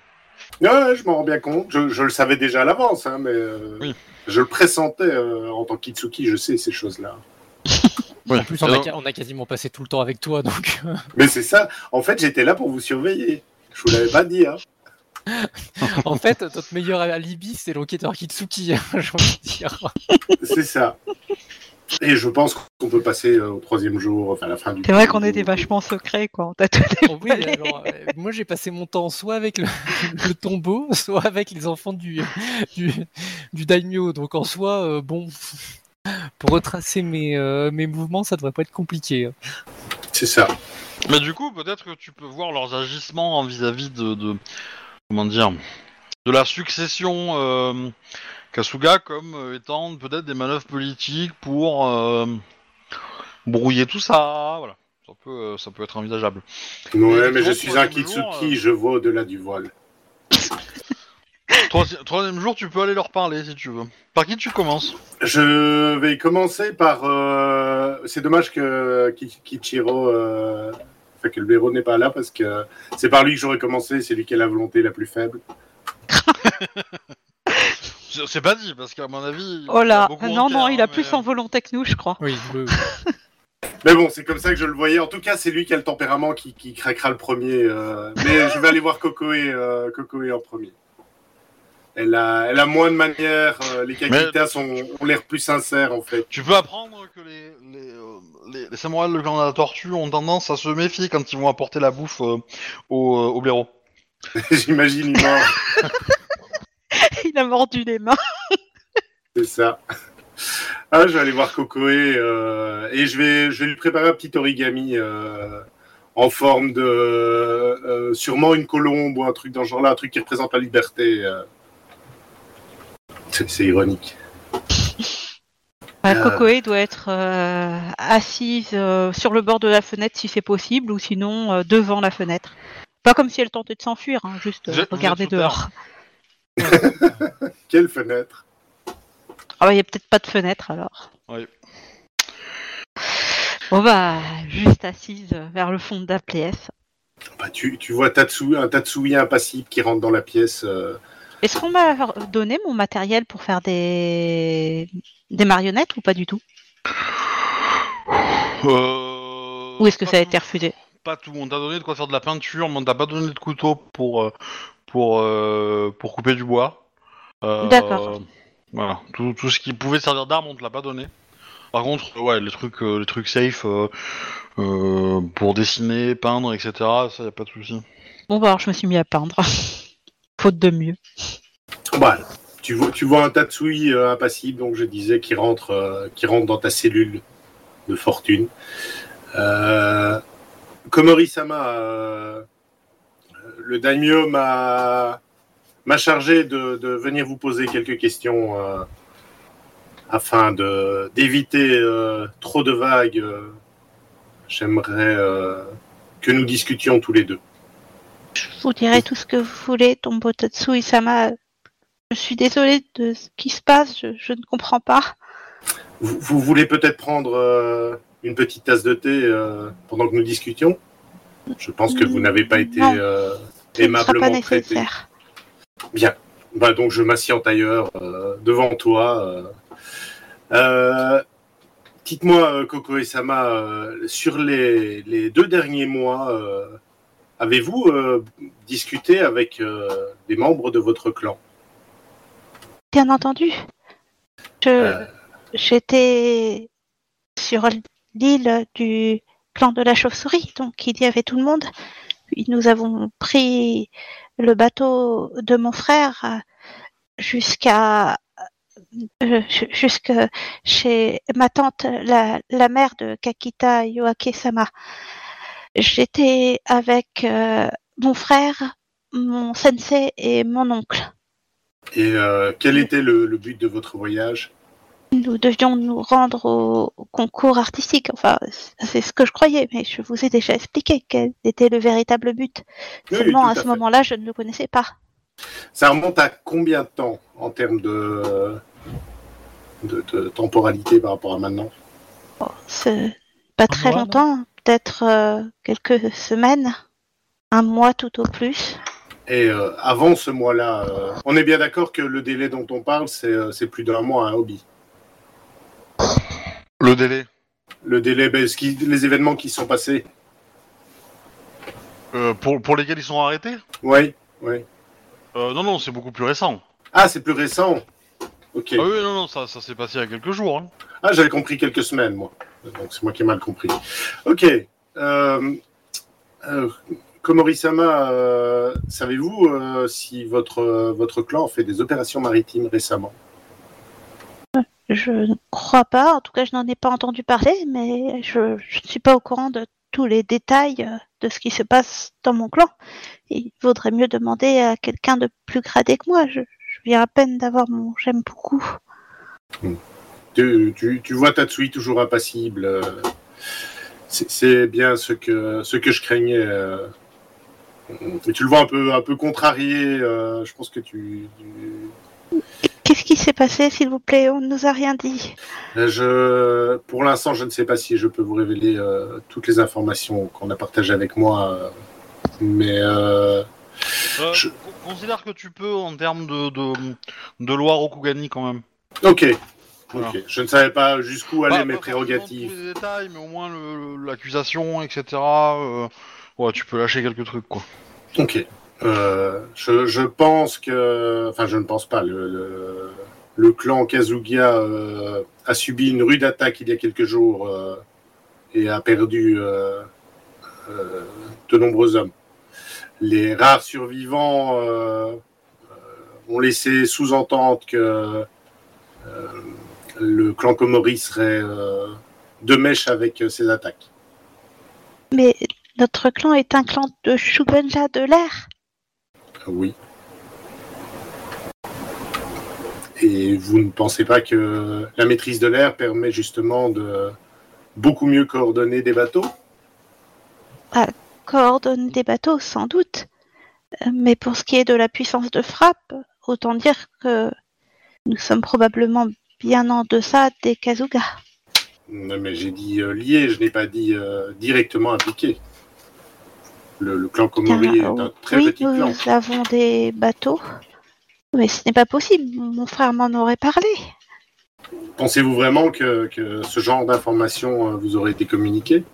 Ouais, je m'en rends bien compte. Je, je le savais déjà à l'avance, hein, mais euh, Oui. je le pressentais euh, en tant qu'Itsuki, je sais ces choses-là. Ouais. En plus, on a, ca- on a quasiment passé tout le temps avec toi, donc. euh, Mais c'est ça. En fait, j'étais là pour vous surveiller. Je vous l'avais pas dit. Hein. en fait, notre meilleur alibi, c'est l'enquêteur Kitsuki, j'ai envie de dire. C'est ça. Et je pense qu'on peut passer euh, au troisième jour, enfin à la fin du. C'est vrai qu'on était vachement secrets, quoi. On t'a tout Oh oui, alors, euh, moi j'ai passé mon temps soit avec le, le tombeau, soit avec les enfants du, du, du daimyo. Donc en soi, euh, bon, pour retracer mes, euh, mes mouvements, ça devrait pas être compliqué. hein. C'est ça. Mais du coup, peut-être que tu peux voir leurs agissements vis-à-vis de, de- comment dire, de la succession euh, Kasuga comme euh, étant peut-être des manœuvres politiques pour euh, brouiller tout ça. Voilà, ça peut, ça peut être envisageable. Ouais, mais je suis un Kitsuki, euh, je vois au-delà du voile. Troisi- troisième jour, tu peux aller leur parler si tu veux. Par qui tu commences? Je vais commencer par. euh, C'est dommage que Ki- Kichiro. euh, Enfin, que le héros n'est pas là parce que c'est par lui que j'aurais commencé, c'est lui qui a la volonté la plus faible. C'est c'est pas dit parce qu'à mon avis. Oh a là, beaucoup en non, non, il a hein, plus en volonté que nous, je crois. Oui, oui, Mais bon, c'est comme ça que je le voyais. En tout cas, c'est lui qui a le tempérament qui, qui craquera le premier. euh, Mais je vais aller voir Kokoe, euh, Kokoe en premier. Elle a, elle a moins de manières. euh, les Kakita sont, ont l'air plus sincères, en fait. Tu peux apprendre que les, les, euh, les, les samouraïs de la tortue ont tendance à se méfier quand ils vont apporter la bouffe euh, au, euh, au blaireau. J'imagine, il mord. Il a mordu les mains. C'est ça. Ah, je vais aller voir Kokoe euh, et je vais, je vais lui préparer un petit origami euh, en forme de euh, sûrement une colombe ou un truc dans ce genre-là, un truc qui représente la liberté. C'est ironique. Euh. Kokoe doit être euh, assise euh, sur le bord de la fenêtre si c'est possible, ou sinon euh, devant la fenêtre. Pas comme si elle tentait de s'enfuir, hein, juste euh, regarder dehors. Quelle fenêtre? Ah bah, il n'y a peut-être pas de fenêtre alors. Oui. Bon bah, juste assise vers le fond de la pièce. bah, tu, tu vois Tatsu, un Tatsui impassible qui rentre dans la pièce. Est-ce qu'on m'a donné mon matériel pour faire des, des marionnettes ou pas du tout? Euh, Ou est-ce que pas ça a tout- été refusé? Pas tout. On t'a donné de quoi faire de la peinture, mais on t'a pas donné de couteau pour euh, pour euh, pour couper du bois. Euh, D'accord. Voilà. Tout, tout ce qui pouvait servir d'arme, on te l'a pas donné. Par contre, ouais, les trucs les trucs safe euh, pour dessiner, peindre, etc. Ça y a pas de souci. Bon bah alors je me suis mis à peindre. Faute de mieux. Bah, tu vois, un Tatsui euh, impassible, donc je disais, qui rentre, euh, qui rentre dans ta cellule de fortune. Euh, Komori-sama, euh, le daimyo m'a chargé de, venir vous poser quelques questions afin d'éviter trop de vagues. J'aimerais que nous discutions tous les deux. Je vous dirai tout ce que vous voulez, Tombo Tatsui-sama. Je suis désolée de ce qui se passe, je, je ne comprends pas. Vous, vous voulez peut-être prendre euh, une petite tasse de thé euh, pendant que nous discutions? Je pense que vous n'avez pas été euh, sera pas aimablement traité. nécessaire. Bien. Bah, donc je m'assieds en tailleur euh, devant toi. Dites-moi, Coco et Sama, sur les, les deux derniers mois, avez-vous euh, discuté avec euh, des membres de votre clan? Bien entendu. Euh. J'étais sur l'île du clan de la chauve-souris, donc il y avait tout le monde. Puis nous avons pris le bateau de mon frère jusqu'à euh, jusque chez ma tante, la, la mère de Kakita Yoake-sama. J'étais avec euh, mon frère, mon sensei et mon oncle. Et euh, quel était le, le but de votre voyage? Nous devions nous rendre au, au concours artistique. Enfin, c'est ce que je croyais, mais je vous ai déjà expliqué quel était le véritable but. Oui, Seulement, à à ce moment-là, je ne le connaissais pas. Ça remonte à combien de temps en termes de, de, de temporalité par rapport à maintenant? C'est pas très mois, longtemps, peut-être euh, quelques semaines, un mois tout au plus. Et euh, avant ce mois-là, euh, on est bien d'accord que le délai dont on parle, c'est euh, plus d'un mois, un hobby. Le délai? Le délai, ben, ce qui, les événements qui sont passés. Euh, pour, pour lesquels ils sont arrêtés? Oui, oui. euh, Non, non, c'est beaucoup plus récent. Ah, c'est plus récent. Ok. Ah oui, non, non, ça, ça s'est passé il y a quelques jours. hein. Ah, j'avais compris quelques semaines, moi. Donc c'est moi qui ai mal compris. Ok. Euh, euh, Komori-sama, euh, savez-vous euh, si votre, votre clan fait des opérations maritimes récemment? Je ne crois pas, en tout cas, je n'en ai pas entendu parler, mais je, je ne suis pas au courant de tous les détails euh, de ce qui se passe dans mon clan. Il vaudrait mieux demander à quelqu'un de plus gradé que moi. Je, je viens à peine d'avoir mon j'aime beaucoup. Tu, tu, tu vois Tatsui toujours impassible. euh, c'est bien ce que, ce que je craignais. euh. Et tu le vois un peu, un peu contrarié. euh, je pense que tu, tu- Qu'est-ce qui s'est passé, s'il vous plaît? On ne nous a rien dit. Je, pour l'instant, je ne sais pas si je peux vous révéler euh, toutes les informations qu'on a partagées avec moi, euh, mais euh, Euh, Je- con- Considère que tu peux en termes de, de, de loi Rokugani quand même. ok. Ok. Je ne savais pas jusqu'où allaient mes prérogatives. tous les détails, mais au moins l'accusation, etc. euh, ouais, tu peux lâcher quelques trucs, quoi. Ok. Euh, je, je pense que, enfin, je ne pense pas. Le, le, le clan Kazugia euh, a subi une rude attaque il y a quelques jours et a perdu de nombreux hommes. Les rares survivants ont laissé sous-entendre que euh, le, clan Komori serait euh, de mèche avec euh, ses attaques. Mais notre clan est un clan de Shugenja de l'air. Oui. Et vous ne pensez pas que la maîtrise de l'air permet justement de beaucoup mieux coordonner des bateaux? Coordonne des bateaux, sans doute. Mais pour ce qui est de la puissance de frappe, autant dire que nous sommes probablement bien en deçà des Kazuga. Non, mais j'ai dit euh, lié, je n'ai pas dit euh, directement impliqué. Le, le clan Komori est un très oui, petit clan. nous avons des bateaux. Mais ce n'est pas possible, mon frère m'en aurait parlé. Pensez-vous vraiment que, que ce genre d'informations euh, vous aurait été communiqué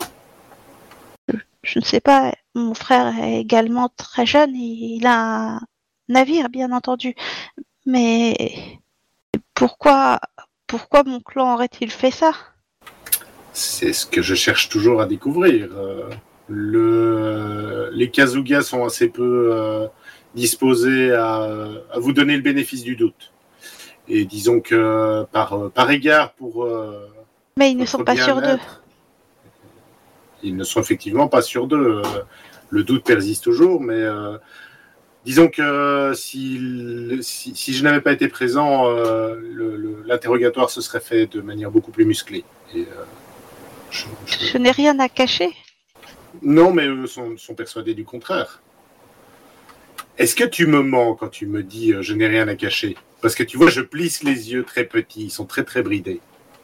Je ne sais pas, mon frère est également très jeune il a un navire, bien entendu. Mais pourquoi, pourquoi mon clan aurait-il fait ça? C'est ce que je cherche toujours à découvrir. Euh, le, les Kazuga sont assez peu euh, disposés à, à vous donner le bénéfice du doute. Et disons que par, par égard pour... euh, Mais ils ne sont pas sûrs d'eux. Ils ne sont effectivement pas sûrs d'eux. Le doute persiste toujours, mais disons que si, si, si je n'avais pas été présent, euh, l'interrogatoire se serait fait de manière beaucoup plus musclée. Et, euh, je- je- Je n'ai rien à cacher. Non, mais eux sont, sont persuadés du contraire. Est-ce que tu me mens quand tu me dis euh, je n'ai rien à cacher? Parce que tu vois, je plisse les yeux très petits, ils sont très très bridés.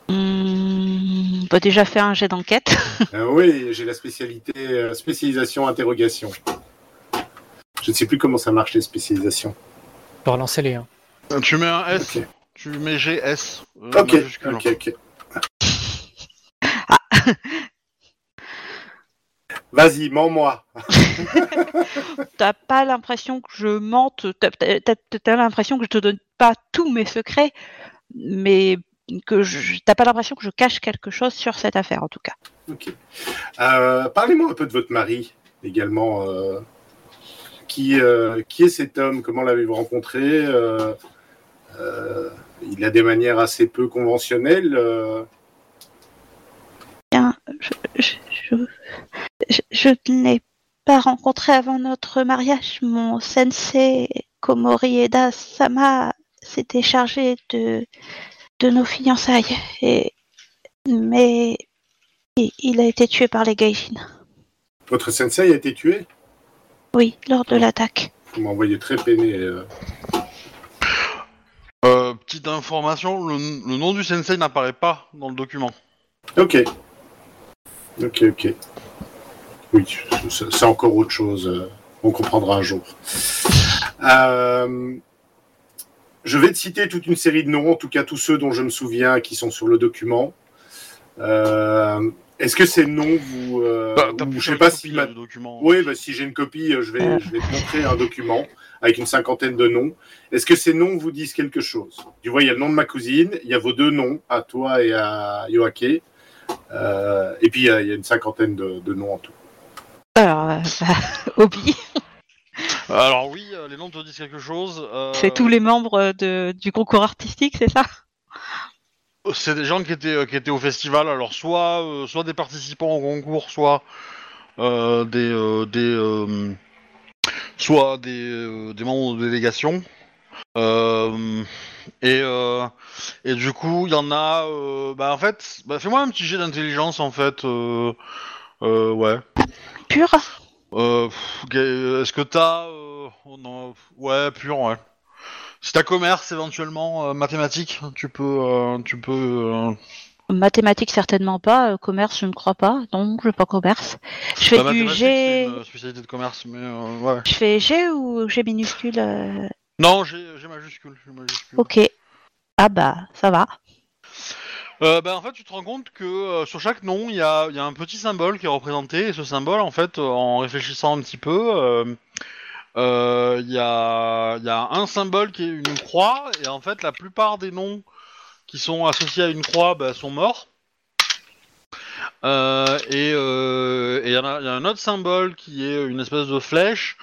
On peut déjà faire un jet d'enquête. Ah oui, j'ai la spécialité euh, spécialisation interrogation. Je ne sais plus comment ça marche les spécialisations. Peux relancer les 1. Euh, Tu mets un S, tu mets GS. euh, ok, majuscule. ok. ok. Vas-y, mens-moi. T'as pas l'impression que je mente, t'as t'as- t'as- t'as l'impression que je te donne pas tous mes secrets, mais que je t'as pas l'impression que je cache quelque chose sur cette affaire en tout cas. Ok. Euh, Parlez-moi un peu de votre mari également. euh, qui, euh, qui est cet homme? Comment l'avez-vous rencontré? Euh, euh, Il a des manières assez peu conventionnelles. Bien, je, je, je, je- je ne l'ai pas rencontré avant notre mariage. Mon sensei Komorieda Sama s'était chargé de, de nos fiançailles. Et, mais il- il a été tué par les Gaijin. Votre sensei a été tué? Oui, lors de l'attaque. Vous m'envoyez très peiné. euh. Euh, petite information, le, le nom du sensei n'apparaît pas dans le document. Ok. Ok, ok. Oui, c'est c'est encore autre chose. euh, On comprendra un jour. Euh, je vais te citer toute une série de noms, en tout cas tous ceux dont je me souviens qui sont sur le document. Euh, Est-ce que ces noms vous... euh, Bah, ou je sais pas si ma- document. Oui, bah, si j'ai une copie, euh, je vais, je vais te montrer un document avec une cinquantaine de noms. Est-ce que ces noms vous disent quelque chose? Tu vois, il y a le nom de ma cousine, il y a vos deux noms, à toi et à Yoake. Euh, et puis, il y, a il y a une cinquantaine de, de noms en tout. Alors, bah, Obi, Alors oui, les noms te disent quelque chose. euh, c'est tous les membres de, du concours artistique, c'est ça? C'est des gens qui étaient, euh, qui étaient au festival, alors soit, euh, soit des participants au concours, soit euh, des, euh, des soit des, des membres de délégation. Et, et du coup, il y en a. bah en fait, bah, fais-moi un petit jet d'intelligence en fait. ouais. Pur? Est-ce que t'as. Oh ouais, pur, ouais. Si t'as commerce éventuellement, euh, mathématiques, tu peux. euh, tu peux euh, Mathématiques, certainement pas. Euh, commerce, je ne crois pas. Non, je veux pas commerce. Je fais Bah, du mathématiques, G. Spécialité de commerce, mais euh, ouais. Je fais G ou G minuscule euh, Non, j'ai j'ai majuscule. j'ai majuscule. Ok. Ah bah, ça va. Euh, bah, en fait, tu te rends compte que euh, sur chaque nom, il y a, il y a un petit symbole qui est représenté. Et ce symbole, en fait, euh, en réfléchissant un petit peu, euh, euh, il y, a, il y a un symbole qui est une croix. Et en fait, la plupart des noms qui sont associés à une croix bah, sont morts. Euh, et euh, il y, en a il y a un autre symbole qui est une espèce de flèche.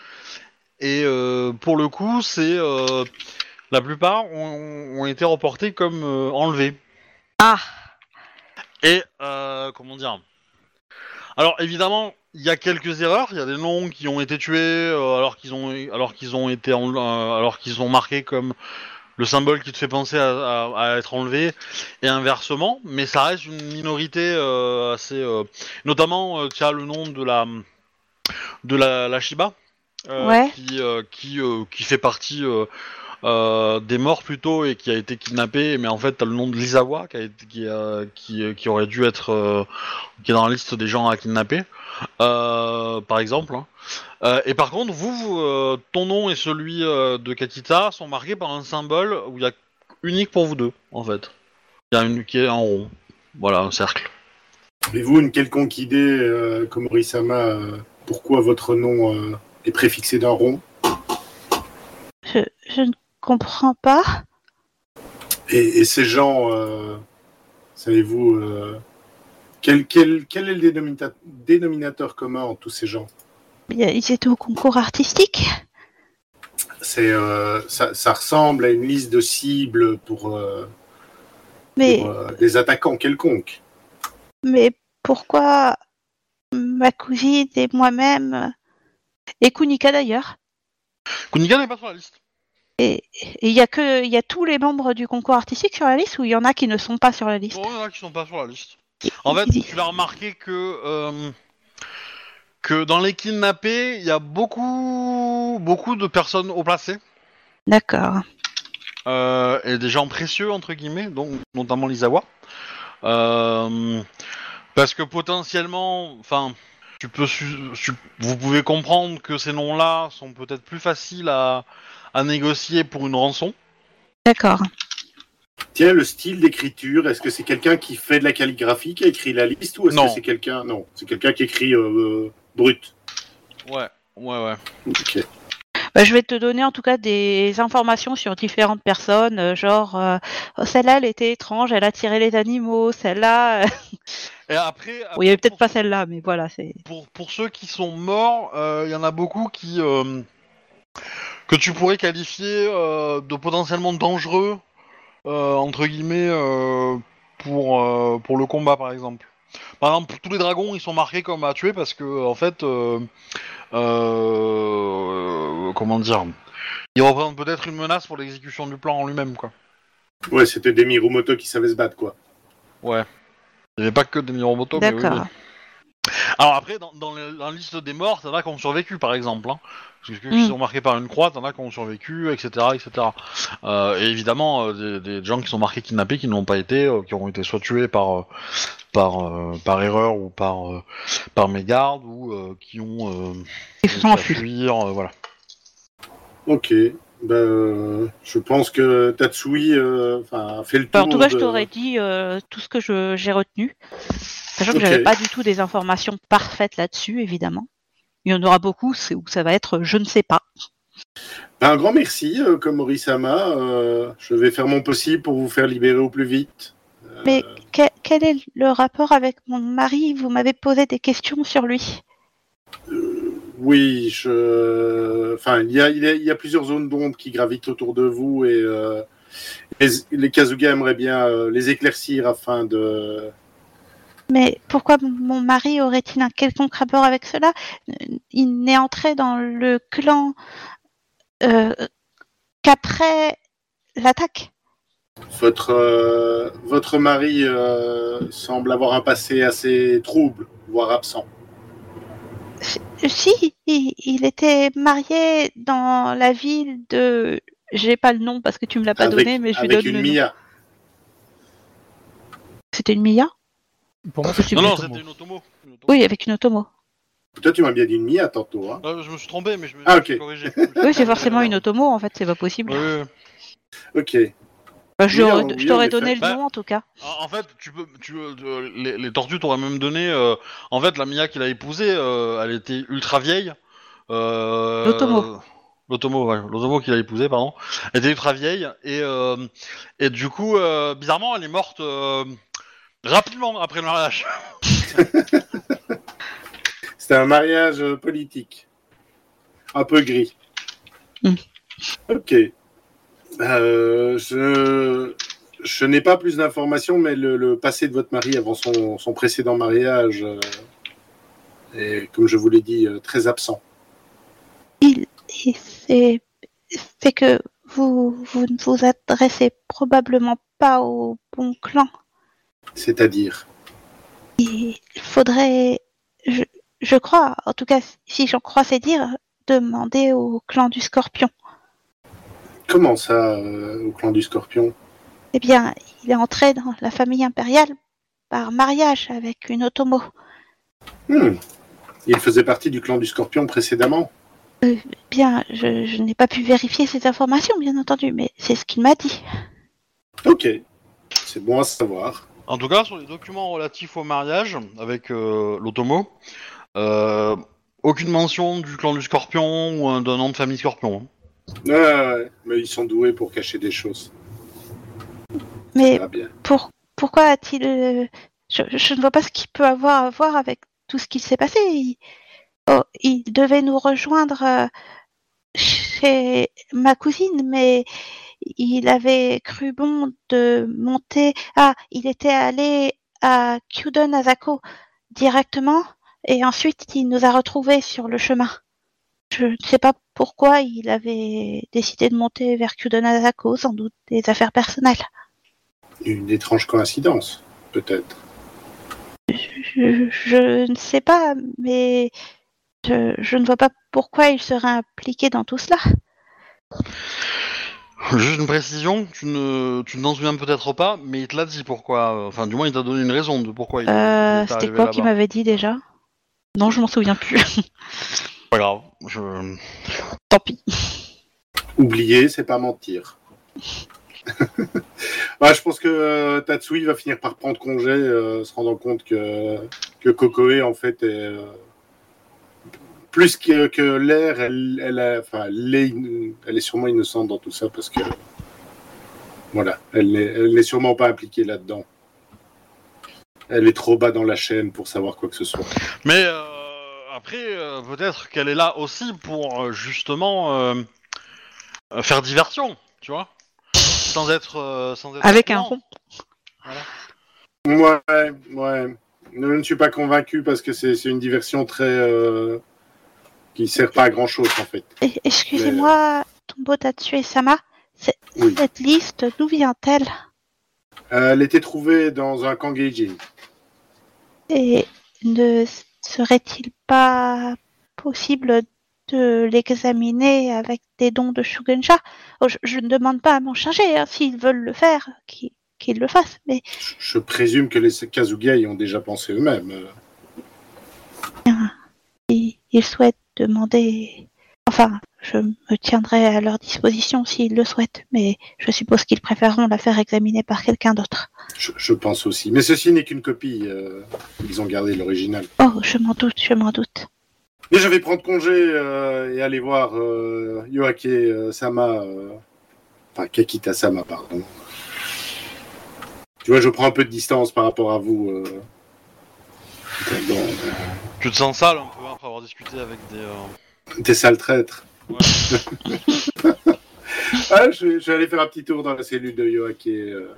Et euh, pour le coup, c'est euh, la plupart ont, ont été reportés comme euh, enlevés. Ah, Et euh, comment dire? Alors évidemment, il y a quelques erreurs. Il y a des noms qui ont été tués euh, alors qu'ils ont alors qu'ils ont été en- euh, alors qu'ils sont marqués comme le symbole qui te fait penser à, à- à être enlevé et inversement. Mais ça reste une minorité euh, assez. notamment, tu as le nom de la de la, la Shiba Ouais. qui qui qui fait partie. Euh, des morts plutôt et qui a été kidnappé mais en fait t'as le nom de Lizawa qui a été qui, qui, qui aurait dû être euh, qui est dans la liste des gens à kidnapper. Euh, par exemple hein. Euh, et par contre vous, vous, euh, ton nom et celui euh, de Katita sont marqués par un symbole où il y a unique pour vous deux en fait. Il y a une qui est en rond. Voilà un cercle. Avez-vous une quelconque idée, euh, Komori-sama, euh, pourquoi votre nom euh, est préfixé d'un rond? Je, je ne comprends pas. et, et ces gens, euh, savez-vous, euh, quel, quel, quel est le dénomina- dénominateur commun entre tous ces gens? Ils étaient au concours artistique C'est, euh, ça, ça ressemble à une liste de cibles pour, euh, Mais, pour, euh, des attaquants quelconques. mais pourquoi ma cousine et moi-même, et Kunika d'ailleurs, Kuniga n'est pas sur la liste et il y a que il y a tous les membres du concours artistique sur la liste ou il y en a qui ne sont pas sur la liste? Bon, il y en a qui sont pas sur la liste En fait, tu l'as remarqué que euh, que dans les kidnappés, il y a beaucoup beaucoup de personnes haut placées D'accord. euh, et des gens précieux entre guillemets, donc notamment l'Isawa. Euh, parce que potentiellement, enfin, tu peux, tu- vous pouvez comprendre que ces noms-là sont peut-être plus faciles à à négocier pour une rançon. D'accord. Tiens, le style d'écriture, est-ce que c'est quelqu'un qui fait de la calligraphie, qui a écrit la liste, ou est-ce Non. que c'est quelqu'un... Non, c'est quelqu'un qui écrit euh, brut? Ouais, ouais, ouais. Ok. Bah, je vais te donner en tout cas des informations sur différentes personnes, euh, genre euh, oh, celle-là elle était étrange, elle a tiré les animaux, celle-là. euh, Et après, bon, il y avait peut-être pas celle-là, mais voilà, c'est. pour, pour ceux qui sont morts, euh, il y en a beaucoup qui euh, que tu pourrais qualifier euh, de potentiellement dangereux euh, entre guillemets euh, pour euh, pour le combat par exemple. Par exemple, tous les dragons ils sont marqués comme à tuer parce que en fait euh, euh, comment dire, ils représentent peut-être une menace pour l'exécution du plan en lui-même quoi. Ouais, c'était des Mirumoto qui savaient se battre, quoi. Ouais. Il n'y avait pas que des Miromoto, mais oui. Alors après, dans, dans le- dans la liste des morts, as qui ont survécu, par exemple. Hein. Parce que qui sont marqués par une croix, t'en as qui ont survécu, etc., etc. Euh, et évidemment, euh, des, des gens qui sont marqués kidnappés, qui n'ont pas été, euh, qui ont été soit tués par par euh, par erreur ou par euh, par mégarde ou euh, qui ont euh, Ils sont à enfuis. fuir, euh, voilà. Ok. Ben, je pense que Tatsui euh, a fait le tour. Enfin, en tout cas, je t'aurais dit euh, tout ce que j'ai retenu, sachant que Ok. j'avais pas du tout des informations parfaites là-dessus, évidemment. Il y en aura beaucoup, c'est où ça va être je ne sais pas. Ben, un grand merci, euh, Komori-sama. Euh, je vais faire mon possible pour vous faire libérer au plus vite. Euh, Mais que- quel est le rapport avec mon mari? Vous m'avez posé des questions sur lui. Oui, je... enfin, il y a, il y a- il y a plusieurs zones d'ombre qui gravitent autour de vous et euh, les, les Kazuga aimeraient bien euh, les éclaircir afin de. Mais pourquoi mon- mari aurait-il un quelconque rapport avec cela? Il n'est entré dans le clan euh, qu'après l'attaque. Votre, euh, votre mari euh, semble avoir un passé assez trouble, voire absent. Si, il, il était marié dans la ville de. J'ai pas le nom parce que tu me l'as pas avec donné, mais je lui avec donne une le. Mia. C'était une Mia? Pour moi, c'est Non, c'était une automo. Une automo. Oui, avec une Otomo. Toi, tu m'as bien dit une Mia tantôt. Hein. Euh, je me suis trompé, mais je me Ah, suis corrigé. Oui, c'est forcément une Otomo en fait, c'est pas possible. Oui. Ok. Bah, je Oui, t'aurais en donné le nom en tout cas. En fait, tu peux, tu, euh, les, les tortues t'auraient même donné. euh, en fait, la Mia qu'il a épousée, euh, elle était ultra vieille. Euh, L'Otomo. L'Otomo, ouais, l'Otomo qu'il a épousée, pardon. Elle était ultra vieille et euh, et du coup, euh, bizarrement, elle est morte euh, rapidement après le mariage. C'était un mariage euh, politique. Un peu gris. Hmm. Ok. Euh, je... je n'ai pas plus d'informations, mais le, le passé de votre mari avant son, son précédent mariage euh, est, comme je vous l'ai dit, euh, très absent. Il, il c'est fait que vous, vous ne vous adressez probablement pas au bon clan. C'est-à-dire Il faudrait, je, je crois, en tout cas, si j'en crois c'est dire, demander au clan du Scorpion. Comment ça, euh, au clan du Scorpion? Eh bien, il est entré dans la famille impériale par mariage avec une Otomo. Hmm. Il faisait partie du clan du Scorpion précédemment? Bien, je, je n'ai pas pu vérifier ces informations, bien entendu, mais c'est ce qu'il m'a dit. Ok, c'est bon à savoir. En tout cas, sur les documents relatifs au mariage avec euh, l'Otomo, euh, aucune mention du clan du Scorpion ou un- d'un nom de famille Scorpion. hein. Ouais, ouais, ouais, mais ils sont doués pour cacher des choses. Mais Ça va bien. pour, pourquoi a-t-il... euh, Je, je ne vois pas ce qu'il peut avoir à voir avec tout ce qui s'est passé. Il, oh, il devait nous rejoindre euh, chez ma cousine, mais il avait cru bon de monter... Ah, il était allé à Kyudon Azako directement, et ensuite il nous a retrouvés sur le chemin. Je ne sais pas pourquoi il avait décidé de monter vers Kyudon Azako, sans doute des affaires personnelles. Une étrange coïncidence, peut-être. Je, je ne sais pas, mais je, je ne vois pas pourquoi il serait impliqué dans tout cela. Juste une précision, tu ne tu ne t'en souviens peut-être pas, mais il te l'a dit pourquoi. Enfin, du moins, il t'a donné une raison de pourquoi il, il Euh, est C'était quoi qu'il m'avait dit déjà? Non, je m'en souviens plus. Pas grave. Je... Tant pis. Oublier, c'est pas mentir. Ouais, je pense que euh, Tatsui va finir par prendre congé, euh, se rendant compte que, que Kokoe, en fait, est, euh, plus que, que l'air, elle, elle, a- enfin, elle, est, in- elle est sûrement innocente dans tout ça parce que, voilà, elle n'est sûrement pas impliquée là-dedans. Elle est trop bas dans la chaîne pour savoir quoi que ce soit. Mais euh, après, euh, peut-être qu'elle est là aussi pour euh, justement euh, euh, faire diversion, tu vois, sans être euh, sans être Avec un rond. Ouais, ouais. Je ne suis pas convaincu parce que c'est c'est une diversion très. euh, qui sert pas à grand chose en fait. Et- Excusez-moi, Tombo Tatsue Sama, Oui. cette liste, d'où vient-elle? Euh, elle était trouvée dans un Kangeiji. Et ne serait-il pas possible de l'examiner avec des dons de Shugensha Oh, je, je ne demande pas à m'en charger, hein, s'ils veulent le faire, qu'ils le fassent, mais Je, je présume que les Kazuga y ont déjà pensé eux-mêmes. euh. Souhaitent demander... Enfin, je me tiendrai à leur disposition s'ils le souhaitent, mais je suppose qu'ils préféreront la faire examiner par quelqu'un d'autre. Je, je pense aussi. Mais ceci n'est qu'une copie. euh, ils ont gardé l'original. Oh, je m'en doute, je m'en doute. Mais je vais prendre congé euh, et aller voir euh, Yoake euh, Sama. Enfin, Kakita Sama, pardon. Tu vois, je prends un peu de distance par rapport à vous. Tu te sens sale un peu après avoir discuté avec des. euh, T'es sale traître. Ouais. Ah, je, vais, je vais aller faire un petit tour dans la cellule de Yoake. euh.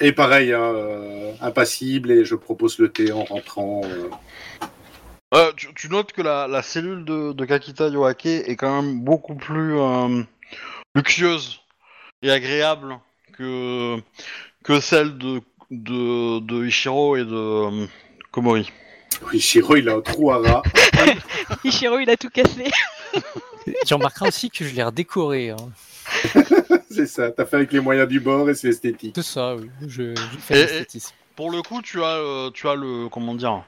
Et pareil, hein, euh, impassible, et je propose le thé en rentrant. euh. Euh, tu, tu notes que la, la cellule de, de Kakita Yoake est quand même beaucoup plus euh, luxueuse et agréable que, que celle de, de, de Ichiro et de Komori. Oui, Shiro, il a un trou à rat. Ichiro, il a tout cassé. Tu remarqueras aussi que je l'ai redécoré. hein. c'est ça, t'as fait avec les moyens du bord et c'est esthétique. C'est ça, oui. Je, je fais l'esthétisme. Pour le coup, tu as, euh, tu as le comment dire,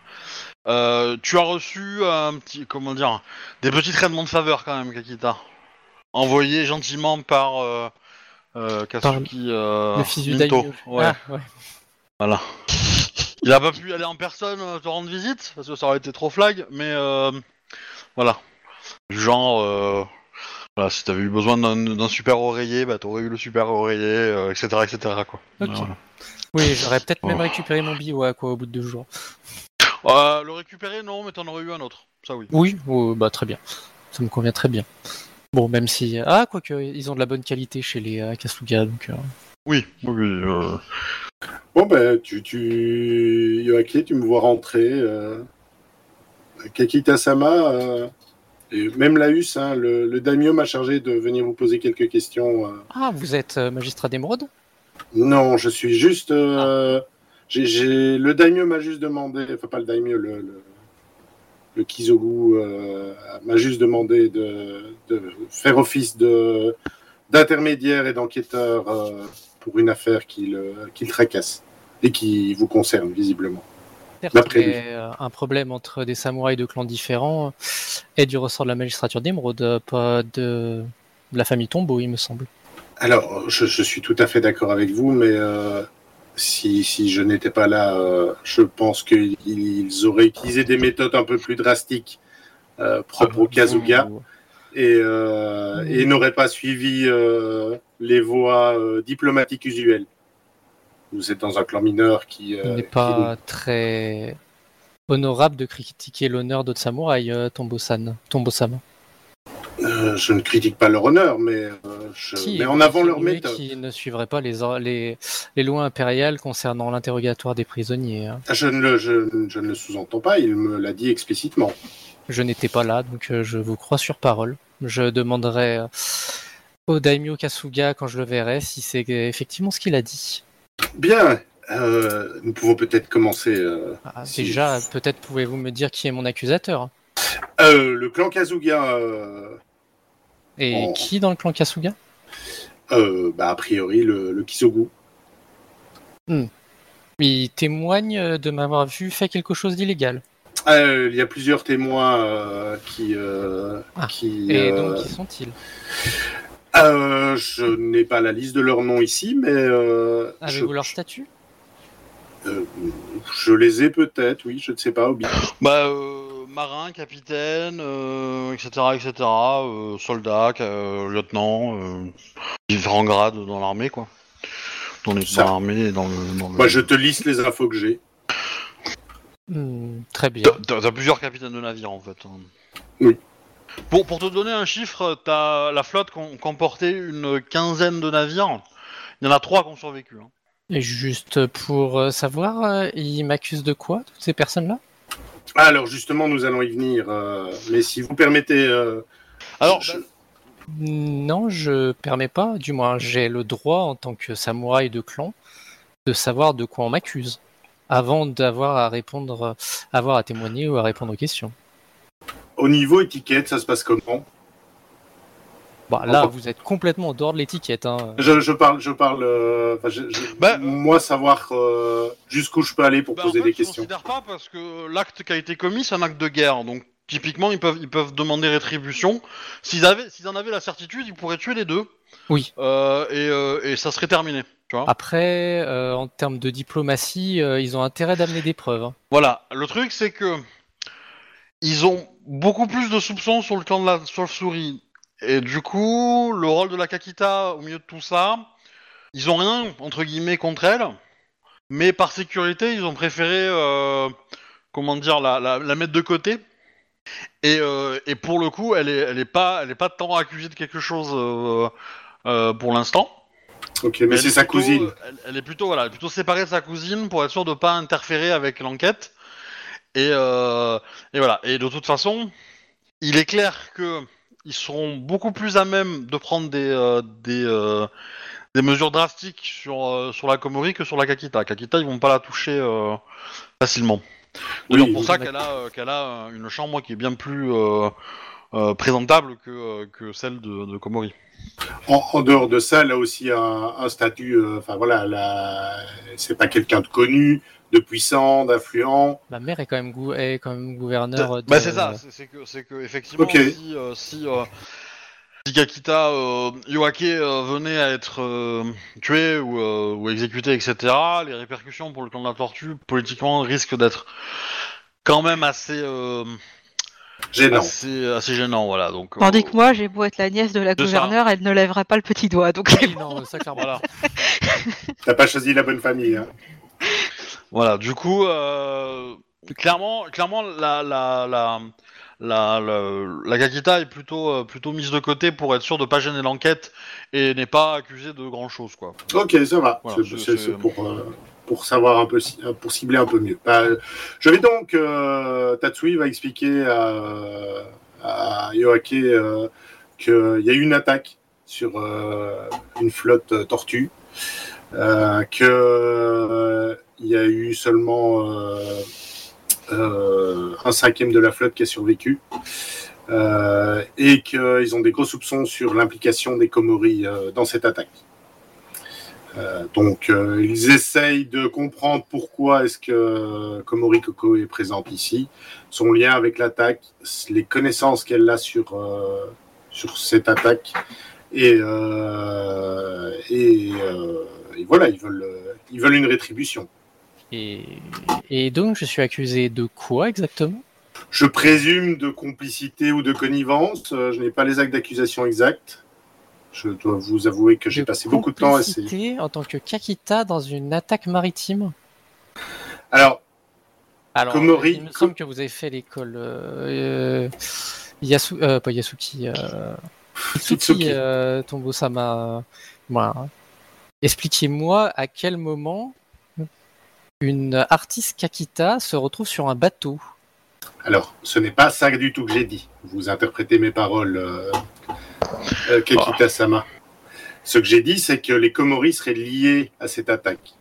euh, tu as reçu un petit comment dire, des petits traitements de faveur quand même, Kakita, envoyés gentiment par euh, euh, euh, Le fils du Minto. daimyo. Ouais. Ah, ouais. Voilà. Il a pas pu aller en personne euh, te rendre visite parce que ça aurait été trop flag, mais euh, voilà. Du Genre, euh, voilà, si t'avais eu besoin d'un d'un super oreiller, bah t'aurais eu le super oreiller, euh, etc., etc. Quoi. Ok. Voilà. Oui, j'aurais peut-être même récupéré mon bivouac quoi, au bout de deux jours. Euh, le récupérer, non, mais t'en aurais eu un autre. Ça oui. Oui, oh, bah très bien. Ça me convient très bien. Bon, même si. Ah, quoique, ils ont de la bonne qualité chez les euh, Kasuga, donc. euh, Oui, oui, oui, euh, Bon, ben, tu, tu... Yoaki, tu me vois rentrer. Euh... Kakita-sama, euh, et même Laus, hein, le, le daimyo m'a chargé de venir vous poser quelques questions. euh. Ah, vous êtes euh, magistrat d'émeraude? Non, je suis juste. euh, j'ai, j'ai- Le daimyo m'a juste demandé, enfin pas le daimyo, le, le, le Kizogu euh, m'a juste demandé de, de faire office de, d'intermédiaire et d'enquêteur euh, pour une affaire qui le, qui le tracasse et qui vous concerne visiblement. D'après euh, un problème entre des samouraïs de clans différents est du ressort de la magistrature d'émeraude, euh, pas de... de la famille Tombeau, il me semble. Alors, je, je suis tout à fait d'accord avec vous, mais euh, si, si je n'étais pas là, euh, je pense qu'ils ils auraient utilisé des méthodes un peu plus drastiques euh, propres au Kazuga. Et, euh, et n'aurait pas suivi euh, les voies euh, diplomatiques usuelles. Vous êtes dans un clan mineur qui, n'est qui- pas très honorable de critiquer l'honneur d'autres samouraïs, Tombo-san. Tombo-sama. euh, je ne critique pas leur honneur, mais euh, je Qui mets en avant qui- leur mais méthode. Qui ne suivrait pas les, les, les lois impériales concernant l'interrogatoire des prisonniers. hein. Je ne le, je, je ne le sous-entends pas, il me l'a dit explicitement. Je n'étais pas là, donc euh, je vous crois sur parole. Je demanderai euh, au daimyo Kasuga quand je le verrai si c'est effectivement ce qu'il a dit. Bien, euh, nous pouvons peut-être commencer. euh, Ah, Si- Déjà, peut-être pouvez-vous me dire qui est mon accusateur euh, le clan Kazuga, euh, Et qui dans le clan Kasuga? Bah, a priori le, le Kisogu. Il témoigne de m'avoir vu faire quelque chose d'illégal. Euh, il y a plusieurs témoins euh, qui, euh, Ah, qui Et euh, donc, qui sont-ils? Euh, je n'ai pas la liste de leurs noms ici, mais euh, je, Avez-vous leur statut euh, je les ai peut-être, oui, je ne sais pas, Obi. Bah, euh, marin, capitaine, euh, etc., etc., euh, soldat, euh, lieutenant, euh, différents grades dans l'armée, quoi. Dans, les- Ça. dans l'armée et dans le... Dans le... Bah, je te liste les infos que j'ai. Hmm, Très bien. T'as- plusieurs capitaines de navire, en fait. hein. Oui. Pour, pour te donner un chiffre, t'as la flotte com- comportait une quinzaine de navires. Il y en a trois qui ont survécu. hein. Et juste pour euh, savoir, euh, il m'accuse de quoi, toutes ces personnes-là? Alors justement, nous allons y venir, euh, mais si vous permettez, euh, Alors, je- bah, Non, je permets pas. Du moins, j'ai le droit, en tant que samouraï de clan, de savoir de quoi on m'accuse, avant d'avoir à répondre, euh, avoir à témoigner ou à répondre aux questions. au niveau étiquette, ça se passe comment? Bah, là, Enfin. vous êtes complètement en dehors de l'étiquette. Hein. je, je parle, je parle, euh, je- je- Bah, moi savoir euh, jusqu'où je peux aller pour bah, poser en fait, des je questions. considère pas parce que l'acte qui a été commis, c'est un acte de guerre. Donc, typiquement, ils peuvent, ils peuvent demander rétribution. S'ils avaient, s'ils en avaient la certitude, ils pourraient tuer les deux. Oui. Euh, et, euh, et ça serait terminé. Après, euh, en termes de diplomatie, euh, ils ont intérêt d'amener des preuves. hein. Voilà, le truc c'est que ils ont beaucoup plus de soupçons sur le clan de la chauve-souris. Et du coup, le rôle de la Kakita au milieu de tout ça, ils ont rien entre guillemets contre elle, mais par sécurité, ils ont préféré euh, comment dire la, la, la mettre de côté. Et, euh, et pour le coup, elle est, elle est pas, elle est pas tant accusée de quelque chose euh, euh, pour l'instant. Ok, mais, c'est elle est sa plutôt- cousine. Elle, elle est plutôt voilà, séparée de sa cousine pour être sûr de pas interférer avec l'enquête. Et, euh, et voilà. Et de toute façon, il est clair que ils seront beaucoup plus à même de prendre des euh, des, euh, des mesures drastiques sur euh, sur la Komori que sur la Kakita. Kakita, ils vont pas la toucher euh, facilement. D'ailleurs, Oui, pour ça qu'elle a qu'elle a une chambre qui est bien plus présentable que, euh, que celle de, de Komori. En, en dehors de ça, elle a aussi un, un statut. euh, Enfin voilà, la... c'est pas quelqu'un de connu, de puissant, d'influent. Ma mère est quand même, gou- est quand même gouverneur. de- Bah c'est ça, c'est- que c'est que effectivement Ok. si euh, si, euh, si Kakita euh, Yoake euh, venait à être euh, tué ou, euh, ou exécuté etc, les répercussions pour le clan de la tortue politiquement risquent d'être quand même assez euh, Gênant. assez assez gênant voilà donc. euh, Tandis que moi, j'ai beau être la nièce de la De ça. gouverneure, elle ne lèvera pas le petit doigt. Donc c'est Oui, non, ça voilà. T'as pas choisi la bonne famille. Hein. Voilà, du coup, euh, clairement, clairement, la, la, la, la, la, la Kakita est plutôt, euh, plutôt mise de côté pour être sûr de pas gêner l'enquête et n'est pas accusée de grand chose, quoi. Ok, ça va. Voilà, c'est pour, euh, pour savoir un peu, euh, pour cibler un peu mieux. Bah, je vais donc, euh, Tatsui va expliquer à, à Yoake euh, qu'il y a eu une attaque sur une flotte tortue, qu'il y a eu seulement un cinquième de la flotte qui a survécu. et qu'ils ont des gros soupçons sur l'implication des Komori euh, dans cette attaque. Euh, donc, euh, ils essayent de comprendre pourquoi est-ce que Komori Koko est présente ici, son lien avec l'attaque, les connaissances qu'elle a sur, euh, sur cette attaque, et, euh, et, euh, et voilà, ils veulent, euh, ils veulent une rétribution. Et, et donc, je suis accusé de quoi exactement? Je présume de complicité ou de connivence, euh, je n'ai pas les actes d'accusation exacts. Je dois vous avouer que j'ai passé beaucoup de temps à essayer. en tant que Kakita dans une attaque maritime Alors, Alors, Komori- il me semble que vous avez fait l'école euh, euh, Yasu, euh, pas Yasuki, euh, Itsuki euh, Tombo-sama. Voilà. Expliquez-moi à quel moment une artiste Kakita se retrouve sur un bateau. Alors, ce n'est pas ça du tout que j'ai dit. Vous interprétez mes paroles, euh, euh, Kekita-sama. Ce que j'ai dit, c'est que les Komori seraient liés à cette attaque.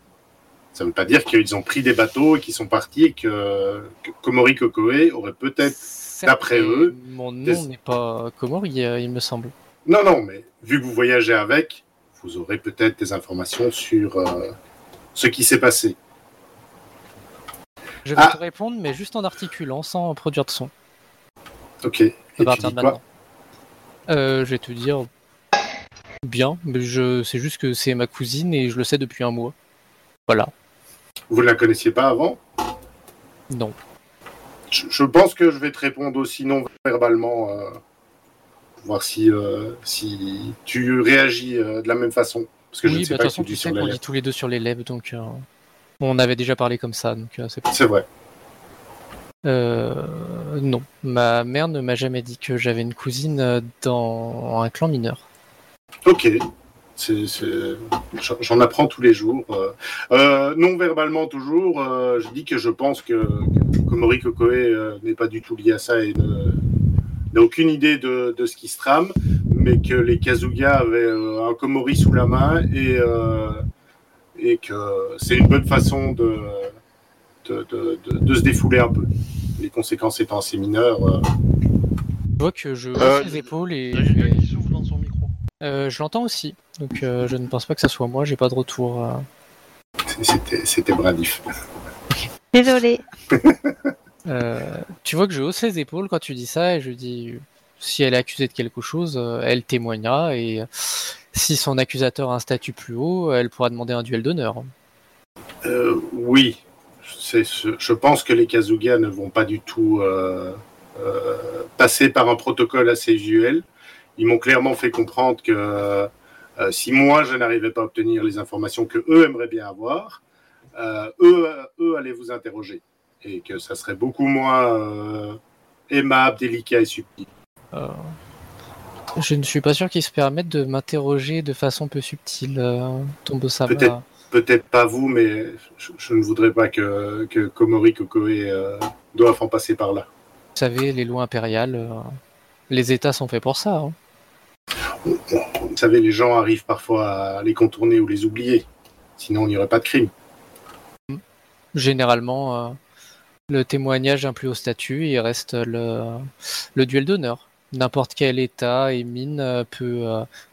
Ça ne veut pas dire qu'ils ont pris des bateaux et qu'ils sont partis et que, que Komori Kokoe aurait peut-être... D'après eux, mon nom des- n'est pas Komori, euh, il me semble. Non, non, mais vu que vous voyagez avec, vous aurez peut-être des informations sur euh, ce qui s'est passé. Je vais Ah. te répondre, mais juste en articulant, sans produire de son. Ok. Et À tu partir dis de quoi maintenant. Euh, je vais te dire bien, mais je c'est juste que c'est ma cousine et je le sais depuis un mois. Voilà. Vous ne la connaissiez pas avant? Non. je, je pense que je vais te répondre aussi non verbalement, euh, pour voir si, euh, si tu réagis de la même façon. Parce que je ne oui, sais bah, de pas toute que façon, tu sais qu'on dit lettres. tous les deux sur les lèvres, donc on avait déjà parlé comme ça, donc c'est. C'est vrai. Euh, non, ma mère ne m'a jamais dit que j'avais une cousine euh, dans un clan mineur. Ok. J'en apprends tous les jours. Euh, euh, non verbalement toujours, euh, je dis que je pense que, Komori Kokoe n'est pas du tout lié à ça et n'a aucune idée de, de ce qui se trame, mais que les Kazuga avaient un Komori sous la main et, et que c'est une bonne façon de, de, de- de- de se défouler un peu. Les conséquences étant assez mineures. euh, Je vois que je hausse Euh, les épaules et Il y a quelqu'un qui souffle dans son micro. euh, je l'entends aussi, donc euh, je ne pense pas que ça soit moi. J'ai pas de retour. euh. C'était bradif. Désolée. Euh, tu vois que je hausse les épaules quand tu dis ça et je dis si elle est accusée de quelque chose, elle témoignera et si son accusateur a un statut plus haut, elle pourra demander un duel d'honneur. Euh, oui, je pense que les Kazuga ne vont pas du tout euh, euh, passer par un protocole assez usuel. Ils m'ont clairement fait comprendre que euh, si moi je n'arrivais pas à obtenir les informations que eux aimeraient bien avoir, eux, eux allaient vous interroger et que ça serait beaucoup moins aimable, délicat et subtil. Je ne suis pas sûr qu'ils se permettent de m'interroger de façon peu subtile, Tombo-sama. Peut-être. Peut-être pas vous, mais je, je ne voudrais pas que, que Komori Kokoe euh, doivent en passer par là. Vous savez, les lois impériales, euh, les États sont faits pour ça. hein. Vous savez, les gens arrivent parfois à les contourner ou les oublier. Sinon, il n'y aurait pas de crime. Généralement, euh, le témoignage a un plus haut statut et reste le, le duel d'honneur. N'importe quel État et mine euh, peut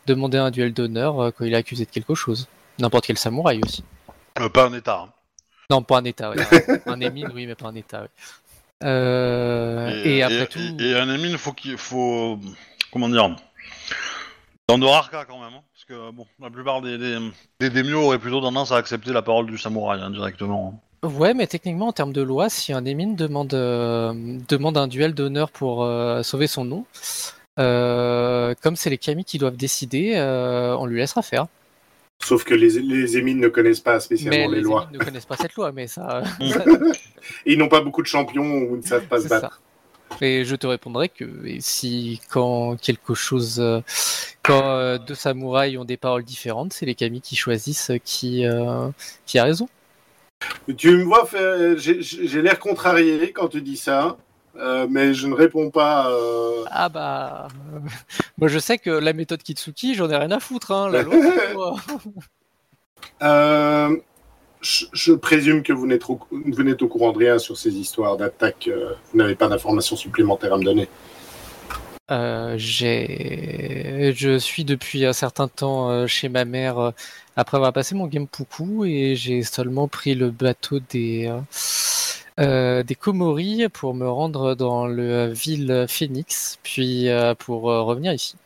demander un duel d'honneur quand il est accusé de quelque chose. N'importe quel samouraï aussi. Euh, pas un état. hein. Non, pas un État, ouais. un, un émine, oui, mais pas un État. ouais. Euh, et, après tout, et- et un émine, faut qu'il faut. Comment dire Dans de rares cas quand même. hein, parce que bon, la plupart des, des, des daimyo auraient plutôt tendance à accepter la parole du samouraï hein, directement. Ouais, mais techniquement, en termes de loi, si un émine demande, euh, demande un duel d'honneur pour euh, sauver son nom, euh, comme c'est les kami qui doivent décider, euh, on lui laissera faire. Sauf que les, les émines ne connaissent pas Mais spécialement les, les lois. ne connaissent pas cette loi, mais ça, ils n'ont pas beaucoup de champions ou ne savent pas se battre. ça. Et je te répondrai que si quand quelque chose, euh, quand euh, deux samouraïs ont des paroles différentes, c'est les kami qui choisissent qui euh, qui a raison. Tu me vois j'ai l'air contrarié quand tu dis ça, euh, mais je ne réponds pas. euh, Ah bah, euh, moi je sais que la méthode Kitsuki, j'en ai rien à foutre. Hein, la. Euh, je, je présume que vous n'êtes au, vous n'êtes au courant de rien sur ces histoires d'attaque. vous n'avez pas d'informations supplémentaires à me donner. J'ai, je suis depuis un certain temps chez ma mère après avoir passé mon Genpuku et j'ai seulement pris le bateau des des Komori pour me rendre dans le ville Phoenix, puis euh, pour euh, revenir ici.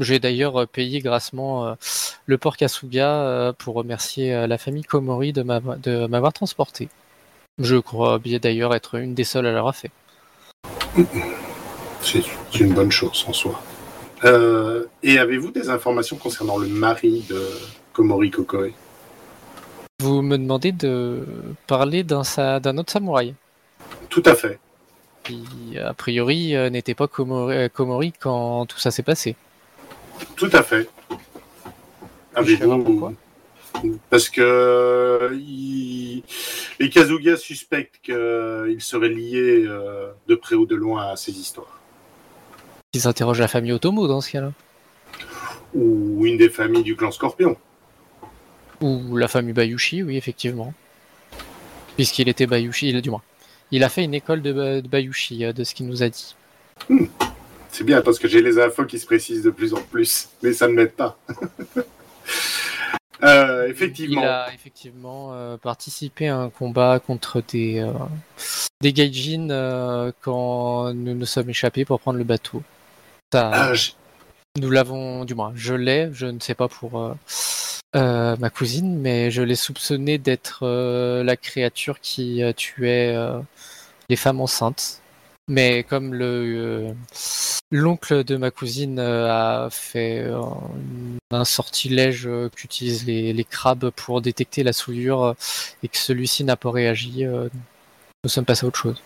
J'ai d'ailleurs euh, payé grassement euh, le port Kasuga euh, pour remercier euh, la famille Komori de m'avoir transporté. Je crois bien d'ailleurs être une des seules à l'avoir fait. C'est une bonne chose en soi. Euh, et avez-vous des informations concernant le mari de Komori Kokoe Vous me demandez de parler d'un sa- autre samouraï Tout à fait. qui, a priori, euh, n'était pas Komori, euh, Komori quand tout ça s'est passé. Tout à fait. Pourquoi. Parce que il- les Kazuga suspectent qu'il serait lié euh, de près ou de loin à ces histoires. Ils s'interrogent la famille Otomo dans ce cas-là. Ou une des familles du clan Scorpion. Ou la famille Bayushi, oui, effectivement. Puisqu'il était Bayushi, il, du moins. Il a fait une école de, Ba- de Bayushi, euh, de ce qu'il nous a dit. C'est bien parce que j'ai les infos qui se précisent de plus en plus, mais ça ne m'aide pas. Euh, effectivement. Il a effectivement euh, participé à un combat contre des, euh, des gaijin quand nous nous sommes échappés pour prendre le bateau. Ça, Ah, Nous l'avons, du moins, je l'ai, je ne sais pas pour euh, ma cousine, mais je l'ai soupçonné d'être euh, la créature qui euh, tuait les femmes enceintes. Mais comme le l'oncle de ma cousine a fait un sortilège qu'utilisent les, crabes pour détecter la souillure et que celui-ci n'a pas réagi, nous sommes passés à autre chose.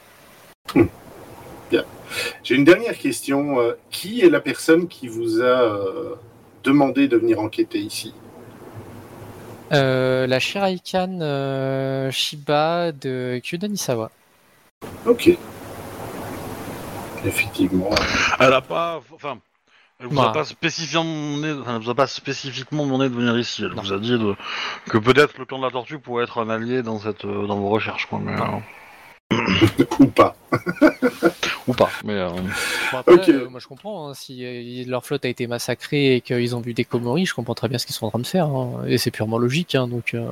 J'ai une dernière question. Qui est la personne qui vous a demandé de venir enquêter ici? Euh, la Shiraikan euh, Shiba de Kyudan Isawa. Ok. Effectivement. Elle a pas, enfin, elle vous a pas spécifiquement demandé, enfin, elle vous a pas spécifiquement demandé de venir ici. Elle Non. vous a dit de- que peut-être le clan de la tortue pourrait être un allié dans cette, euh, dans vos recherches, quoi. Mais, euh, Ou pas. ou pas. Mais euh, Bon, après, Ok. euh, moi je comprends, hein, si euh, leur flotte a été massacrée et qu'ils ont vu des Komori, je comprends très bien ce qu'ils sont en train de faire. hein, et c'est purement logique, hein, donc... euh,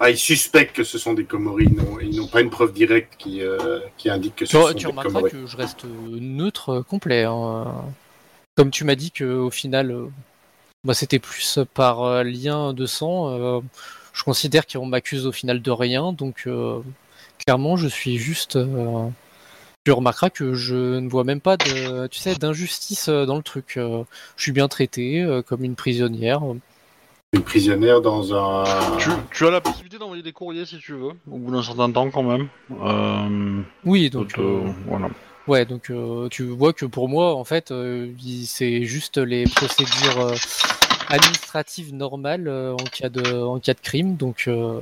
Ah, ils suspectent que ce sont des Komori. Non, ils n'ont pas une preuve directe qui, euh, qui indique que ce Tu, sont tu des remarqueras Komori. que je reste neutre complet. hein. Comme tu m'as dit que au final, euh, bah, c'était plus par euh, lien de sang. euh, je considère qu'on m'accuse au final de rien, donc euh, clairement, je suis juste. euh, tu remarqueras que je ne vois même pas de, tu sais, d'injustice euh, dans le truc. euh, je suis bien traité euh, comme une prisonnière. Une prisonnière dans un. tu, tu as la possibilité d'envoyer des courriers si tu veux, au bout d'un certain temps quand même. Euh, Oui, donc. euh, voilà. Ouais, donc euh, tu vois que pour moi, en fait, euh, c'est juste les procédures euh, administratives normales euh, en cas de en cas de crime. Donc euh,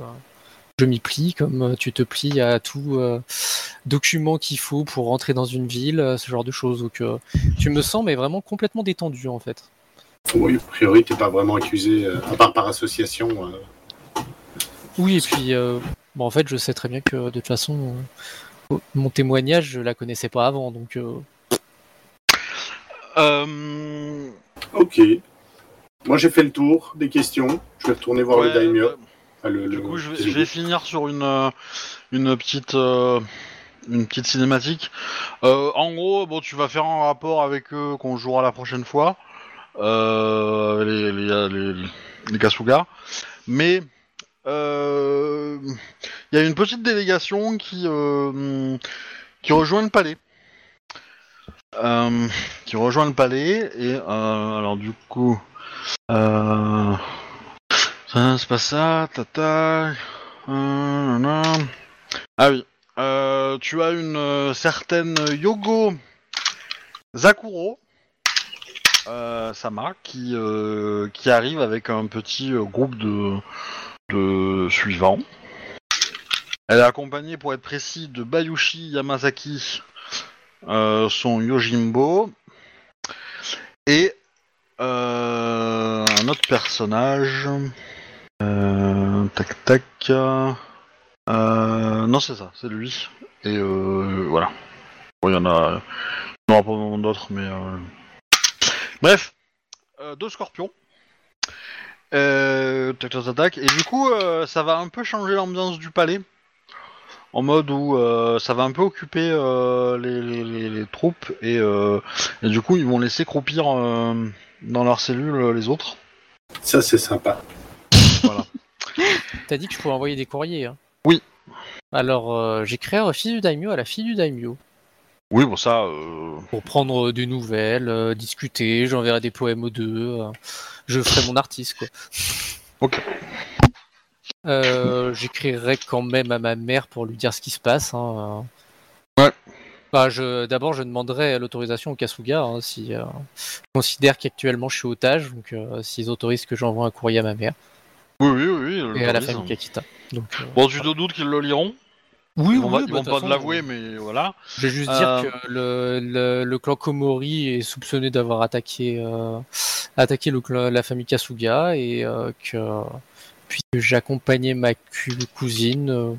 je m'y plie comme euh, tu te plies à tout euh, document qu'il faut pour rentrer dans une ville, euh, ce genre de choses. Donc euh, tu me sens mais vraiment complètement détendu en fait. Oui, a priori, t'es pas vraiment accusé, euh, à part par association. euh. Oui, et puis euh, bon, en fait, je sais très bien que de toute façon, euh, mon témoignage, je la connaissais pas avant, donc euh, Euh, Ok. Moi, j'ai fait le tour des questions. Je vais retourner voir ouais, le daimyo. Le- Du le- coup, je vais, je vais finir sur une, euh, une petite, euh, une petite cinématique. Euh, en gros, bon, tu vas faire un rapport avec eux qu'on jouera la prochaine fois, euh, les, les, les, les Kasuga. Mais il y a une petite délégation qui, qui rejoint le palais. Qui rejoint le palais et euh, alors du coup. Euh, ça, c'est pas ça, tata. Nan. Ah oui. Euh, tu as une euh, certaine Yogo Zakuro, euh, Sama, qui, arrive avec un petit groupe de, suivants. Elle est accompagnée, pour être précis, de Bayushi Yamazaki, son Yojimbo, et un autre personnage. Euh, tac tac. euh, non, c'est ça, c'est lui. Et euh, voilà. Bon, il y en a. Il n'y en aura pas vraiment d'autres, mais. euh, Bref, deux scorpions. Tac, tac, tac. Et du coup, ça va un peu changer l'ambiance du palais. En mode où ça va un peu occuper les, troupes. Et, et du coup, ils vont laisser croupir dans leurs cellules les autres. Ça, c'est sympa. Voilà. T'as dit que je pouvais envoyer des courriers. Hein. Oui. Alors, euh, j'écrirai au fils du daimyo à la fille du daimyo Oui, bon, ça. euh, pour prendre des nouvelles, euh, discuter. J'enverrai des poèmes aux deux. euh, je ferai mon artiste, quoi. Ok. J'écrirai quand même à ma mère pour lui dire ce qui se passe. hein. Ouais. Bah, je, d'abord, je demanderai l'autorisation au Kasuga hein, si je considère qu'actuellement je suis otage, donc s'ils autorisent que j'envoie un courrier à ma mère Oui, oui, oui. oui, et à la famille Kakita. Donc, euh, Bon, tu te doutes qu'ils le liront. oui, Ils vont, pas- oui, ils bah, vont de pas toute te façon, l'avouer, mais voilà. Je vais juste Euh, dire que le, le, le clan Komori est soupçonné d'avoir attaqué, euh, attaqué le clan- la famille Kasuga et euh, que puis que j'accompagnais ma cu- cousine. euh,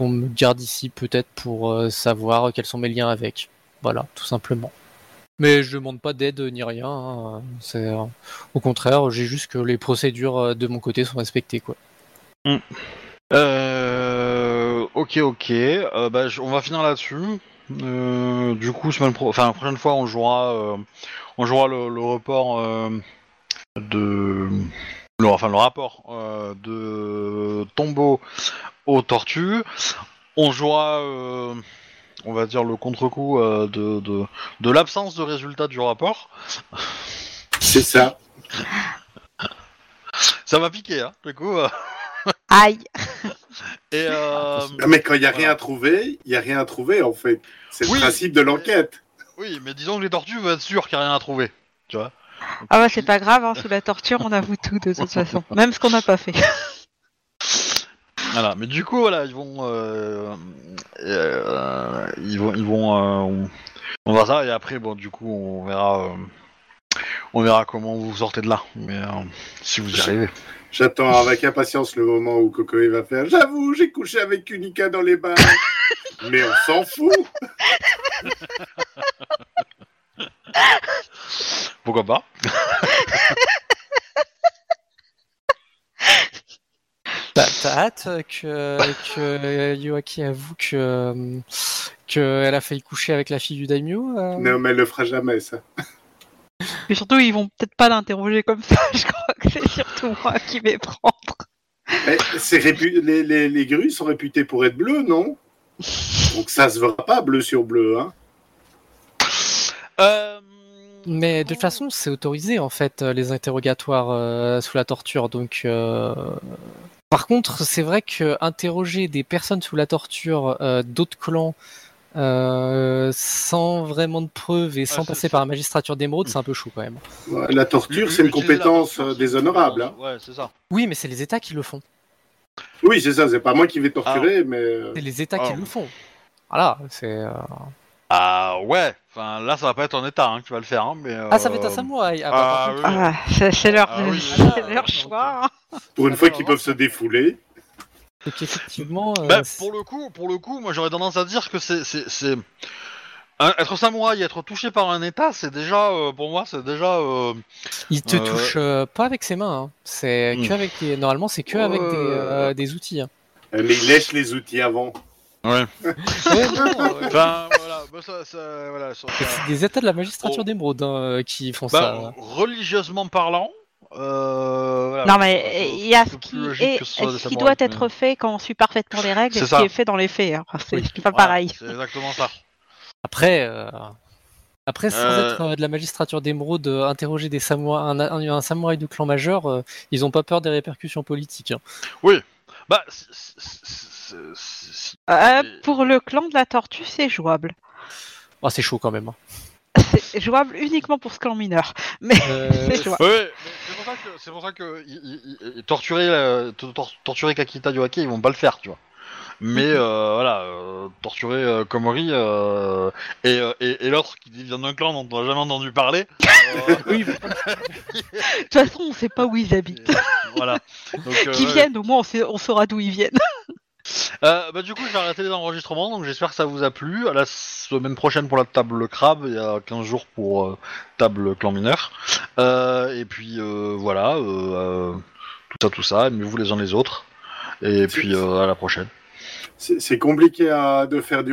on me garde ici peut-être pour euh, savoir quels sont mes liens avec. Voilà, tout simplement. Mais je demande pas d'aide ni rien. hein, euh, au contraire, j'ai juste que les procédures euh, de mon côté sont respectées quoi. Euh, ok, ok. Bah, on va finir là-dessus. Du coup, semaine pro... enfin, la prochaine fois, on jouera, on jouera le, report de, enfin, le rapport de Tombeau aux tortues. On jouera, on va dire, le contre-coup euh, de, de, de l'absence de résultat du rapport. C'est ça. Ça m'a piqué, hein, du coup. euh, Aïe. et euh, Non, mais quand il n'y a Voilà. rien à trouver, il n'y a rien à trouver, en fait. C'est Oui. le principe de l'enquête. oui, mais disons que les tortues vont être sûres qu'il n'y a rien à trouver. Tu vois Ah ouais, c'est pas grave, hein, sous la torture, on avoue tout de toute façon. Même ce qu'on n'a pas fait. Voilà, mais du coup, voilà, ils vont, euh, euh, ils vont, ils vont, euh, on, va ça et après, bon, du coup, on verra, on verra comment vous sortez de là, mais si vous y arrivez. J'attends avec impatience le moment où Coco va faire J'avoue, j'ai couché avec Unica dans les bains. mais on s'en fout. Pourquoi pas? T'as t'as hâte que, que Yoaki avoue que qu'elle a failli coucher avec la fille du daimyo euh? Non, mais elle le fera jamais, ça. Puis surtout, ils vont peut-être pas l'interroger comme ça. Je crois que c'est surtout moi qui vais prendre. Eh, répu- les, les, les grues sont réputées pour être bleues, non? Donc ça se verra pas bleu sur bleu, hein. euh, Mais de toute façon, c'est autorisé en fait euh, les interrogatoires euh, sous la torture. Donc, euh, par contre, c'est vrai que interroger des personnes sous la torture euh, d'autres clans euh, sans vraiment de preuves et sans c'est passer ça. par la magistrature d'émeraude, c'est un peu chaud quand même. Ouais, La torture, c'est une compétence torture, euh, déshonorable. hein. compétence. Ouais, c'est ça. Oui, mais c'est les États qui le font. Oui, c'est ça, c'est pas moi qui vais torturer, mais. euh, C'est les États qui Ah. le font. Voilà, c'est. euh, Ah ouais. Enfin, là, ça va pas être en état hein, qui va le faire, hein, mais. Ah, ça va être euh, un samouraï. Ah, bah, ah, par contre, oui. Ah, c'est c'est leur, Ah oui, c'est oui. leur choix. hein. Pour une fois qu'ils peuvent se défouler. donc effectivement. euh, Bah, c'est- pour le coup, pour le coup, moi j'aurais tendance à dire que c'est, c'est, c'est- un- être samouraï, et être touché par un état, c'est déjà, euh, pour moi, c'est déjà. euh, Il te Euh, touche euh, pas avec ses mains. hein. C'est Hmm. que avec les... normalement c'est que avec des, Euh. euh, des outils. hein. Euh, Mais ils lèchent les outils avant. Ouais. Ouais, non, ouais. Enfin, voilà, bah, ça, ça- voilà, ça- ça- C'est des états de la magistrature Oh. d'émeraude hein, euh, qui font bah, ça. religieusement parlant. euh, voilà, Non, mais il y a ce qui, est, ce qui doit être mais- fait quand on suit parfaitement les règles et C'est ce qui est fait dans les faits. hein. C'est Oui, pas voilà, pareil. C'est exactement ça. Après, euh, après sans Euh. être euh, de la magistrature d'émeraude, euh, interroger des samouraïs, un, un- un samouraï de clan majeur, euh, ils ont pas peur des répercussions politiques. hein. Bah, Euh, pour le clan de la tortue, c'est jouable. Oh, c'est chaud quand même. hein. C'est- jouable uniquement pour ce clan mineur. Mais Euh, c'est jouable. Ouais, ouais, mais c'est pour ça que torturer euh, tor- tor- torturer Kakita Yoake ils vont pas le faire tu vois. Mais euh, voilà euh, torturer euh, Komori euh, et, euh, et, et l'autre qui vient d'un clan dont on n'a jamais entendu parler. euh, oui, De toute façon, on sait pas où ils habitent. voilà. Donc, euh, ouais. viennent, au moins on, sait- on saura d'où ils viennent. Euh, bah du coup je vais arrêter les enregistrements donc j'espère que ça vous a plu. À la semaine prochaine pour la table crabe, il y a 15 jours pour euh, table clan mineur. Euh, et puis voilà, tout ça tout ça, aimez-vous les uns les autres. Et puis à la prochaine. C'est c'est compliqué à- de faire du